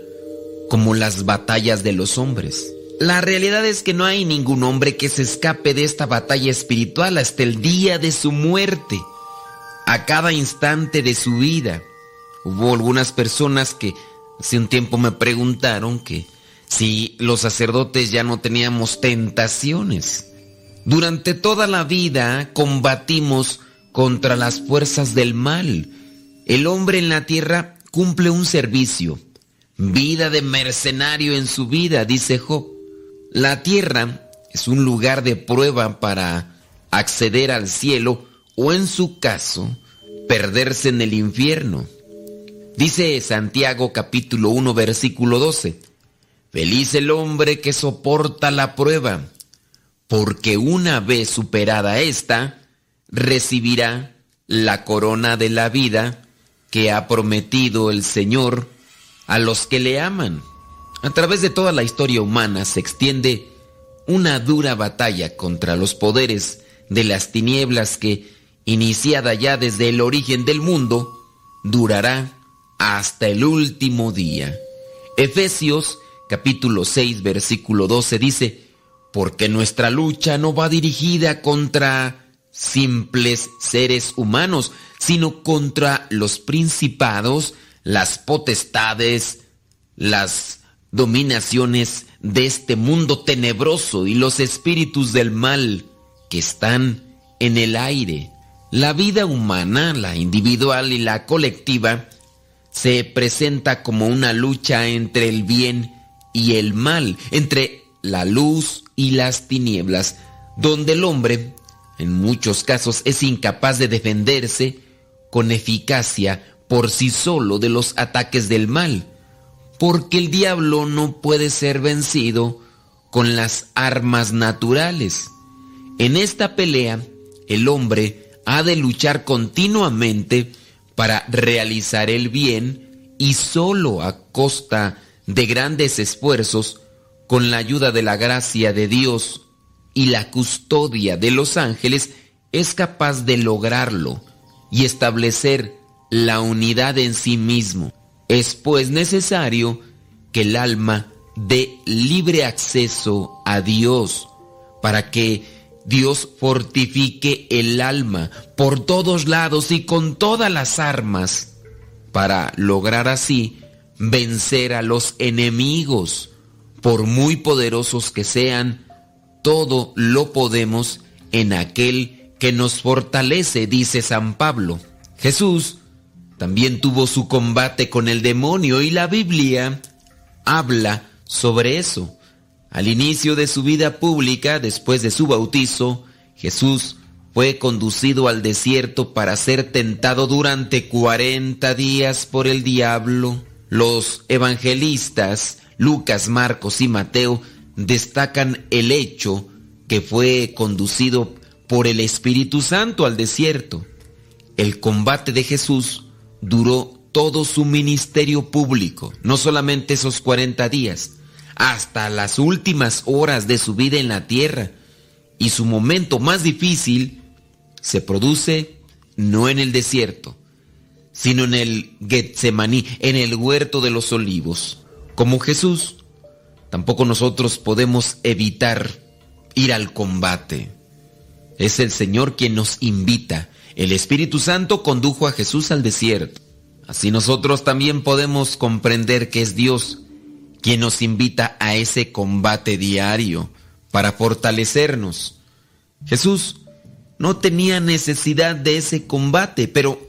como las batallas de los hombres. La realidad es que no hay ningún hombre que se escape de esta batalla espiritual hasta el día de su muerte, a cada instante de su vida. Hubo algunas personas que hace un tiempo me preguntaron que si los sacerdotes ya no teníamos tentaciones. Durante toda la vida combatimos contra las fuerzas del mal. El hombre en la tierra cumple un servicio, vida de mercenario en su vida, dice Job. La tierra es un lugar de prueba para acceder al cielo o en su caso, perderse en el infierno. Dice Santiago capítulo 1 versículo 12, Feliz el hombre que soporta la prueba porque una vez superada esta, recibirá la corona de la vida que ha prometido el Señor a los que le aman. A través de toda la historia humana se extiende una dura batalla contra los poderes de las tinieblas que, iniciada ya desde el origen del mundo, durará hasta el último día. Efesios capítulo 6 versículo 12 dice, porque nuestra lucha no va dirigida contra simples seres humanos, sino contra los principados, las potestades, las dominaciones de este mundo tenebroso y los espíritus del mal que están en el aire. La vida humana, la individual y la colectiva, se presenta como una lucha entre el bien y el mal, entre la luz y las tinieblas, donde el hombre, en muchos casos, es incapaz de defenderse con eficacia por sí solo de los ataques del mal, porque el diablo no puede ser vencido con las armas naturales. En esta pelea, el hombre ha de luchar continuamente para realizar el bien y solo a costa de grandes esfuerzos con la ayuda de la gracia de Dios y la custodia de los ángeles, es capaz de lograrlo y establecer la unidad en sí mismo. Es pues necesario que el alma dé libre acceso a Dios para que Dios fortifique el alma por todos lados y con todas las armas para lograr así vencer a los enemigos por muy poderosos que sean, todo lo podemos en aquel que nos fortalece, dice San Pablo. Jesús también tuvo su combate con el demonio y la Biblia habla sobre eso. Al inicio de su vida pública, después de su bautizo, Jesús fue conducido al desierto para ser tentado durante 40 días por el diablo. Los evangelistas Lucas, Marcos y Mateo destacan el hecho que fue conducido por el Espíritu Santo al desierto. El combate de Jesús duró todo su ministerio público, no solamente esos 40 días, hasta las últimas horas de su vida en la tierra. Y su momento más difícil se produce no en el desierto, sino en el Getsemaní, en el huerto de los olivos. Como Jesús, tampoco nosotros podemos evitar ir al combate. Es el Señor quien nos invita. El Espíritu Santo condujo a Jesús al desierto. Así nosotros también podemos comprender que es Dios quien nos invita a ese combate diario para fortalecernos. Jesús no tenía necesidad de ese combate, pero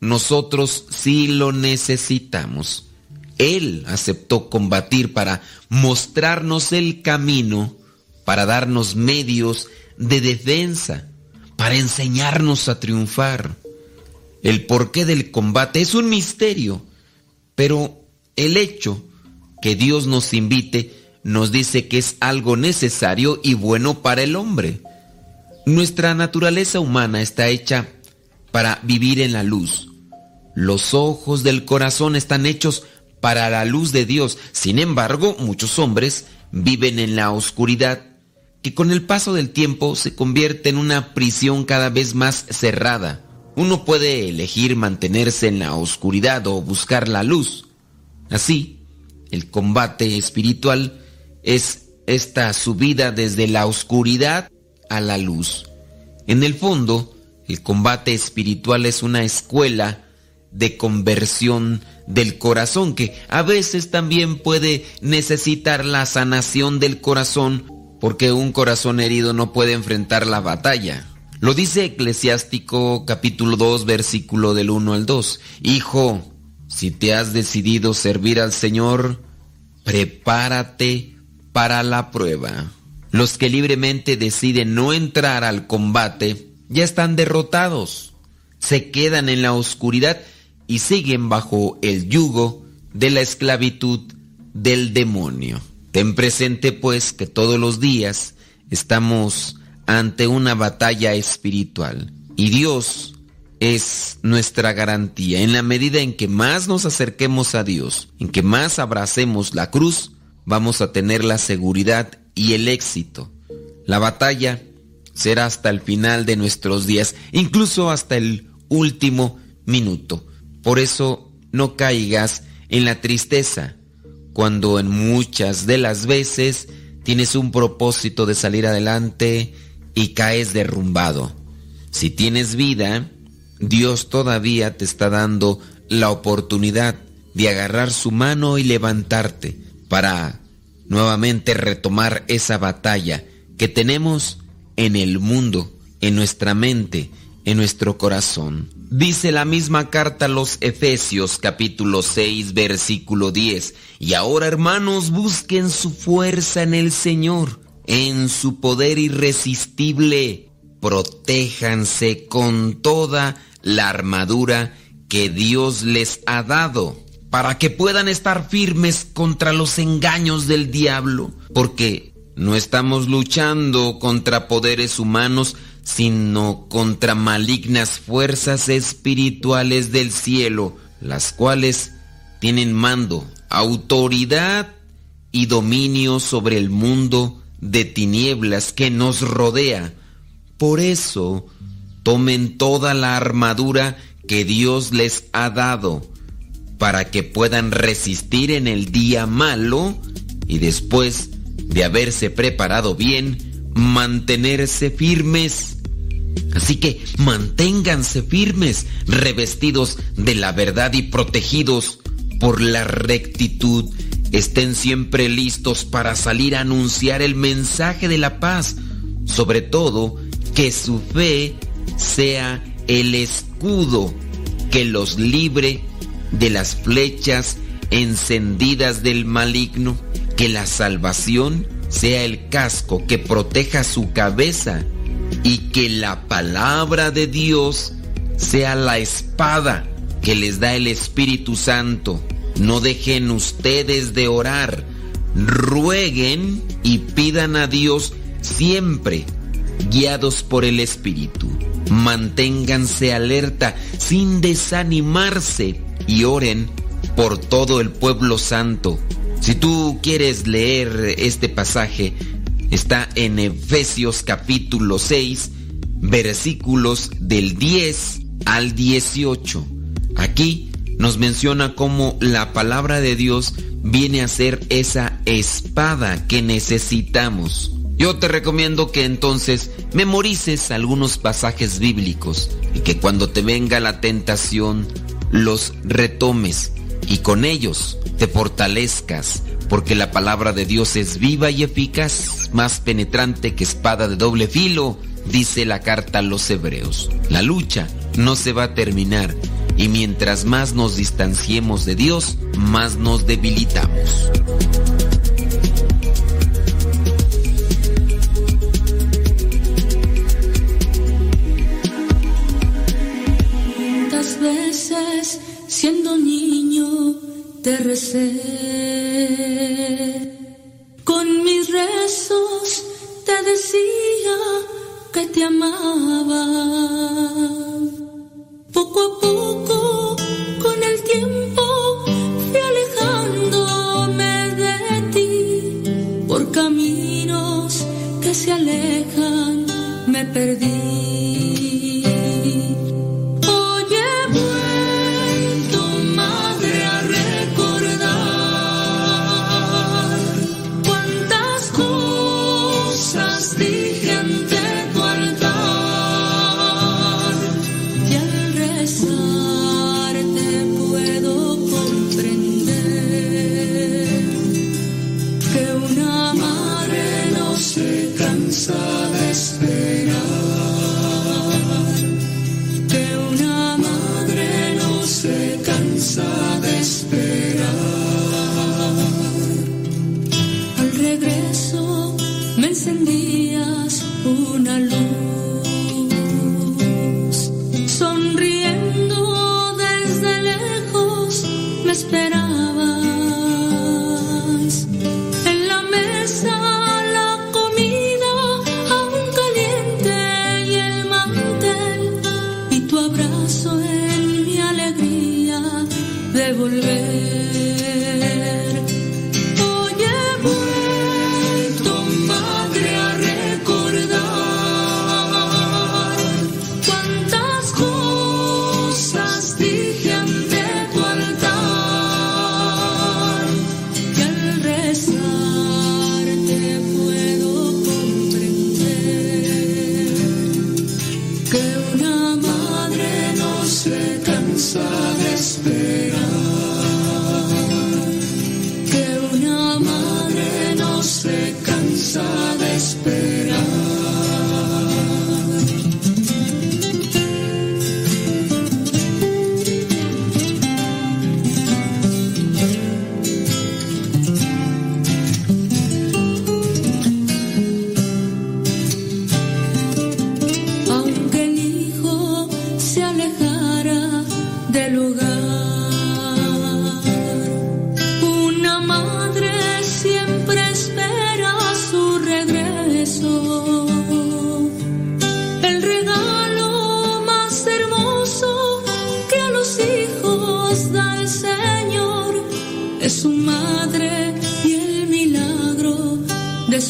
nosotros sí lo necesitamos. Él aceptó combatir para mostrarnos el camino, para darnos medios de defensa, para enseñarnos a triunfar. El porqué del combate es un misterio, pero el hecho que Dios nos invite nos dice que es algo necesario y bueno para el hombre. Nuestra naturaleza humana está hecha para vivir en la luz. Los ojos del corazón están hechos para la luz de Dios. Sin embargo, muchos hombres viven en la oscuridad que con el paso del tiempo se convierte en una prisión cada vez más cerrada. Uno puede elegir mantenerse en la oscuridad o buscar la luz. Así, el combate espiritual es esta subida desde la oscuridad a la luz. En el fondo, el combate espiritual es una escuela de conversión del corazón que a veces también puede necesitar la sanación del corazón porque un corazón herido no puede enfrentar la batalla. Lo dice Eclesiástico capítulo 2 versículo del 1 al 2. Hijo, si te has decidido servir al Señor, prepárate para la prueba. Los que libremente deciden no entrar al combate ya están derrotados, se quedan en la oscuridad y siguen bajo el yugo de la esclavitud del demonio. Ten presente pues que todos los días estamos ante una batalla espiritual y Dios es nuestra garantía. En la medida en que más nos acerquemos a Dios, en que más abracemos la cruz, vamos a tener la seguridad y el éxito. La batalla será hasta el final de nuestros días, incluso hasta el último minuto. Por eso no caigas en la tristeza, cuando en muchas de las veces tienes un propósito de salir adelante y caes derrumbado. Si tienes vida, Dios todavía te está dando la oportunidad de agarrar su mano y levantarte para nuevamente retomar esa batalla que tenemos en el mundo, en nuestra mente, en nuestro corazón. Dice la misma carta a los Efesios capítulo 6 versículo 10, y ahora hermanos busquen su fuerza en el Señor, en su poder irresistible, protéjanse con toda la armadura que Dios les ha dado para que puedan estar firmes contra los engaños del diablo, porque no estamos luchando contra poderes humanos, sino contra malignas fuerzas espirituales del cielo, las cuales tienen mando, autoridad y dominio sobre el mundo de tinieblas que nos rodea. Por eso, tomen toda la armadura que Dios les ha dado para que puedan resistir en el día malo y después de haberse preparado bien, mantenerse firmes. Así que manténganse firmes, revestidos de la verdad y protegidos por la rectitud. Estén siempre listos para salir a anunciar el mensaje de la paz. Sobre todo, que su fe sea el escudo que los libre de las flechas encendidas del maligno. Que la salvación sea el casco que proteja su cabeza y que la palabra de Dios sea la espada que les da el Espíritu Santo. No dejen ustedes de orar, rueguen y pidan a Dios siempre guiados por el Espíritu. Manténganse alerta sin desanimarse y oren por todo el pueblo santo. Si tú quieres leer este pasaje, está en Efesios capítulo 6, versículos del 10 al 18. Aquí nos menciona cómo la palabra de Dios viene a ser esa espada que necesitamos. Yo te recomiendo que entonces memorices algunos pasajes bíblicos y que cuando te venga la tentación los retomes y con ellos te fortalezcas, porque la palabra de Dios es viva y eficaz, más penetrante que espada de doble filo, dice la carta a los hebreos. La lucha no se va a terminar y mientras más nos distanciemos de Dios, más nos debilitamos. ¿Cuántas veces siendo niño te recé? Con mis rezos te decía que te amaba. Poco a poco, con el tiempo, fui alejándome de ti. Por caminos que se alejan, me perdí.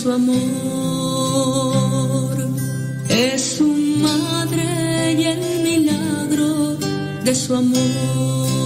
Su amor. Es su madre y el milagro de su amor.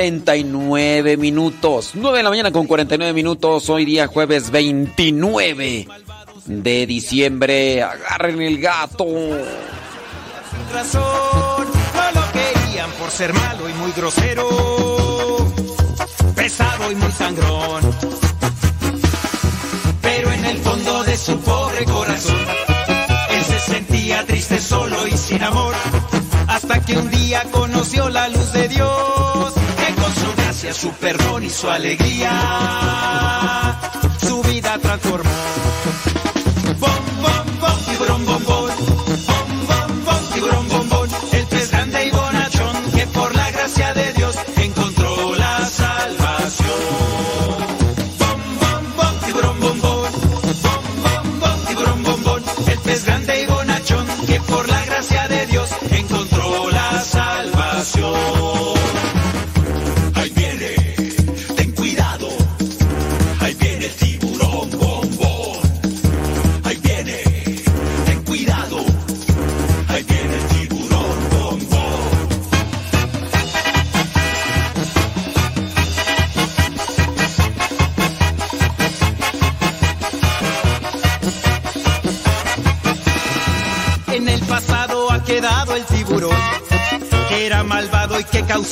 49 minutos. 9 de la mañana con 49 minutos. Hoy día jueves 29 de diciembre. Agarren el gato. Razón, no querían por ser malo y muy grosero. Pesado y muy sangrón. Pero en el fondo de su pobre corazón, él se sentía triste, solo y sin amor. Hasta que un día conoció la luz de Dios su perdón y su alegría, su vida transformó.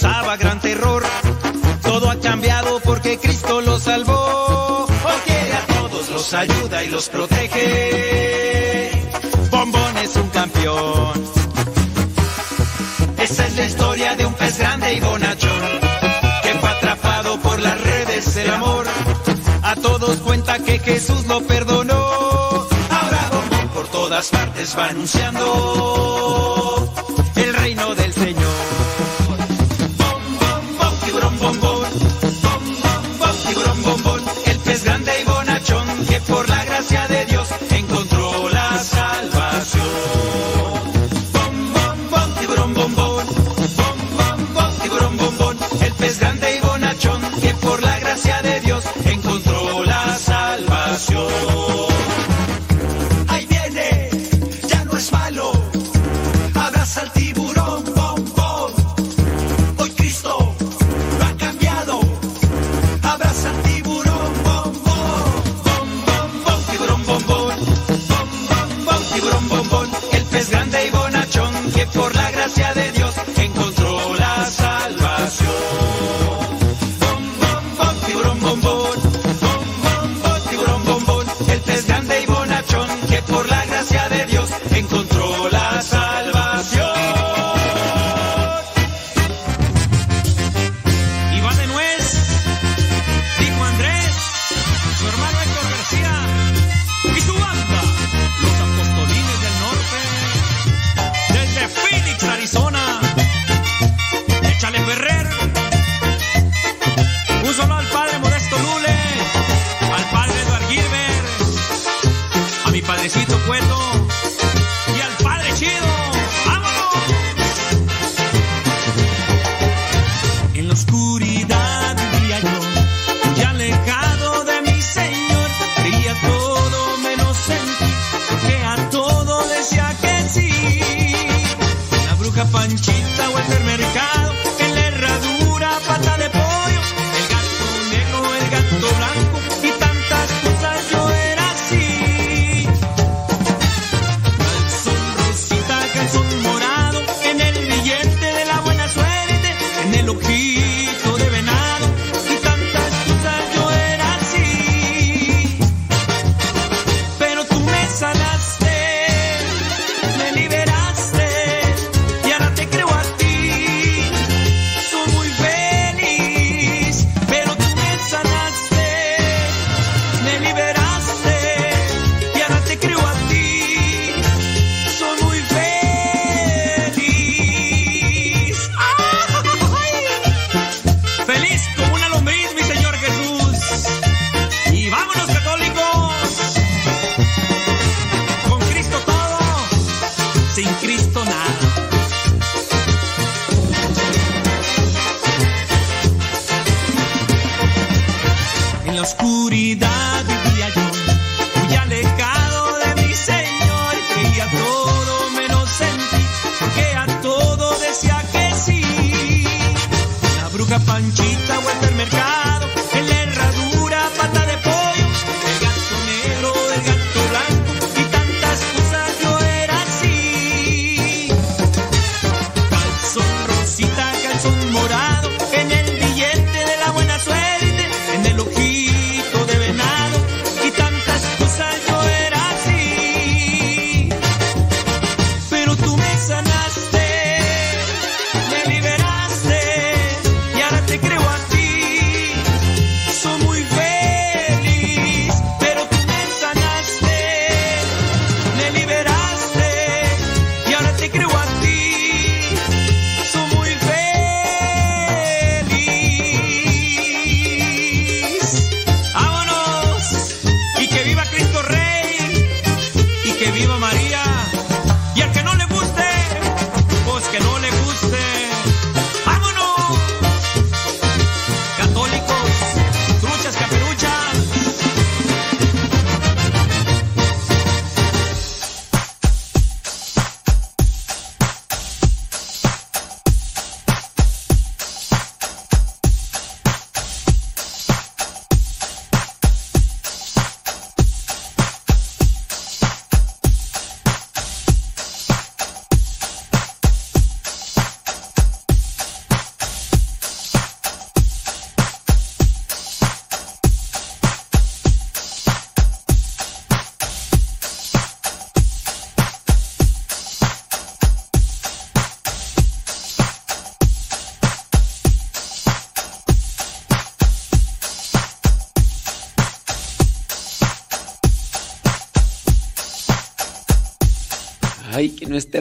causaba gran terror. Todo ha cambiado porque Cristo los salvó, porque a todos los ayuda y los protege. Bombón es un campeón. Esa es la historia de un pez grande y bonachón, que fue atrapado por las redes del amor. A todos cuenta que Jesús lo perdonó. Ahora Bombón por todas partes va anunciando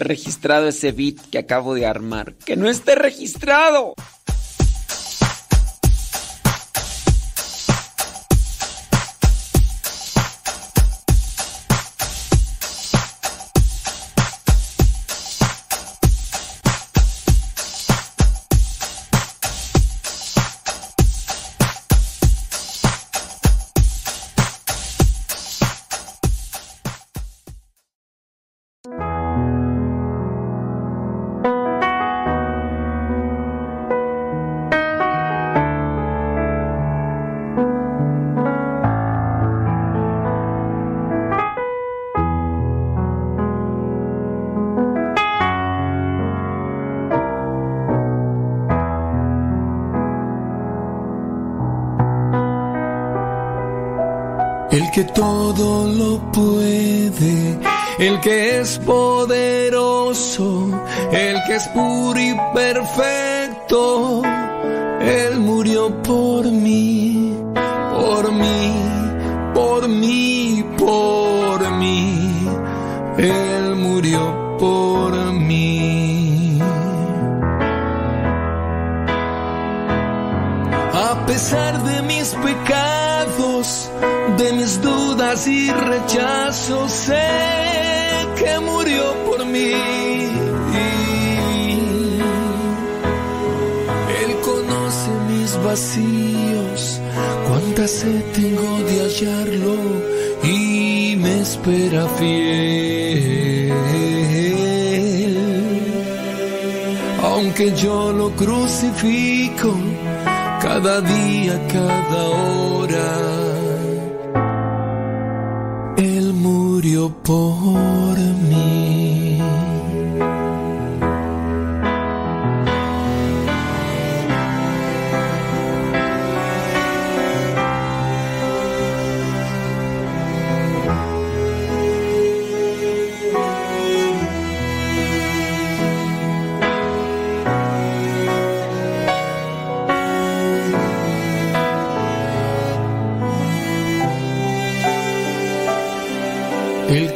registrado ese beat que acabo de armar. Que no esté registrado. Es poderoso, el que es puro y perfecto, tengo de hallarlo y me espera fiel. Aunque yo lo crucifico, cada día, cada hora. Él murió por mí.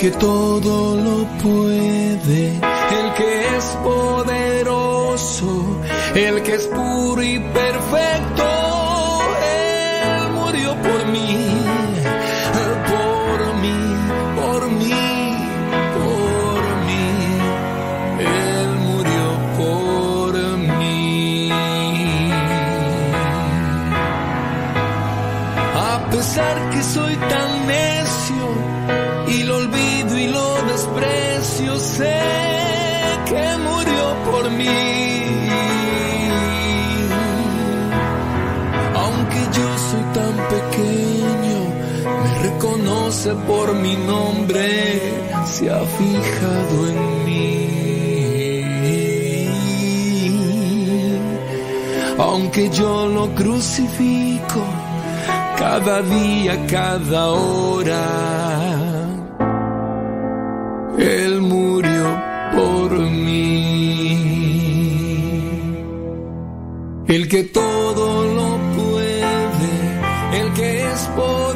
Que todo lo puede, el que es poderoso, el que es puro y perfecto, Él murió por mí, por mí, por mí, por mí, Él murió por mí. A pesar que soy tan necio, sé que murió por mí. Aunque yo soy tan pequeño, me reconoce por mi nombre, se ha fijado en mí. Aunque yo lo crucifico, cada día, cada hora. El que todo lo puede, el que es poderoso,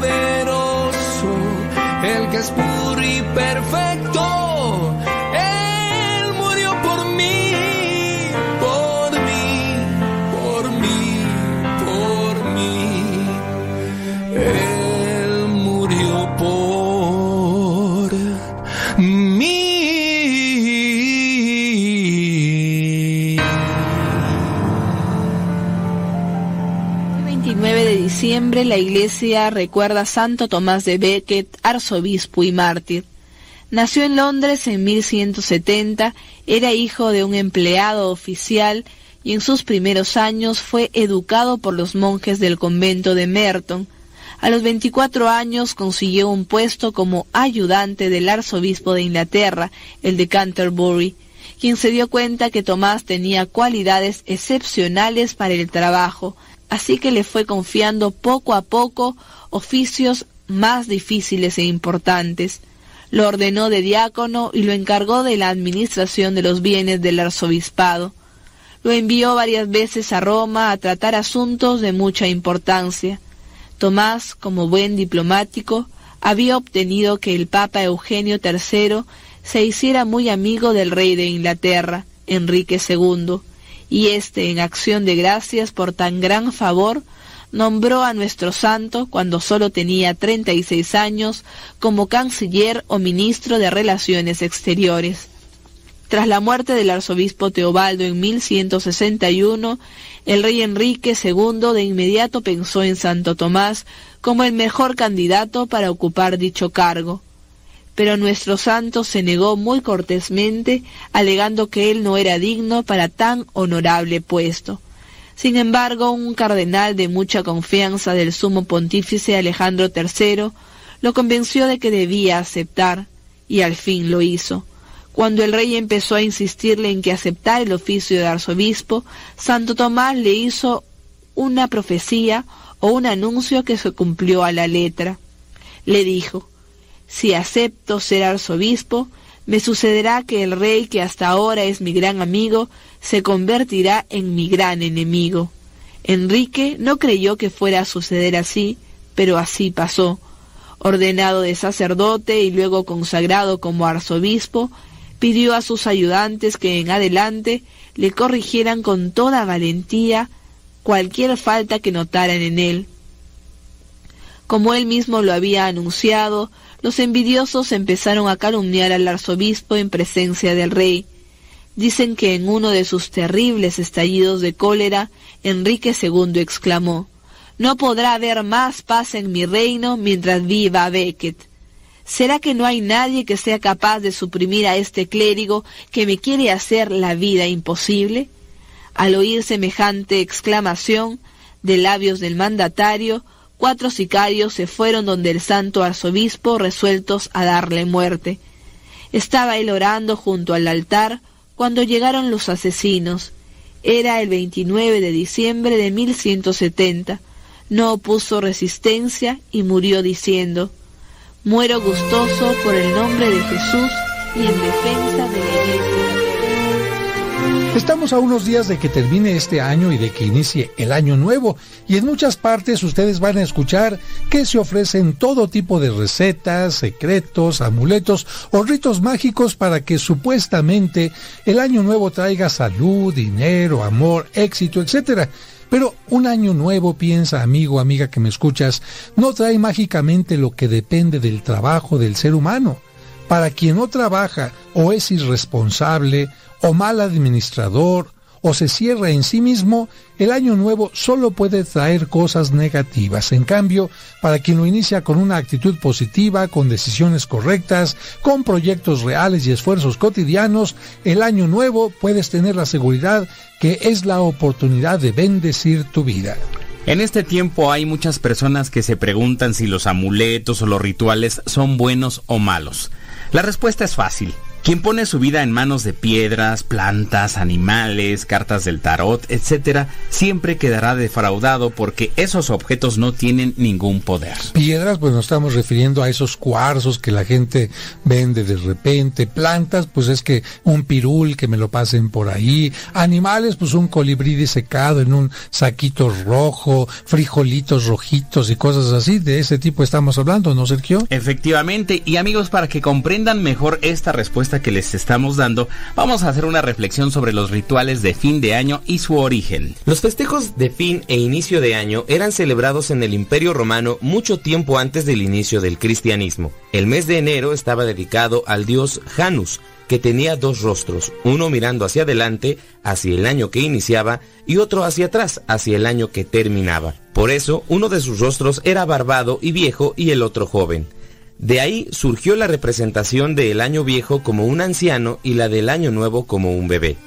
29 de diciembre la iglesia recuerda a Santo Tomás de Becket, arzobispo y mártir. Nació en Londres en 1170, era hijo de un empleado oficial y en sus primeros años fue educado por los monjes del convento de Merton. A los 24 años consiguió un puesto como ayudante del arzobispo de Inglaterra, el de Canterbury, quien se dio cuenta que Tomás tenía cualidades excepcionales para el trabajo, así que le fue confiando poco a poco oficios más difíciles e importantes. Lo ordenó de diácono y lo encargó de la administración de los bienes del arzobispado. Lo envió varias veces a Roma a tratar asuntos de mucha importancia. Tomás, como buen diplomático, había obtenido que el Papa Eugenio III se hiciera muy amigo del rey de Inglaterra, Enrique II, y éste, en acción de gracias por tan gran favor, nombró a nuestro santo, cuando solo tenía 36 años, como canciller o ministro de Relaciones Exteriores. Tras la muerte del arzobispo Teobaldo en 1161, el rey Enrique II de inmediato pensó en Santo Tomás como el mejor candidato para ocupar dicho cargo. Pero nuestro santo se negó muy cortésmente, alegando que él no era digno para tan honorable puesto. Sin embargo, un cardenal de mucha confianza del sumo pontífice Alejandro III lo convenció de que debía aceptar, y al fin lo hizo. Cuando el rey empezó a insistirle en que aceptara el oficio de arzobispo, Santo Tomás le hizo una profecía o un anuncio que se cumplió a la letra. Le dijo, si acepto ser arzobispo, me sucederá que el rey que hasta ahora es mi gran amigo se convertirá en mi gran enemigo. Enrique no creyó que fuera a suceder así, pero así pasó. Ordenado de sacerdote y luego consagrado como arzobispo, pidió a sus ayudantes que en adelante le corrigieran con toda valentía cualquier falta que notaran en él. Como él mismo lo había anunciado, los envidiosos empezaron a calumniar al arzobispo en presencia del rey. Dicen que en uno de sus terribles estallidos de cólera, Enrique II exclamó, No podrá haber más paz en mi reino mientras viva Becket. ¿Será que no hay nadie que sea capaz de suprimir a este clérigo que me quiere hacer la vida imposible? Al oír semejante exclamación de labios del mandatario, cuatro sicarios se fueron donde el santo arzobispo resueltos a darle muerte. Estaba él orando junto al altar cuando llegaron los asesinos. Era el 29 de diciembre de 1170. No opuso resistencia y murió diciendo, Muero gustoso por el nombre de Jesús y en defensa de la iglesia. Estamos a unos días de que termine este año y de que inicie el año nuevo y en muchas partes ustedes van a escuchar que se ofrecen todo tipo de recetas, secretos, amuletos o ritos mágicos para que supuestamente el año nuevo traiga salud, dinero, amor, éxito, etc. Pero un año nuevo, piensa amigo, amiga que me escuchas, no trae mágicamente lo que depende del trabajo del ser humano. Para quien no trabaja o es irresponsable, o mal administrador, o se cierra en sí mismo, el año nuevo solo puede traer cosas negativas. En cambio, para quien lo inicia con una actitud positiva, con decisiones correctas, con proyectos reales y esfuerzos cotidianos, el año nuevo puedes tener la seguridad que es la oportunidad de bendecir tu vida. En este tiempo hay muchas personas que se preguntan si los amuletos o los rituales son buenos o malos. La respuesta es fácil. Quien pone su vida en manos de piedras, plantas, animales, cartas del tarot, etc., siempre quedará defraudado porque esos objetos no tienen ningún poder. Piedras, pues nos estamos refiriendo a esos cuarzos que la gente vende de repente. Plantas, pues es que un pirul que me lo pasen por ahí. Animales, pues un colibrí disecado en un saquito rojo, frijolitos rojitos y cosas así. De ese tipo estamos hablando, ¿no, Sergio? Efectivamente. Y amigos, para que comprendan mejor esta respuesta, que les estamos dando, vamos a hacer una reflexión sobre los rituales de fin de año y su origen. Los festejos de fin e inicio de año eran celebrados en el Imperio Romano mucho tiempo antes del inicio del cristianismo. El mes de enero estaba dedicado al dios Janus, que tenía dos rostros, uno mirando hacia adelante, hacia el año que iniciaba, y otro hacia atrás, hacia el año que terminaba. Por eso, uno de sus rostros era barbado y viejo y el otro joven. De ahí surgió la representación del año viejo como un anciano y la del año nuevo como un bebé.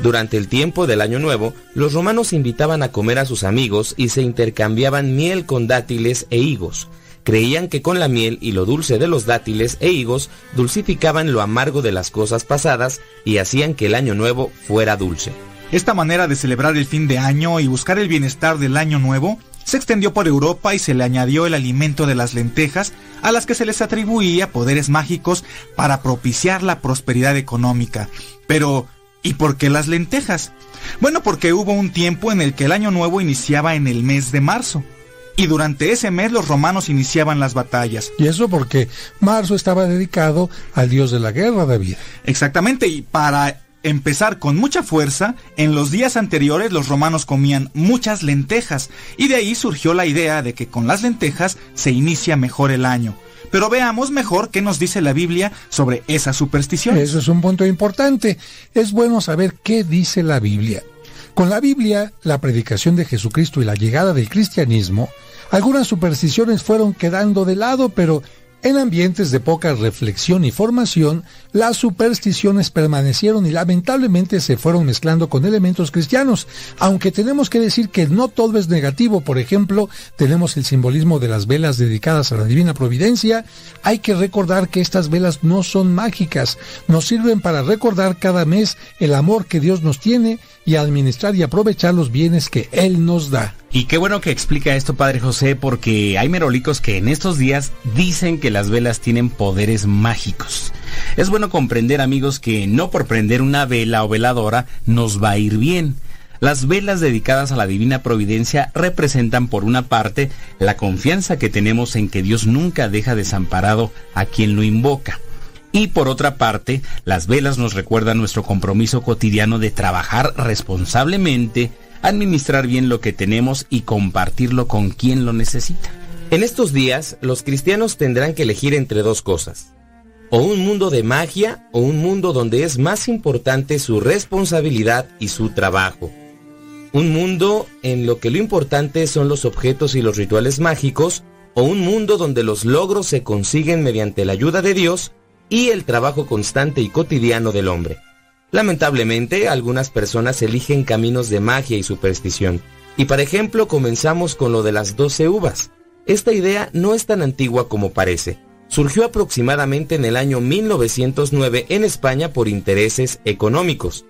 Durante el tiempo del año nuevo, los romanos invitaban a comer a sus amigos y se intercambiaban miel con dátiles e higos. Creían que con la miel y lo dulce de los dátiles e higos dulcificaban lo amargo de las cosas pasadas y hacían que el año nuevo fuera dulce. Esta manera de celebrar el fin de año y buscar el bienestar del año nuevo se extendió por Europa y se le añadió el alimento de las lentejas, a las que se les atribuía poderes mágicos para propiciar la prosperidad económica. Pero, ¿y por qué las lentejas? Bueno, porque hubo un tiempo en el que el año nuevo iniciaba en el mes de marzo. y durante ese mes los romanos iniciaban las batallas. Y eso porque marzo estaba dedicado al dios de la guerra, David. Exactamente, y para empezar con mucha fuerza, en los días anteriores los romanos comían muchas lentejas, y de ahí surgió la idea de que con las lentejas se inicia mejor el año. Pero veamos mejor qué nos dice la Biblia sobre esa superstición. Eso es un punto importante. Es bueno saber qué dice la Biblia. Con la Biblia, la predicación de Jesucristo y la llegada del cristianismo, algunas supersticiones fueron quedando de lado, pero en ambientes de poca reflexión y formación, las supersticiones permanecieron y lamentablemente se fueron mezclando con elementos cristianos, aunque tenemos que decir que no todo es negativo. Por ejemplo, tenemos el simbolismo de las velas dedicadas a la divina providencia. Hay que recordar que estas velas no son mágicas, nos sirven para recordar cada mes el amor que Dios nos tiene y administrar y aprovechar los bienes que Él nos da. Y qué bueno que explica esto, Padre José, porque hay merolicos que en estos días dicen que las velas tienen poderes mágicos. Es bueno comprender, amigos, que no por prender una vela o veladora nos va a ir bien. Las velas dedicadas a la divina providencia representan por una parte la confianza que tenemos en que Dios nunca deja desamparado a quien lo invoca. Y por otra parte, las velas nos recuerdan nuestro compromiso cotidiano de trabajar responsablemente, administrar bien lo que tenemos y compartirlo con quien lo necesita. En estos días, los cristianos tendrán que elegir entre dos cosas. O un mundo de magia o un mundo donde es más importante su responsabilidad y su trabajo. Un mundo en lo que lo importante son los objetos y los rituales mágicos o un mundo donde los logros se consiguen mediante la ayuda de Dios y el trabajo constante y cotidiano del hombre. Lamentablemente, algunas personas eligen caminos de magia y superstición. Y por ejemplo, comenzamos con lo de las 12 uvas. Esta idea no es tan antigua como parece. Surgió aproximadamente en el año 1909 en España por intereses económicos.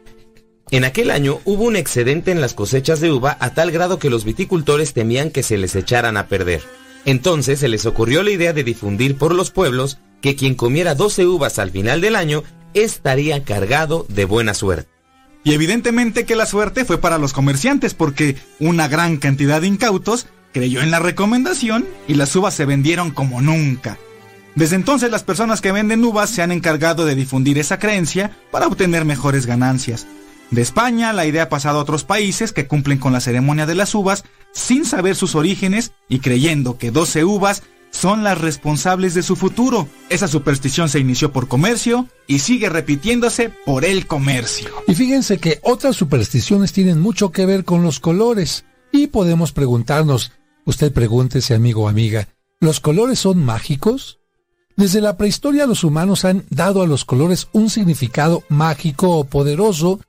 En aquel año hubo un excedente en las cosechas de uva a tal grado que los viticultores temían que se les echaran a perder. Entonces se les ocurrió la idea de difundir por los pueblos que quien comiera 12 uvas al final del año estaría cargado de buena suerte. Y evidentemente que la suerte fue para los comerciantes porque una gran cantidad de incautos creyó en la recomendación y las uvas se vendieron como nunca. Desde entonces las personas que venden uvas se han encargado de difundir esa creencia para obtener mejores ganancias. De España la idea ha pasado a otros países que cumplen con la ceremonia de las uvas sin saber sus orígenes y creyendo que 12 uvas son las responsables de su futuro. Esa superstición se inició por comercio y sigue repitiéndose por el comercio. Y fíjense que otras supersticiones tienen mucho que ver con los colores. Y podemos preguntarnos, usted pregúntese amigo o amiga, ¿los colores son mágicos? Desde la prehistoria los humanos han dado a los colores un significado mágico o poderoso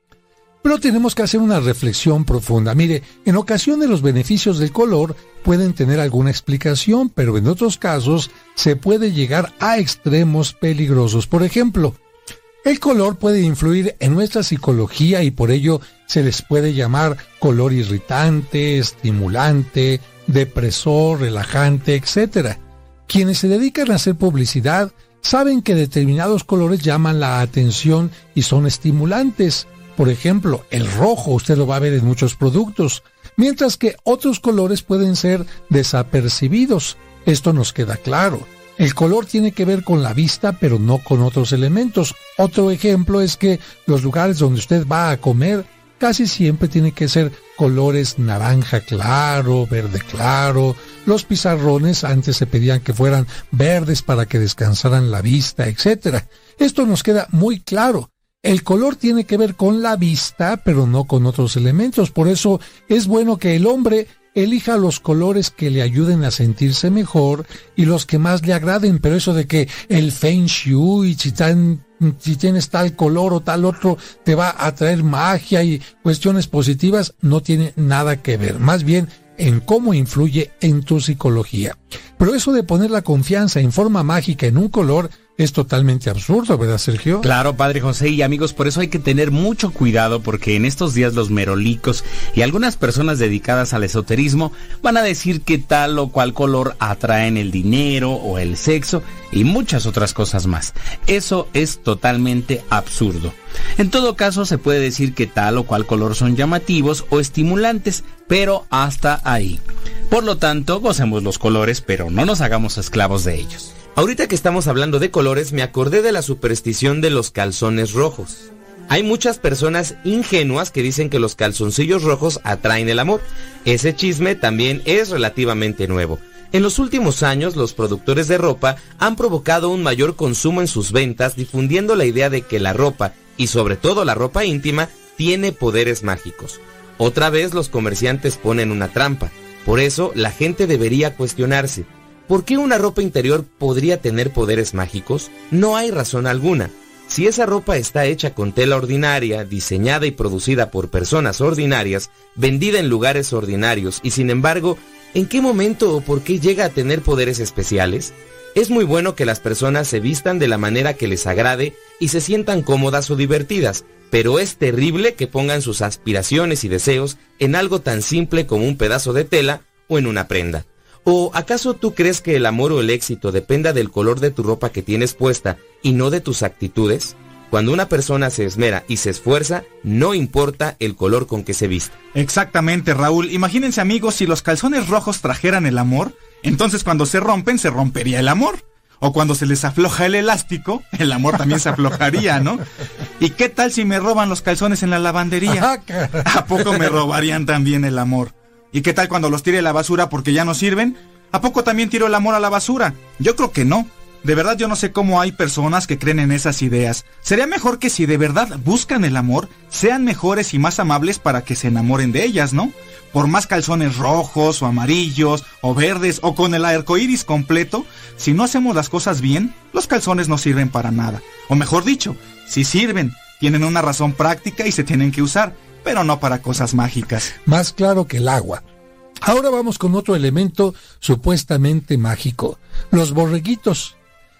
pero tenemos que hacer una reflexión profunda. Mire, en ocasiones los beneficios del color pueden tener alguna explicación, pero en otros casos se puede llegar a extremos peligrosos. Por ejemplo, el color puede influir en nuestra psicología y por ello se les puede llamar color irritante, estimulante, depresor, relajante, etc. Quienes se dedican a hacer publicidad saben que determinados colores llaman la atención y son estimulantes. Por ejemplo, el rojo usted lo va a ver en muchos productos, mientras que otros colores pueden ser desapercibidos. Esto nos queda claro. El color tiene que ver con la vista, pero no con otros elementos. Otro ejemplo es que los lugares donde usted va a comer casi siempre tienen que ser colores naranja claro, verde claro. Los pizarrones antes se pedían que fueran verdes para que descansaran la vista, etc. Esto nos queda muy claro. El color tiene que ver con la vista, pero no con otros elementos. Por eso es bueno que el hombre elija los colores que le ayuden a sentirse mejor y los que más le agraden. Pero eso de que el feng shui, si, si tienes tal color o tal otro, te va a traer magia y cuestiones positivas, no tiene nada que ver. Más bien en cómo influye en tu psicología. Pero eso de poner la confianza en forma mágica en un color es totalmente absurdo, ¿verdad, Sergio? Claro, padre José y amigos, por eso hay que tener mucho cuidado porque en estos días los merolicos y algunas personas dedicadas al esoterismo van a decir que tal o cual color atraen el dinero o el sexo y muchas otras cosas más. Eso es totalmente absurdo. En todo caso, se puede decir que tal o cual color son llamativos o estimulantes, pero hasta ahí. Por lo tanto, gocemos los colores, pero no nos hagamos esclavos de ellos. Ahorita que estamos hablando de colores, me acordé de la superstición de los calzones rojos. Hay muchas personas ingenuas que dicen que los calzoncillos rojos atraen el amor. Ese chisme también es relativamente nuevo. En los últimos años, los productores de ropa han provocado un mayor consumo en sus ventas, difundiendo la idea de que la ropa, y sobre todo la ropa íntima, tiene poderes mágicos. Otra vez los comerciantes ponen una trampa. Por eso, la gente debería cuestionarse, ¿por qué una ropa interior podría tener poderes mágicos? No hay razón alguna. Si esa ropa está hecha con tela ordinaria, diseñada y producida por personas ordinarias, vendida en lugares ordinarios y sin embargo, ¿en qué momento o por qué llega a tener poderes especiales? Es muy bueno que las personas se vistan de la manera que les agrade y se sientan cómodas o divertidas, pero es terrible que pongan sus aspiraciones y deseos en algo tan simple como un pedazo de tela o en una prenda. ¿O acaso tú crees que el amor o el éxito dependa del color de tu ropa que tienes puesta y no de tus actitudes? Cuando una persona se esmera y se esfuerza, no importa el color con que se viste. Exactamente, Raúl. Imagínense amigos, si los calzones rojos trajeran el amor, entonces cuando se rompen se rompería el amor. O cuando se les afloja el elástico, el amor también se aflojaría, ¿no? ¿Y qué tal si me roban los calzones en la lavandería? ¿A poco me robarían también el amor? ¿Y qué tal cuando los tire a la basura porque ya no sirven? ¿A poco también tiro el amor a la basura? Yo creo que no. De verdad yo no sé cómo hay personas que creen en esas ideas. Sería mejor que si de verdad buscan el amor, sean mejores y más amables para que se enamoren de ellas, ¿no? Por más calzones rojos o amarillos o verdes o con el arco iris completo, si no hacemos las cosas bien, los calzones no sirven para nada. O mejor dicho, si sirven, tienen una razón práctica y se tienen que usar, pero no para cosas mágicas. Más claro que el agua. Ahora vamos con otro elemento supuestamente mágico, los borreguitos.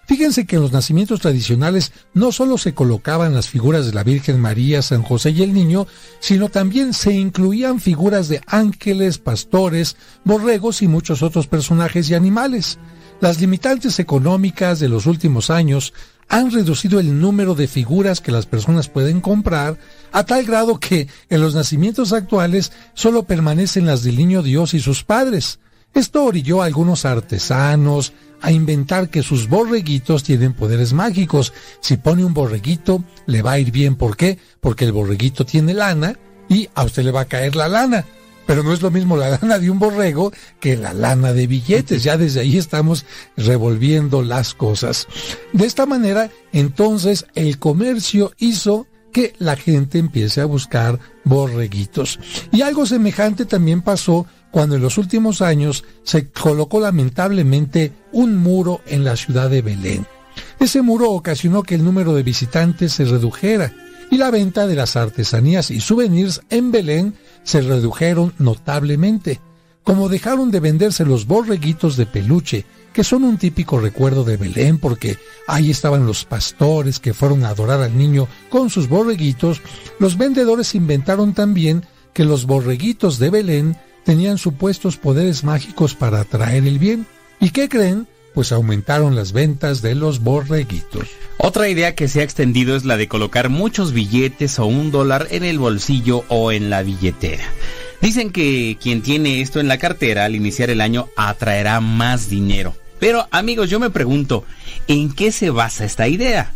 Fíjense que en los nacimientos tradicionales no solo se colocaban las figuras de la Virgen María, San José y el Niño, sino también se incluían figuras de ángeles, pastores, borregos y muchos otros personajes y animales. Las limitantes económicas de los últimos años han reducido el número de figuras que las personas pueden comprar a tal grado que en los nacimientos actuales solo permanecen las del niño Dios y sus padres. Esto orilló a algunos artesanos a inventar que sus borreguitos tienen poderes mágicos. Si pone un borreguito, le va a ir bien. ¿Por qué? Porque el borreguito tiene lana y a usted le va a caer la lana. Pero no es lo mismo la lana de un borrego que la lana de billetes. Ya desde ahí estamos revolviendo las cosas. De esta manera, entonces, el comercio hizo que la gente empiece a buscar borreguitos. Y algo semejante también pasó cuando en los últimos años se colocó lamentablemente un muro en la ciudad de Belén. Ese muro ocasionó que el número de visitantes se redujera y la venta de las artesanías y souvenirs en Belén se redujeron notablemente. Como dejaron de venderse los borreguitos de peluche, que son un típico recuerdo de Belén porque ahí estaban los pastores que fueron a adorar al niño con sus borreguitos, los vendedores inventaron también que los borreguitos de Belén tenían supuestos poderes mágicos para atraer el bien. ¿Y qué creen? Pues aumentaron las ventas de los borreguitos. Otra idea que se ha extendido es la de colocar muchos billetes o un dólar en el bolsillo o en la billetera. Dicen que quien tiene esto en la cartera al iniciar el año atraerá más dinero. Pero amigos, yo me pregunto, ¿en qué se basa esta idea?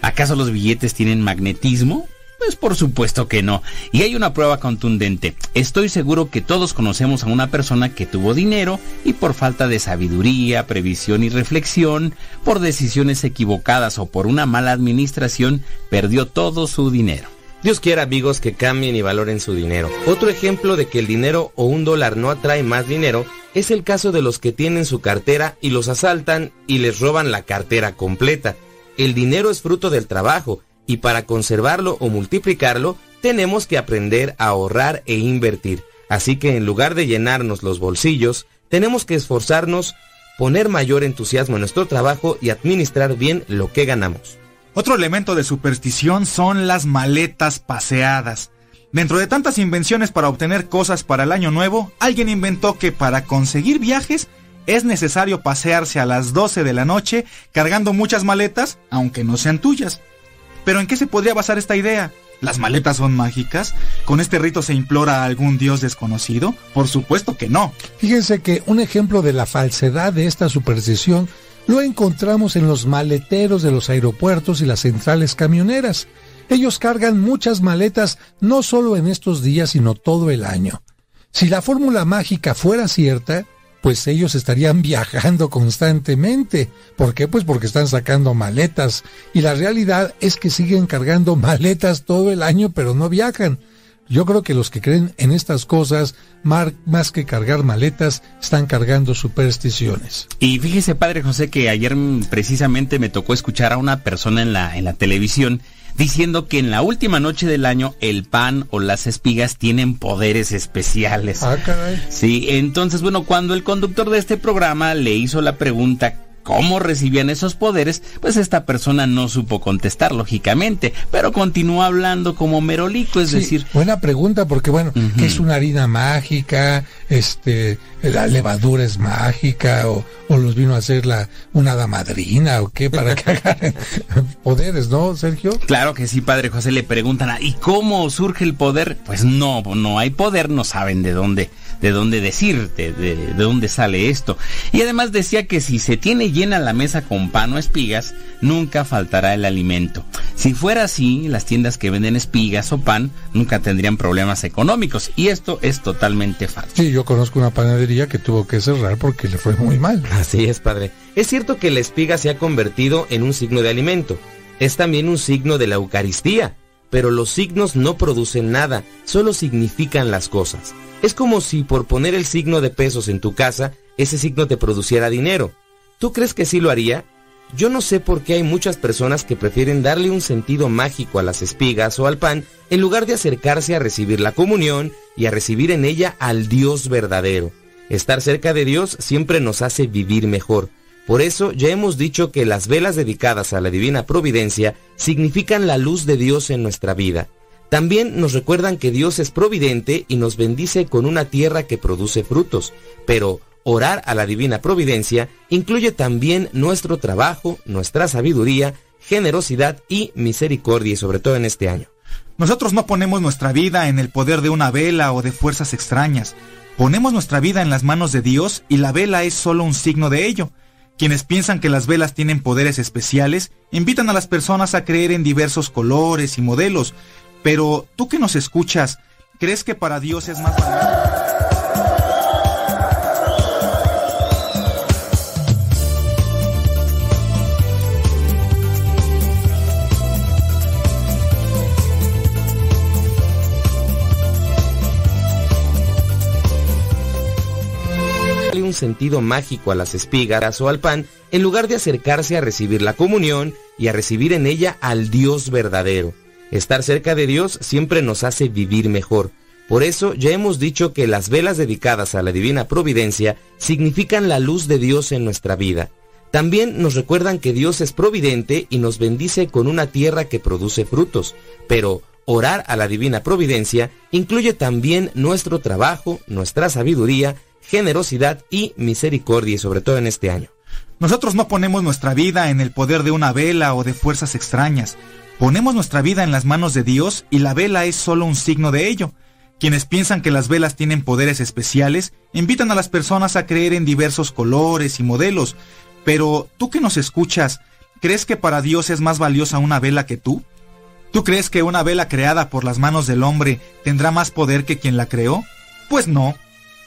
¿Acaso los billetes tienen magnetismo? Pues por supuesto que no. Y hay una prueba contundente. Estoy seguro que todos conocemos a una persona que tuvo dinero y por falta de sabiduría, previsión y reflexión, por decisiones equivocadas o por una mala administración, perdió todo su dinero. Dios quiera amigos que cambien y valoren su dinero. Otro ejemplo de que el dinero o un dólar no atrae más dinero es el caso de los que tienen su cartera y los asaltan y les roban la cartera completa. El dinero es fruto del trabajo y para conservarlo o multiplicarlo tenemos que aprender a ahorrar e invertir. Así que en lugar de llenarnos los bolsillos, tenemos que esforzarnos, poner mayor entusiasmo en nuestro trabajo y administrar bien lo que ganamos. Otro elemento de superstición son las maletas paseadas. Dentro de tantas invenciones para obtener cosas para el año nuevo, alguien inventó que para conseguir viajes es necesario pasearse a las 12 de la noche cargando muchas maletas, aunque no sean tuyas. Pero ¿en qué se podría basar esta idea? ¿Las maletas son mágicas? ¿Con este rito se implora a algún dios desconocido? Por supuesto que no. Fíjense que un ejemplo de la falsedad de esta superstición lo encontramos en los maleteros de los aeropuertos y las centrales camioneras. Ellos cargan muchas maletas no solo en estos días, sino todo el año. Si la fórmula mágica fuera cierta, pues ellos estarían viajando constantemente. ¿Por qué? Pues porque están sacando maletas. Y la realidad es que siguen cargando maletas todo el año, pero no viajan. Yo creo que los que creen en estas cosas, más que cargar maletas, están cargando supersticiones. Y fíjese, Padre José, que ayer precisamente me tocó escuchar a una persona en la, en la televisión diciendo que en la última noche del año el pan o las espigas tienen poderes especiales. Ah, caray. Sí, entonces, bueno, cuando el conductor de este programa le hizo la pregunta cómo recibían esos poderes, pues esta persona no supo contestar, lógicamente, pero continuó hablando como merolico, es decir... Buena pregunta, porque bueno, ¿qué es una harina mágica? Este, la levadura es mágica, o, o los vino a hacer la, una damadrina, o qué, para que hagan poderes, ¿no, Sergio? Claro que sí, padre José, le preguntan, ¿y cómo surge el poder? Pues no, no hay poder, no saben de dónde de dónde decir, de, de, dónde sale esto. Y además decía que si se tiene llena la mesa con pan o espigas, nunca faltará el alimento. Si fuera así, las tiendas que venden espigas o pan nunca tendrían problemas económicos. Y esto es totalmente falso. Sí, yo conozco una panadería que tuvo que cerrar porque le fue muy mal. Así es, padre. Es cierto que la espiga se ha convertido en un signo de alimento. Es también un signo de la Eucaristía. Pero los signos no producen nada, solo significan las cosas. Es como si por poner el signo de pesos en tu casa, ese signo te produciera dinero. ¿Tú crees que sí lo haría? Yo no sé por qué hay muchas personas que prefieren darle un sentido mágico a las espigas o al pan en lugar de acercarse a recibir la comunión y a recibir en ella al Dios verdadero. Estar cerca de Dios siempre nos hace vivir mejor. Por eso ya hemos dicho que las velas dedicadas a la divina providencia significan la luz de Dios en nuestra vida. También nos recuerdan que Dios es providente y nos bendice con una tierra que produce frutos, pero orar a la divina providencia incluye también nuestro trabajo, nuestra sabiduría, generosidad y misericordia, y sobre todo en este año. Nosotros no ponemos nuestra vida en el poder de una vela o de fuerzas extrañas. Ponemos nuestra vida en las manos de Dios y la vela es solo un signo de ello. Quienes piensan que las velas tienen poderes especiales invitan a las personas a creer en diversos colores y modelos, pero tú que nos escuchas, ¿crees que para Dios es más un sentido mágico a las espigas o al pan en lugar de acercarse a recibir la comunión y a recibir en ella al Dios verdadero. Estar cerca de Dios siempre nos hace vivir mejor. Por eso ya hemos dicho que las velas dedicadas a la divina providencia significan la luz de Dios en nuestra vida. También nos recuerdan que Dios es providente y nos bendice con una tierra que produce frutos. Pero orar a la divina providencia incluye también nuestro trabajo, nuestra sabiduría, generosidad y misericordia, sobre todo en este año. Nosotros no ponemos nuestra vida en el poder de una vela o de fuerzas extrañas. Ponemos nuestra vida en las manos de Dios y la vela es solo un signo de ello. Quienes piensan que las velas tienen poderes especiales invitan a las personas a creer en diversos colores y modelos. Pero tú que nos escuchas, ¿crees que para Dios es más valiosa una vela que tú? ¿Tú crees que una vela creada por las manos del hombre tendrá más poder que quien la creó? Pues no.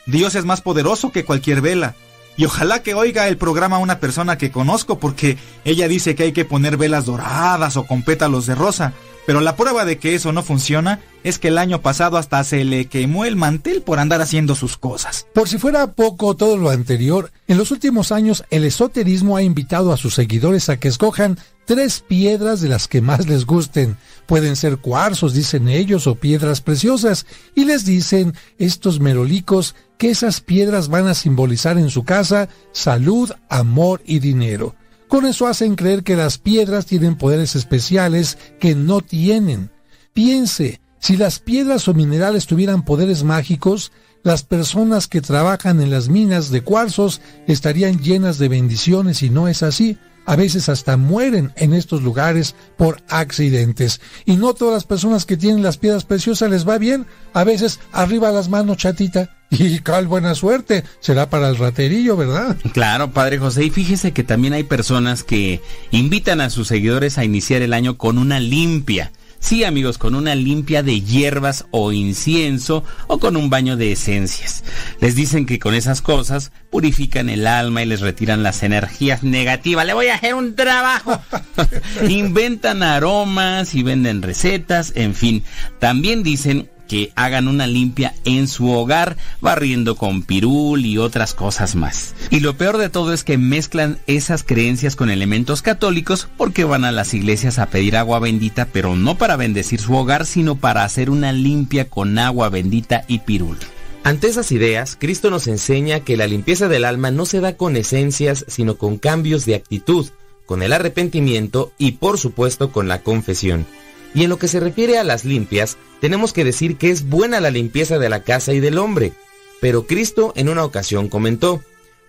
Dios es más poderoso que cualquier vela. Y ojalá que oiga el programa una persona que conozco porque ella dice que hay que poner velas doradas o con pétalos de rosa. Pero la prueba de que eso no funciona es que el año pasado hasta se le quemó el mantel por andar haciendo sus cosas. Por si fuera poco todo lo anterior, en los últimos años el esoterismo ha invitado a sus seguidores a que escojan tres piedras de las que más les gusten. Pueden ser cuarzos, dicen ellos, o piedras preciosas, y les dicen estos merolicos que esas piedras van a simbolizar en su casa salud, amor y dinero. Con eso hacen creer que las piedras tienen poderes especiales que no tienen. Piense, si las piedras o minerales tuvieran poderes mágicos, las personas que trabajan en las minas de cuarzos estarían llenas de bendiciones y no es así. A veces hasta mueren en estos lugares por accidentes. Y no todas las personas que tienen las piedras preciosas les va bien, a veces arriba las manos chatita. Y cal buena suerte, será para el raterillo, ¿verdad? Claro, padre José, y fíjese que también hay personas que invitan a sus seguidores a iniciar el año con una limpia. Sí, amigos, con una limpia de hierbas o incienso o con un baño de esencias. Les dicen que con esas cosas purifican el alma y les retiran las energías negativas. Le voy a hacer un trabajo. Inventan aromas y venden recetas, en fin. También dicen que hagan una limpia en su hogar, barriendo con pirul y otras cosas más. Y lo peor de todo es que mezclan esas creencias con elementos católicos porque van a las iglesias a pedir agua bendita, pero no para bendecir su hogar, sino para hacer una limpia con agua bendita y pirul. Ante esas ideas, Cristo nos enseña que la limpieza del alma no se da con esencias, sino con cambios de actitud, con el arrepentimiento y por supuesto con la confesión. Y en lo que se refiere a las limpias, tenemos que decir que es buena la limpieza de la casa y del hombre. Pero Cristo en una ocasión comentó,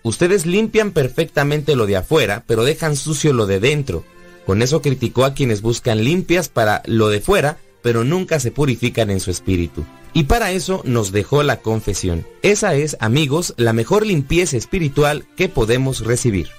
ustedes limpian perfectamente lo de afuera, pero dejan sucio lo de dentro. Con eso criticó a quienes buscan limpias para lo de fuera, pero nunca se purifican en su espíritu. Y para eso nos dejó la confesión. Esa es, amigos, la mejor limpieza espiritual que podemos recibir.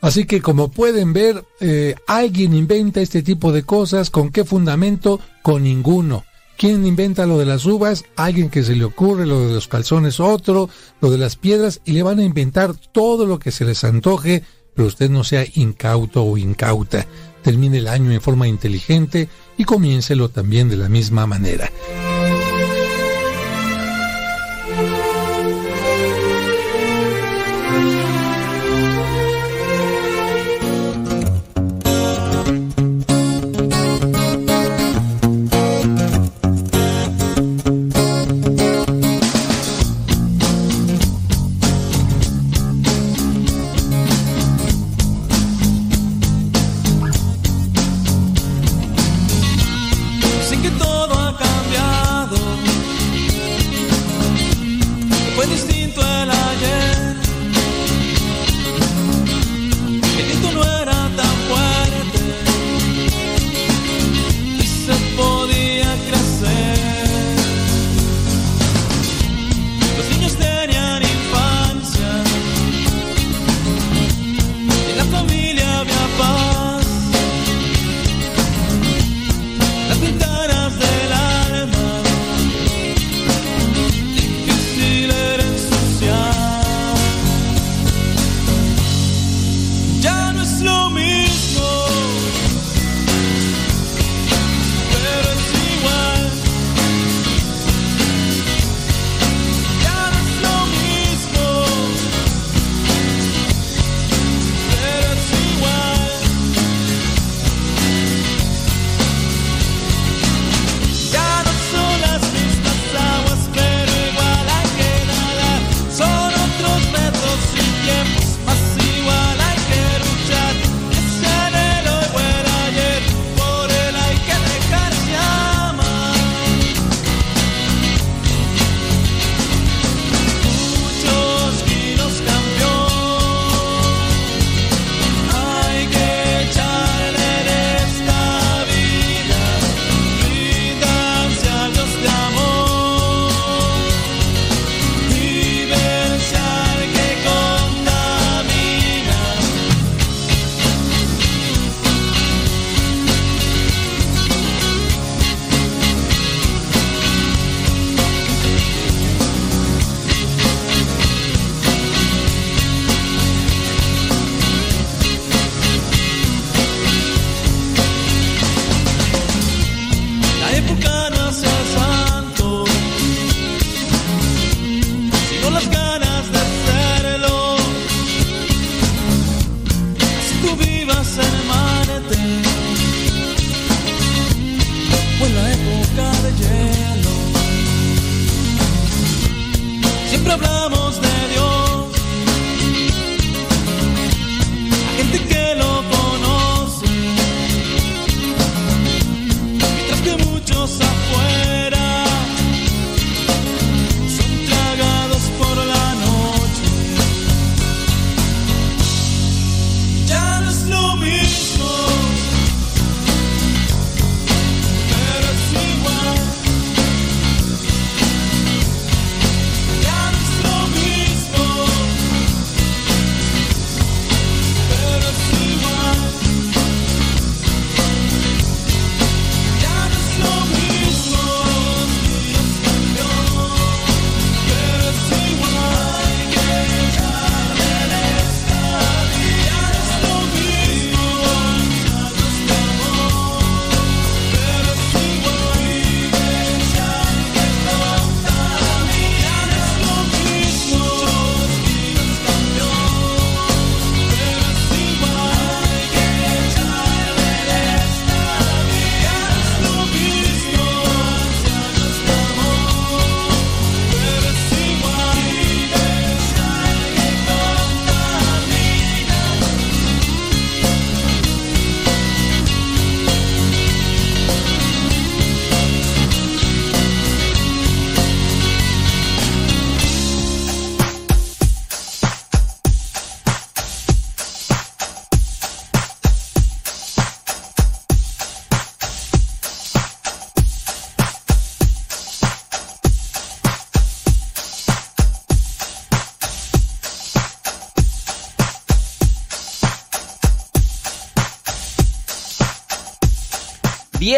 Así que como pueden ver, eh, alguien inventa este tipo de cosas. ¿Con qué fundamento? Con ninguno. ¿Quién inventa lo de las uvas? Alguien que se le ocurre, lo de los calzones otro, lo de las piedras, y le van a inventar todo lo que se les antoje, pero usted no sea incauto o incauta. Termine el año en forma inteligente y comiéncelo también de la misma manera.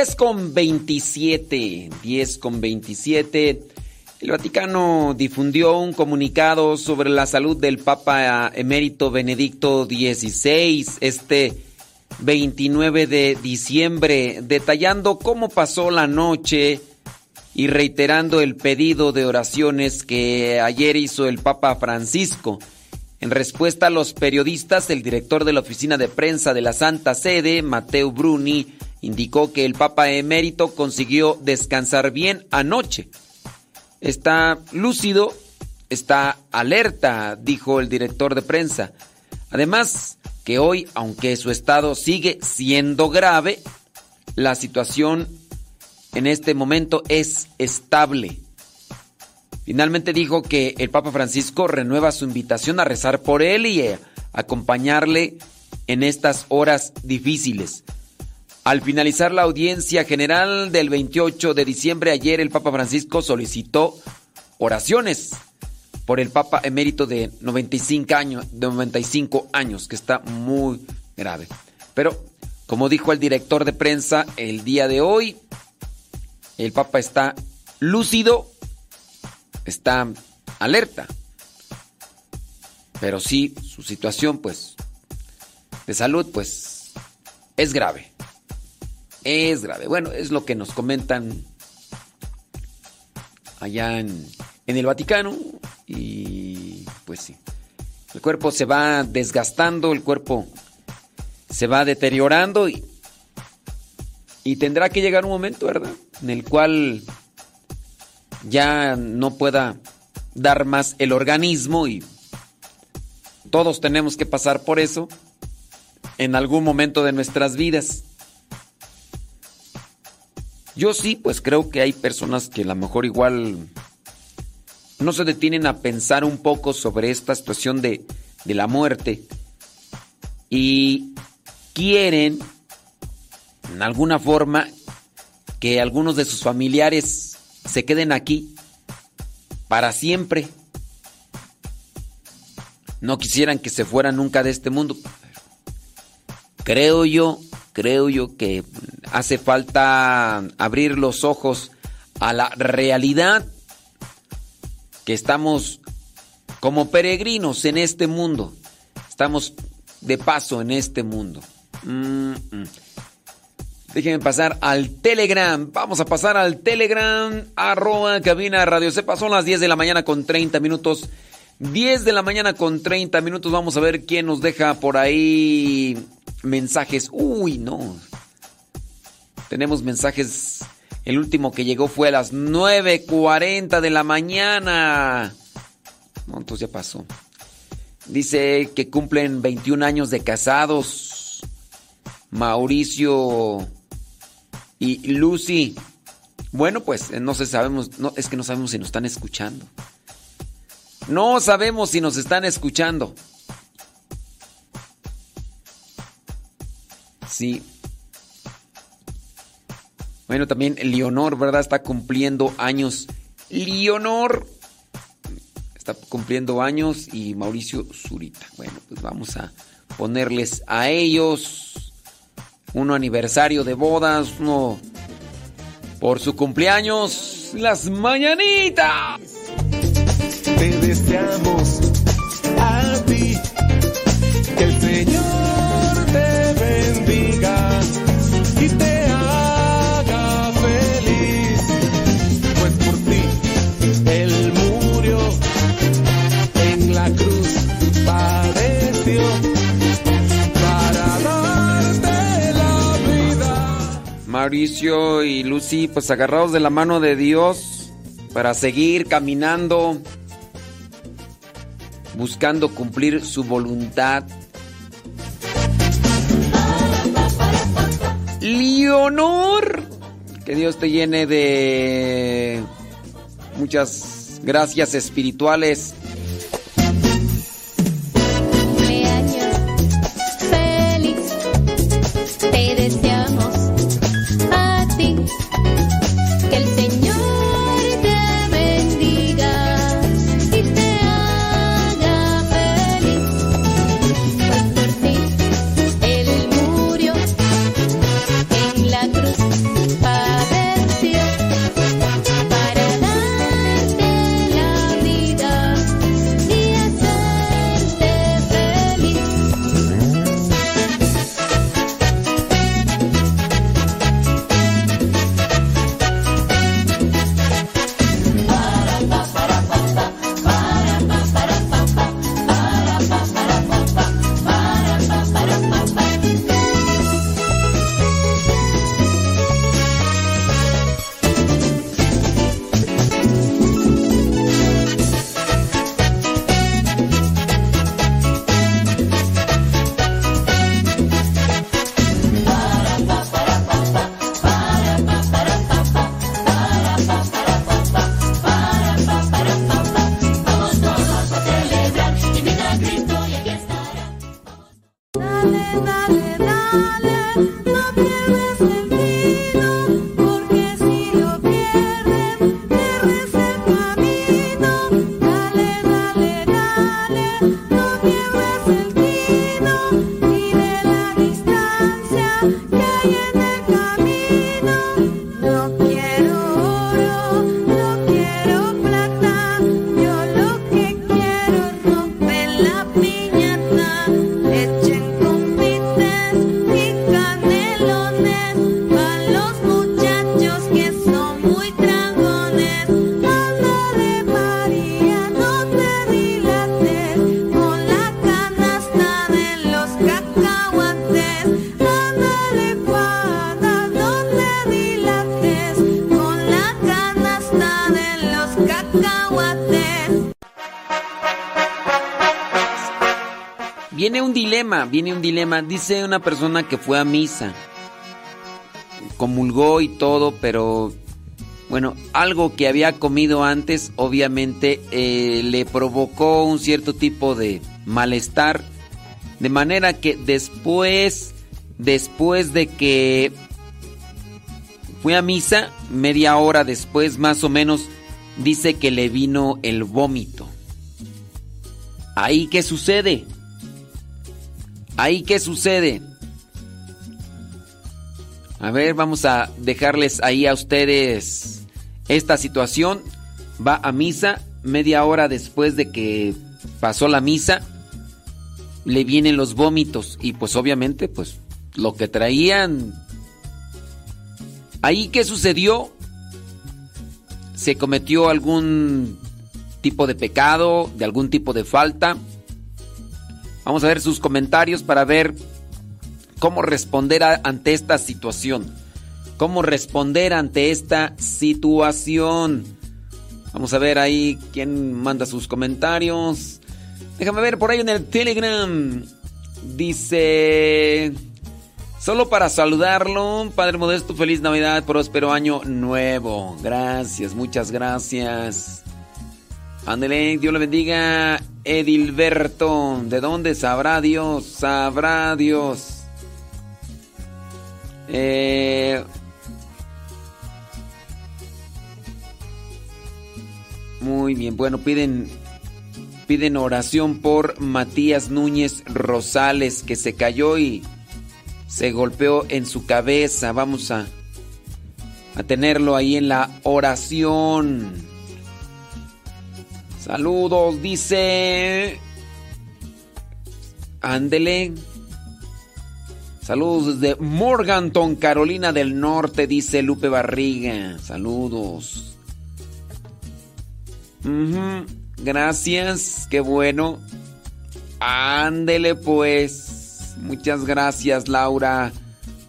10 con 27. 10 con 27. El Vaticano difundió un comunicado sobre la salud del Papa emérito Benedicto XVI este 29 de diciembre, detallando cómo pasó la noche y reiterando el pedido de oraciones que ayer hizo el Papa Francisco. En respuesta a los periodistas, el director de la oficina de prensa de la Santa Sede, Mateo Bruni, indicó que el Papa emérito consiguió descansar bien anoche está lúcido, está alerta, dijo el director de prensa. Además, que hoy, aunque su estado sigue siendo grave, la situación en este momento es estable. Finalmente dijo que el Papa Francisco renueva su invitación a rezar por él y a acompañarle en estas horas difíciles. Al finalizar la audiencia general del 28 de diciembre, ayer el Papa Francisco solicitó oraciones por el Papa emérito de 95 años, de 95 años, que está muy grave. Pero, como dijo el director de prensa el día de hoy, el Papa está lúcido, está alerta. Pero sí, su situación, pues, de salud, pues, es grave es grave. Bueno, es lo que nos comentan allá en, el Vaticano y pues sí. El cuerpo se va desgastando, el cuerpo se va deteriorando y, y tendrá que llegar un momento, ¿verdad? En el cual ya no pueda dar más el organismo y todos tenemos que pasar por eso en algún momento de nuestras vidas. Yo sí, pues creo que hay personas que a lo mejor igual no se detienen a pensar un poco sobre esta situación de, de la muerte y quieren, en alguna forma, que algunos de sus familiares se queden aquí para siempre. No quisieran que se fueran nunca de este mundo. Creo yo creo yo que hace falta abrir los ojos a la realidad que estamos como peregrinos en este mundo. Estamos de paso en este mundo. Mm. Déjenme pasar al Telegram. Vamos a pasar al Telegram. Arroba cabina radio. Se pasó las 10 de la mañana con 30 minutos. 10 de la mañana con 30 minutos. Vamos a ver quién nos deja por ahí mensajes. Uy, no. Tenemos mensajes. El último que llegó fue a las 9.40 de la mañana. Entonces ya pasó. Dice que cumplen 21 años de casados. Mauricio y Lucy. Bueno, pues no sé, sabemos, no, es que no sabemos si nos están escuchando. No sabemos si nos están escuchando. Sí. Bueno, también Leonor, ¿verdad? Está cumpliendo años. Leonor está cumpliendo años y Mauricio Zurita. Bueno, pues vamos a ponerles a ellos un aniversario de bodas, uno por su cumpleaños, las mañanitas. Te deseamos a ti que el Señor y te haga feliz. Pues por ti Él murió en la cruz, padeció para darte la vida. Mauricio y Lucy, pues agarrados de la mano de Dios para seguir caminando, buscando cumplir su voluntad Leonor. Que Dios te llene de muchas gracias espirituales viene un dilema. Dice una persona que fue a misa, comulgó y todo, pero bueno, algo que había comido antes obviamente eh, le provocó un cierto tipo de malestar, de manera que después, después de que fue a misa, media hora después más o menos, dice que le vino el vómito. ¿Ahí qué sucede? ¿Ahí qué sucede? A ver, vamos a dejarles ahí a ustedes esta situación. Va a misa, media hora después de que pasó la misa, le vienen los vómitos y pues obviamente pues lo que traían... ¿Ahí qué sucedió? ¿Se cometió algún tipo de pecado, de algún tipo de falta? Vamos a ver sus comentarios para ver cómo responder ante esta situación. Cómo responder ante esta situación. Vamos a ver ahí quién manda sus comentarios. Déjame ver por ahí en el Telegram. Dice... Solo para saludarlo, Padre Modesto, feliz Navidad, próspero año nuevo. Gracias, muchas gracias. Ándele, Dios le bendiga. Edilberto, ¿de dónde sabrá Dios? Sabrá Dios. Eh, muy bien, bueno, piden piden oración por Matías Núñez Rosales que se cayó y se golpeó en su cabeza. Vamos a a tenerlo ahí en la oración. Saludos, dice. Ándele. Saludos desde Morganton, Carolina del Norte, dice Lupe Barriga. Saludos. Gracias, qué bueno. Ándele pues. Muchas gracias, Laura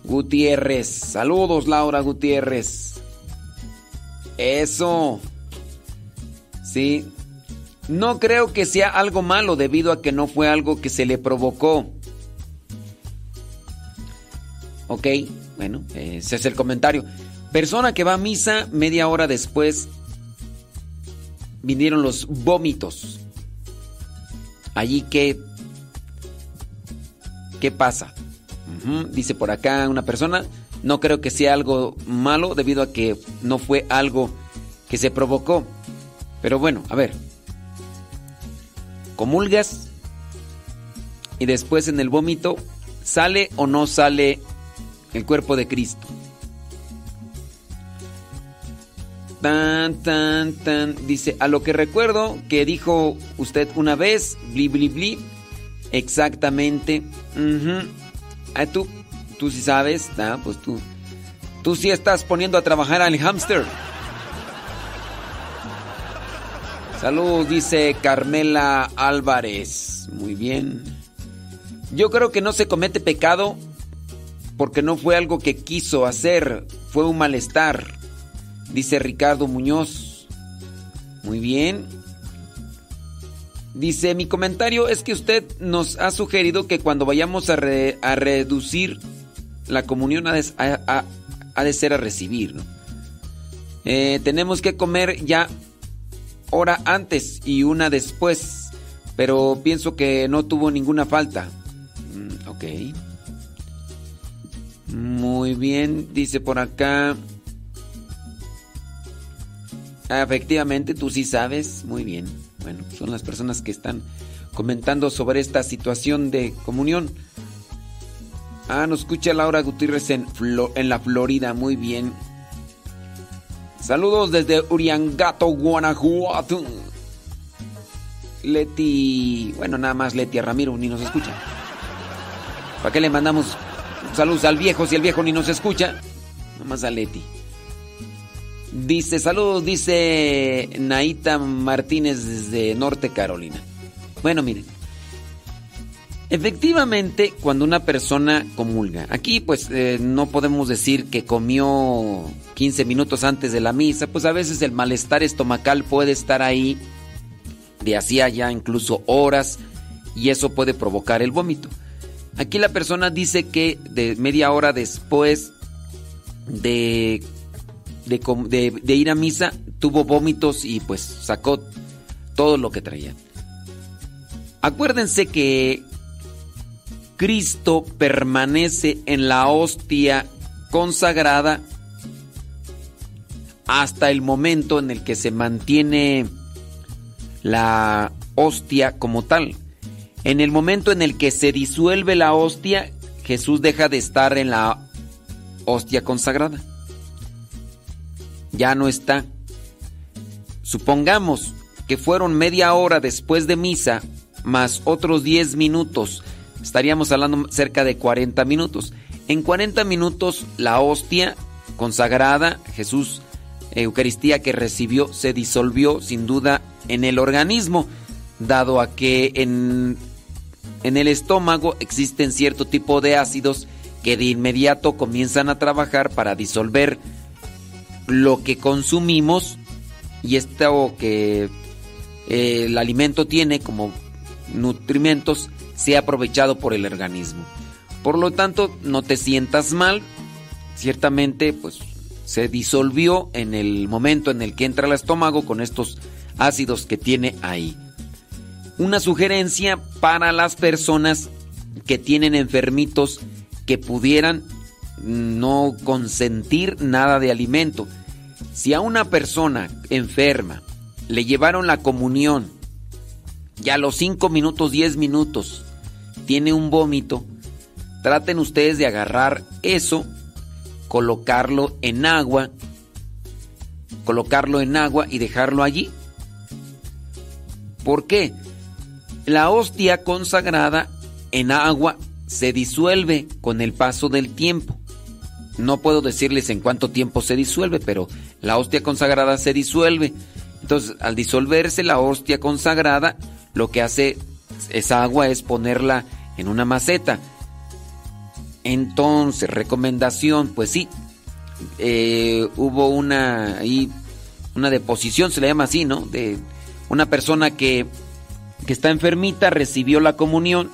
Gutiérrez. Saludos, Laura Gutiérrez. Eso. Sí. No creo que sea algo malo debido a que no fue algo que se le provocó. Ok, bueno, ese es el comentario. Persona que va a misa media hora después vinieron los vómitos. Allí que... ¿Qué pasa? Dice por acá una persona, no creo que sea algo malo debido a que no fue algo que se provocó. Pero bueno, a ver. Comulgas y después en el vómito sale o no sale el cuerpo de Cristo. Tan, tan, tan. Dice, a lo que recuerdo que dijo usted una vez, bli, bli, bli. Exactamente. Ah, tú, tú sí sabes, ah, pues tú. Tú sí estás poniendo a trabajar al hámster. Salud, dice Carmela Álvarez. Muy bien. Yo creo que no se comete pecado porque no fue algo que quiso hacer, fue un malestar, dice Ricardo Muñoz. Muy bien. Dice, mi comentario es que usted nos ha sugerido que cuando vayamos a, re- a reducir la comunión ha de ser a recibir, ¿no? Eh, tenemos que comer ya hora antes y una después, pero pienso que no tuvo ninguna falta. Mm, ok. Muy bien, dice por acá. Ah, Efectivamente, tú sí sabes. Muy bien. Bueno, son las personas que están comentando sobre esta situación de comunión. Ah, nos escucha Laura Gutiérrez en, Flo- en la Florida. Muy bien. Saludos desde Uriangato, Guanajuato. Leti. Bueno, nada más Leti a Ramiro ni nos escucha. ¿Para qué le mandamos saludos al viejo si el viejo ni nos escucha? Nada más a Leti. Dice, saludos, dice Naita Martínez desde Norte Carolina. Bueno, miren. Efectivamente, cuando una persona comulga, aquí pues eh, no podemos decir que comió 15 minutos antes de la misa, pues a veces el malestar estomacal puede estar ahí de hacía ya incluso horas y eso puede provocar el vómito. Aquí la persona dice que de media hora después de, de, de- de ir a misa tuvo vómitos y pues sacó todo lo que traía. Acuérdense que Cristo permanece en la hostia consagrada hasta el momento en el que se mantiene la hostia como tal. En el momento en el que se disuelve la hostia, Jesús deja de estar en la hostia consagrada. Ya no está. Supongamos que fueron media hora después de misa, más otros 10 minutos. Estaríamos hablando cerca de 40 minutos. En 40 minutos la hostia consagrada, Jesús, Eucaristía que recibió, se disolvió sin duda en el organismo, dado a que en, en el estómago existen cierto tipo de ácidos que de inmediato comienzan a trabajar para disolver lo que consumimos y esto que eh, el alimento tiene como nutrimentos sea aprovechado por el organismo. Por lo tanto, no te sientas mal. Ciertamente, pues se disolvió en el momento en el que entra al estómago con estos ácidos que tiene ahí. Una sugerencia para las personas que tienen enfermitos que pudieran no consentir nada de alimento. Si a una persona enferma le llevaron la comunión y a los 5 minutos, 10 minutos tiene un vómito, traten ustedes de agarrar eso, colocarlo en agua, colocarlo en agua y dejarlo allí. ¿Por qué? La hostia consagrada en agua se disuelve con el paso del tiempo. No puedo decirles en cuánto tiempo se disuelve, pero la hostia consagrada se disuelve. Entonces, al disolverse la hostia consagrada, lo que hace esa agua es ponerla en una maceta. Entonces, recomendación, pues sí, eh, hubo una ahí, una deposición, se le llama así, ¿no? De una persona que, que está enfermita, recibió la comunión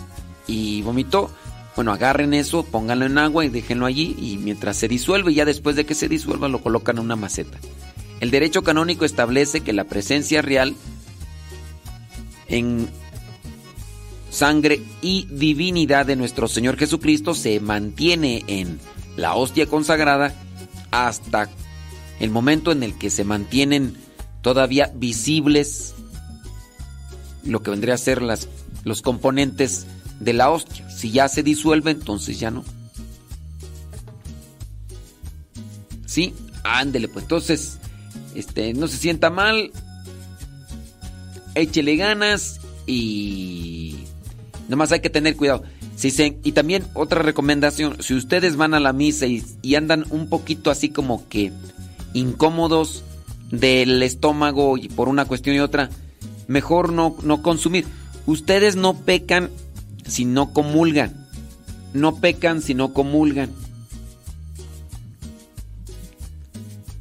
y vomitó. Bueno, agarren eso, pónganlo en agua y déjenlo allí y mientras se disuelve, ya después de que se disuelva, lo colocan en una maceta. El derecho canónico establece que la presencia real en sangre y divinidad de nuestro Señor Jesucristo se mantiene en la hostia consagrada hasta el momento en el que se mantienen todavía visibles lo que vendría a ser las, los componentes de la hostia. Si ya se disuelve, entonces ya no. Sí, ándele, pues entonces, este, no se sienta mal, échele ganas y nomás hay que tener cuidado. Y también otra recomendación, si ustedes van a la misa y, andan un poquito así como que incómodos del estómago y por una cuestión y otra, mejor no, no consumir. Ustedes no pecan si no comulgan. No pecan si no comulgan.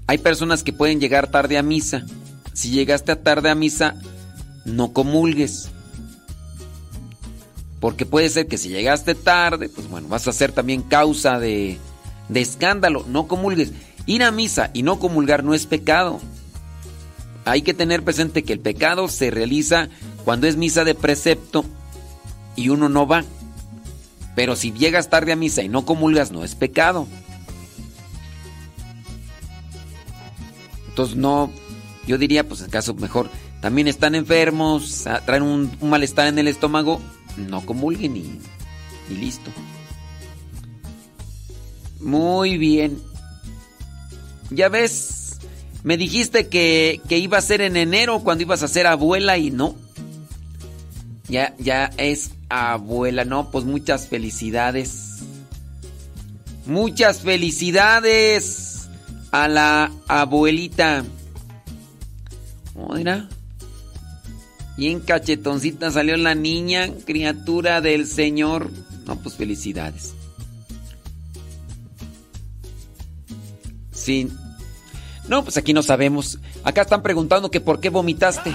Hay personas que pueden llegar tarde a misa. Si llegaste tarde a misa, no comulgues. Porque puede ser que si llegaste tarde, pues bueno, vas a ser también causa de, de escándalo. No comulgues. Ir a misa y no comulgar no es pecado. Hay que tener presente que el pecado se realiza cuando es misa de precepto y uno no va. Pero si llegas tarde a misa y no comulgas, no es pecado. Entonces no, yo diría, pues en caso mejor, también están enfermos, traen un malestar en el estómago, no comulguen y, y listo. Muy bien. Ya ves, me dijiste que, que iba a ser en enero cuando ibas a ser abuela y no. Ya, ya es abuela, no, pues muchas felicidades. Muchas felicidades a la abuelita. Oh, mira. Bien cachetoncita salió la niña, criatura del Señor. No, pues felicidades. Sí. No, pues aquí no sabemos. Acá están preguntando que por qué vomitaste.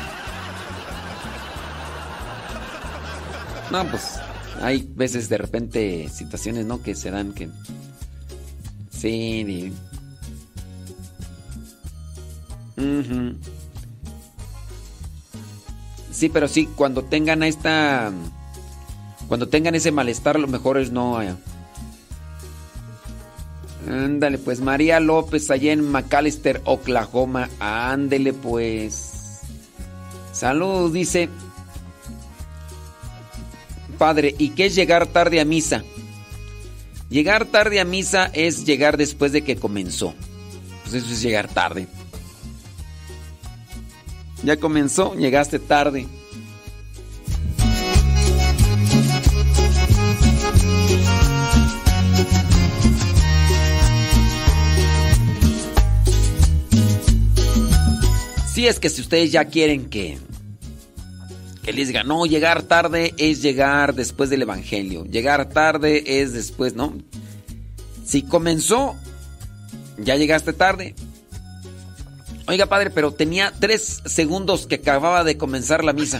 No, pues hay veces de repente situaciones, ¿no? Que se dan que... Sí, di- Ujú. Sí, pero sí, cuando tengan esta... Cuando tengan ese malestar, lo mejor es no... eh. Ándale, pues María López, allá en McAllister, Oklahoma. Ándele, pues. Salud, dice. Padre, ¿y qué es llegar tarde a misa? Llegar tarde a misa es llegar después de que comenzó. Pues eso es llegar tarde. Ya comenzó, llegaste tarde. Si es que si ustedes ya quieren que que les diga, no, llegar tarde es llegar después del evangelio. Llegar tarde es después, ¿no? Si comenzó, ya llegaste tarde. Oiga, padre, pero tenía tres segundos que acababa de comenzar la misa.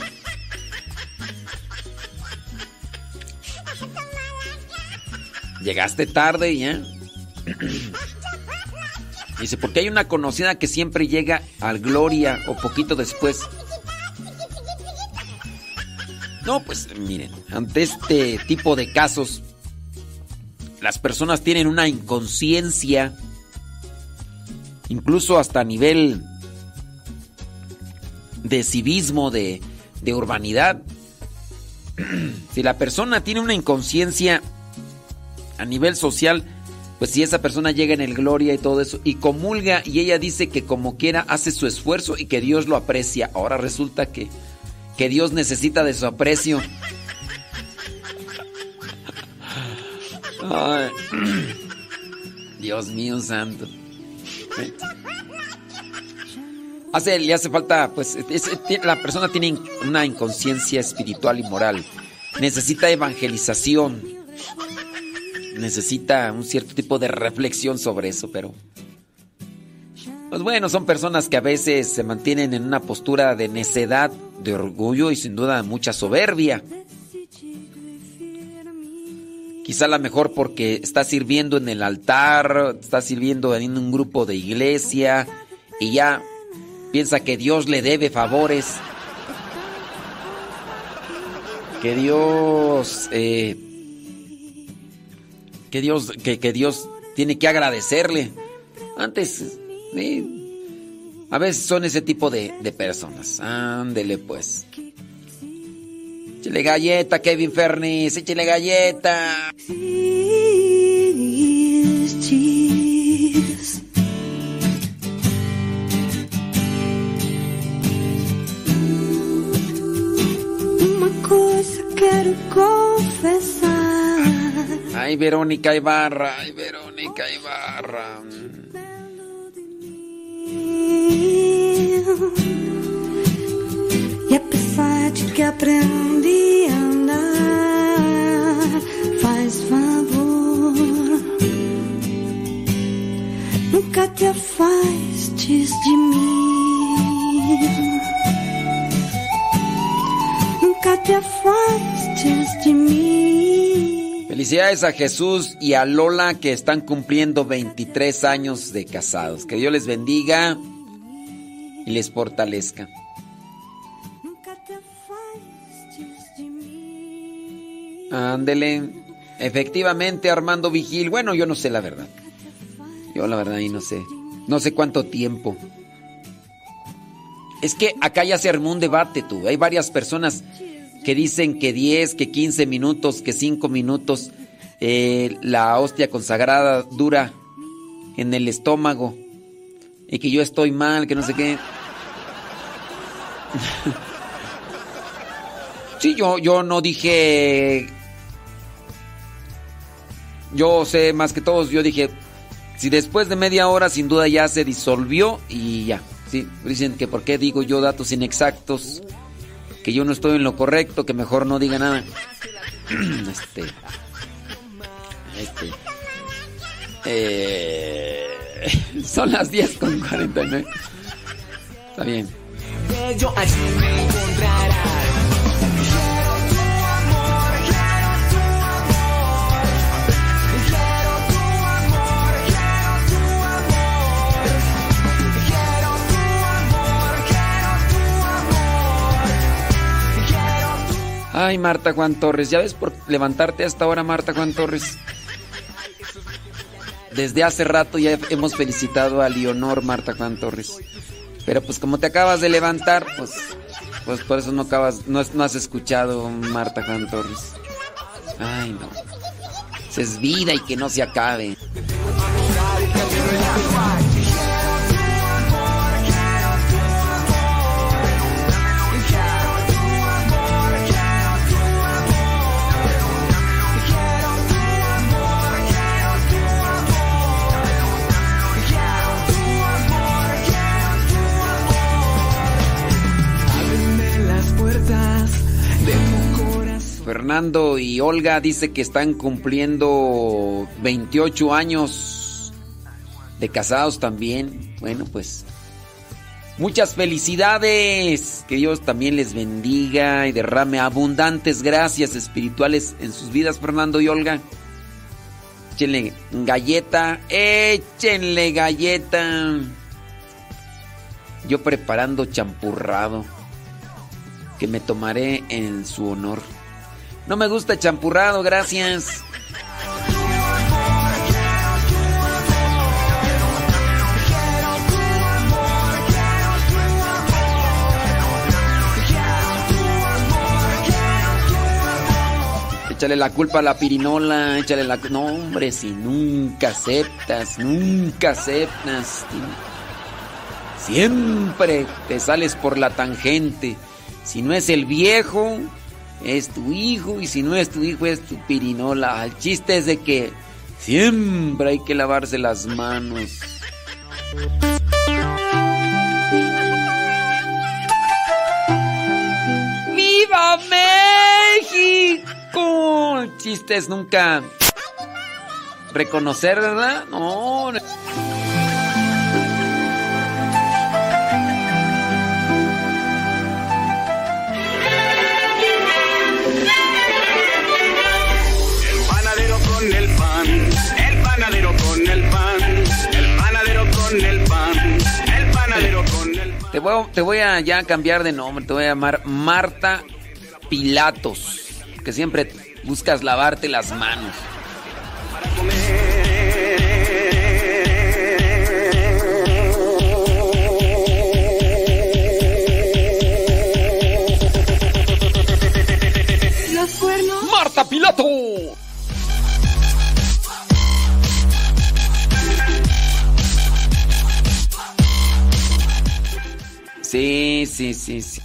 Llegaste tarde ya. Dice, porque hay una conocida que siempre llega al Gloria o poquito después. No, pues miren, ante este tipo de casos, las personas tienen una inconsciencia, incluso hasta nivel de civismo, de, de urbanidad. si la persona tiene una inconsciencia a nivel social, pues si esa persona llega en el gloria y todo eso, y comulga y ella dice que como quiera hace su esfuerzo y que Dios lo aprecia, ahora resulta que, que Dios necesita de su aprecio. Dios mío santo. Hace, le hace falta, pues, es- es- la persona tiene una inconsciencia espiritual y moral. Necesita evangelización. Necesita un cierto tipo de reflexión sobre eso, pero... Pues bueno, son personas que a veces se mantienen en una postura de necedad, de orgullo y sin duda mucha soberbia. Quizá la mejor porque está sirviendo en el altar, está sirviendo en un grupo de iglesia y ya piensa que Dios le debe favores. Que Dios, eh, que Dios, que, que Dios tiene que agradecerle. Antes, a veces son ese tipo de, de personas. Ándele pues. Échale galleta, Kevin Fernis, échale galleta. Uma coisa quero confessar. Ay, Verónica Ibarra, ay, Verónica Ibarra. E apesar que aprendi a andar, faz favor. Nunca te afastes de mim. Nunca te afastes de mim. Felicidades a Jesús y a Lola que están cumpliendo 23 años de casados. Que Dios les bendiga y les fortalezca. Ándele. Efectivamente, Armando Vigil. Bueno, yo no sé la verdad. Yo la verdad ahí no sé. No sé cuánto tiempo. Es que acá ya se armó un debate, tú. Hay varias personas que dicen que 10, que 15 minutos, que 5 minutos eh, la hostia consagrada dura en el estómago. Y que yo estoy mal, que no sé qué. Sí, yo, yo no dije. Yo sé más que todos, yo dije. Si después de media hora sin duda ya se disolvió y ya. Sí, dicen que por qué digo yo datos inexactos, que yo no estoy en lo correcto, que mejor no diga nada. Este. Este. Eh, son las 10 con 49. Está bien. Ay, Marta Juan Torres, ya ves por levantarte hasta ahora, Marta Juan Torres. Desde hace rato ya hemos felicitado a Leonor Marta Juan Torres. Pero pues como te acabas de levantar, pues, pues por eso no acabas, no, has- escuchado Marta Juan Torres. Ay, no. Esa es vida y que no se acabe. Fernando y Olga dice que están cumpliendo 28 años de casados también. Bueno, pues muchas felicidades. Que Dios también les bendiga y derrame abundantes gracias espirituales en sus vidas, Fernando y Olga. Échenle galleta, échenle galleta. Yo preparando champurrado que me tomaré en su honor. No me gusta champurrado, gracias. Échale la culpa a la pirinola, échale la... No, hombre, si nunca aceptas, nunca aceptas. Siempre te sales por la tangente. Si no es el viejo, es tu hijo. Y si no es tu hijo, es tu pirinola. El chiste es de que siempre hay que lavarse las manos. ¡Viva México! El chiste es nunca reconocer, ¿verdad? No. Te voy, a- te voy a ya cambiar de nombre, te voy a llamar Marta Pilatos, que siempre buscas lavarte las manos. Los cuernos. ¡Marta Pilato! Sí, sí, sí, sí.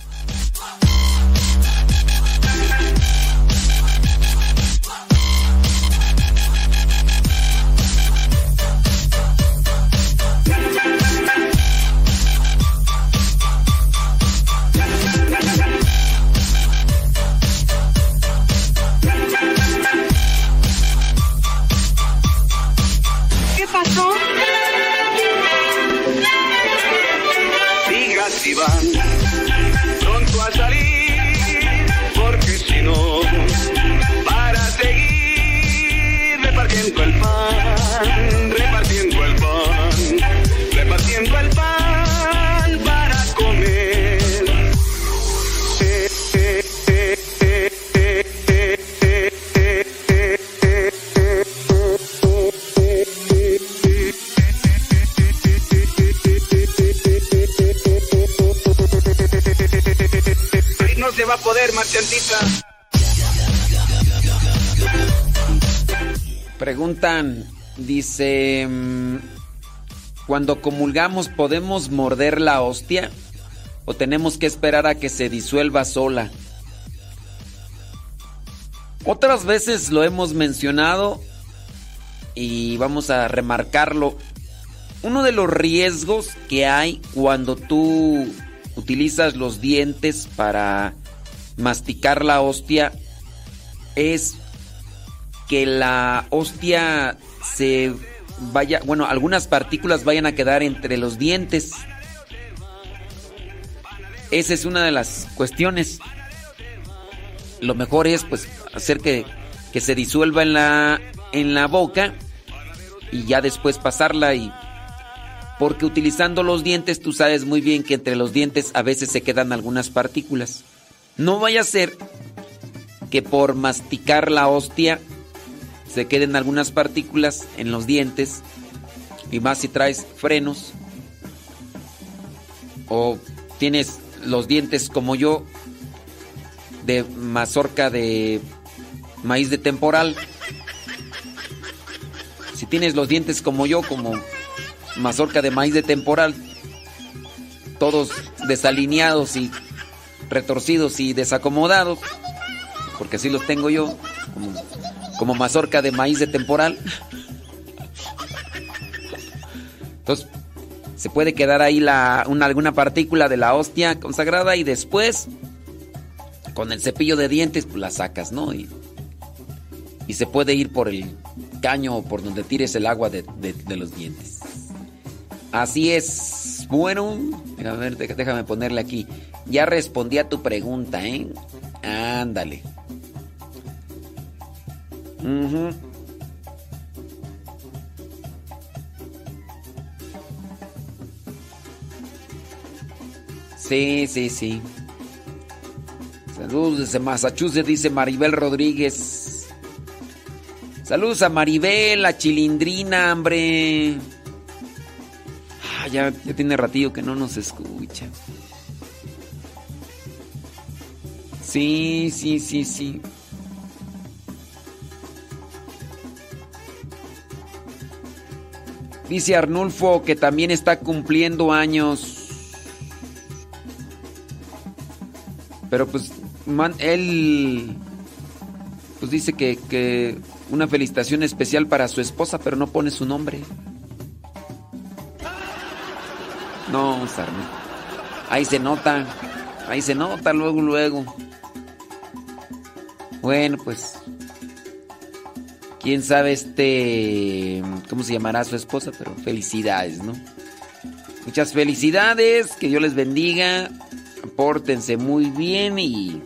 Va a poder, marchantita. Preguntan, dice, mm, cuando comulgamos podemos morder la hostia o tenemos que esperar a que se disuelva sola. Otras veces lo hemos mencionado y vamos a remarcarlo. Uno de los riesgos que hay cuando tú utilizas los dientes para masticar la hostia es que la hostia se vaya, bueno, algunas partículas vayan a quedar entre los dientes. Esa es una de las cuestiones. Lo mejor es pues hacer que, que se disuelva en la en la boca y ya después pasarla y porque utilizando los dientes tú sabes muy bien que entre los dientes a veces se quedan algunas partículas. No vaya a ser que por masticar la hostia se queden algunas partículas en los dientes y más si traes frenos o tienes los dientes como yo de mazorca de maíz de temporal. Si tienes los dientes como yo, como mazorca de maíz de temporal, todos desalineados y retorcidos y desacomodados, porque así los tengo yo, como, mazorca de maíz de temporal. Entonces, se puede quedar ahí la, una, alguna partícula de la hostia consagrada y después, con el cepillo de dientes, pues la sacas, ¿no? Y, y se puede ir por el caño o por donde tires el agua de- de los dientes. Así es. Bueno, a ver, déjame ponerle aquí. Ya respondí a tu pregunta, ¿eh? Ándale. Sí, sí, sí. Saludos desde Massachusetts, dice Maribel Rodríguez. Saludos a Maribel, a Chilindrina, hombre. Ah, ya, ya tiene ratillo que no nos escucha. Sí, sí, sí, sí. Dice Arnulfo que también está cumpliendo años. Pero pues él pues dice que, que una felicitación especial para su esposa, pero no pone su nombre. No, Sarmi. Ahí se nota. Ahí se nota luego, luego. Bueno, pues. Quién sabe este. ¿Cómo se llamará su esposa? Pero felicidades, ¿no? Muchas felicidades. Que Dios les bendiga. Pórtense muy bien y.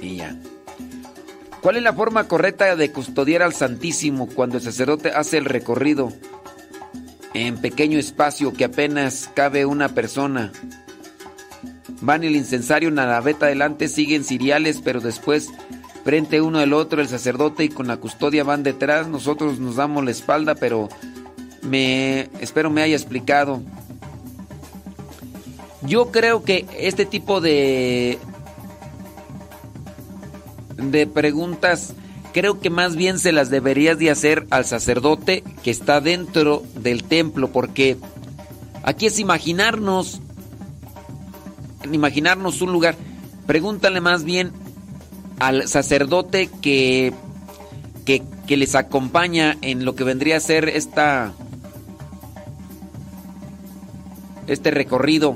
Y ya. ¿Cuál es la forma correcta de custodiar al Santísimo cuando el sacerdote hace el recorrido en pequeño espacio que apenas cabe una persona? Van el incensario naveta adelante, siguen ciriales, pero después frente uno al otro el sacerdote y con la custodia van detrás. Nosotros nos damos la espalda, pero me espero me haya explicado. Yo creo que este tipo de de preguntas creo que más bien se las deberías de hacer al sacerdote que está dentro del templo porque aquí es imaginarnos imaginarnos un lugar. Pregúntale más bien al sacerdote que, que, les acompaña en lo que vendría a ser esta este recorrido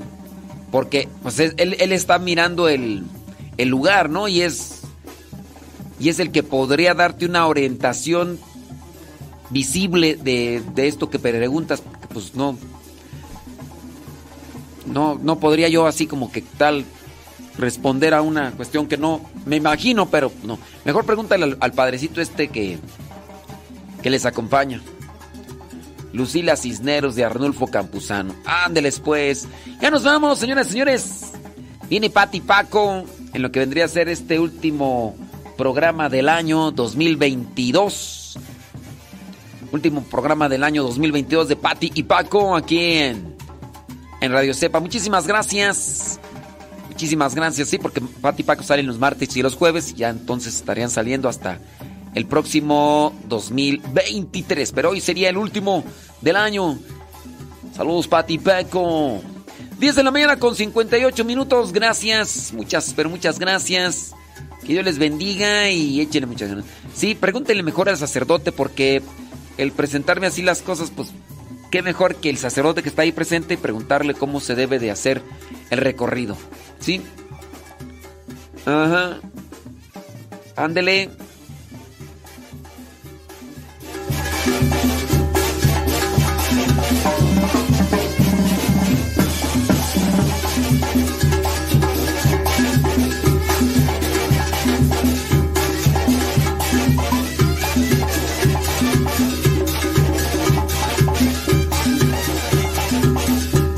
porque pues es- él, él está mirando el, el lugar, ¿no? Y es y es el que podría darte una orientación visible de, de esto que preguntas, porque pues no no no podría yo así como que tal responder a una cuestión que no me imagino, pero no. Mejor pregúntale al, padrecito este que que les acompaña. Lucila Cisneros de Arnulfo Campuzano. Ándeles pues. Ya nos vamos, señoras y señores. Viene Pati Paco en lo que vendría a ser este último programa del año 2022. Último programa del año 2022 de Pati y Paco aquí en, en Radio Cepa. Muchísimas gracias. Muchísimas gracias, sí, porque Pati y Paco salen los martes y los jueves. Ya entonces estarían saliendo hasta el próximo 2023. Pero hoy sería el último del año. Saludos, Pati y Paco. 10 de la mañana con 58 minutos. Gracias. Muchas, pero muchas gracias. Que Dios les bendiga y échenle muchas ganas. Sí, pregúntenle mejor al sacerdote porque el presentarme así las cosas, pues qué mejor que el sacerdote que está ahí presente y preguntarle cómo se debe de hacer el recorrido. ¿Sí? Ajá. Ándele.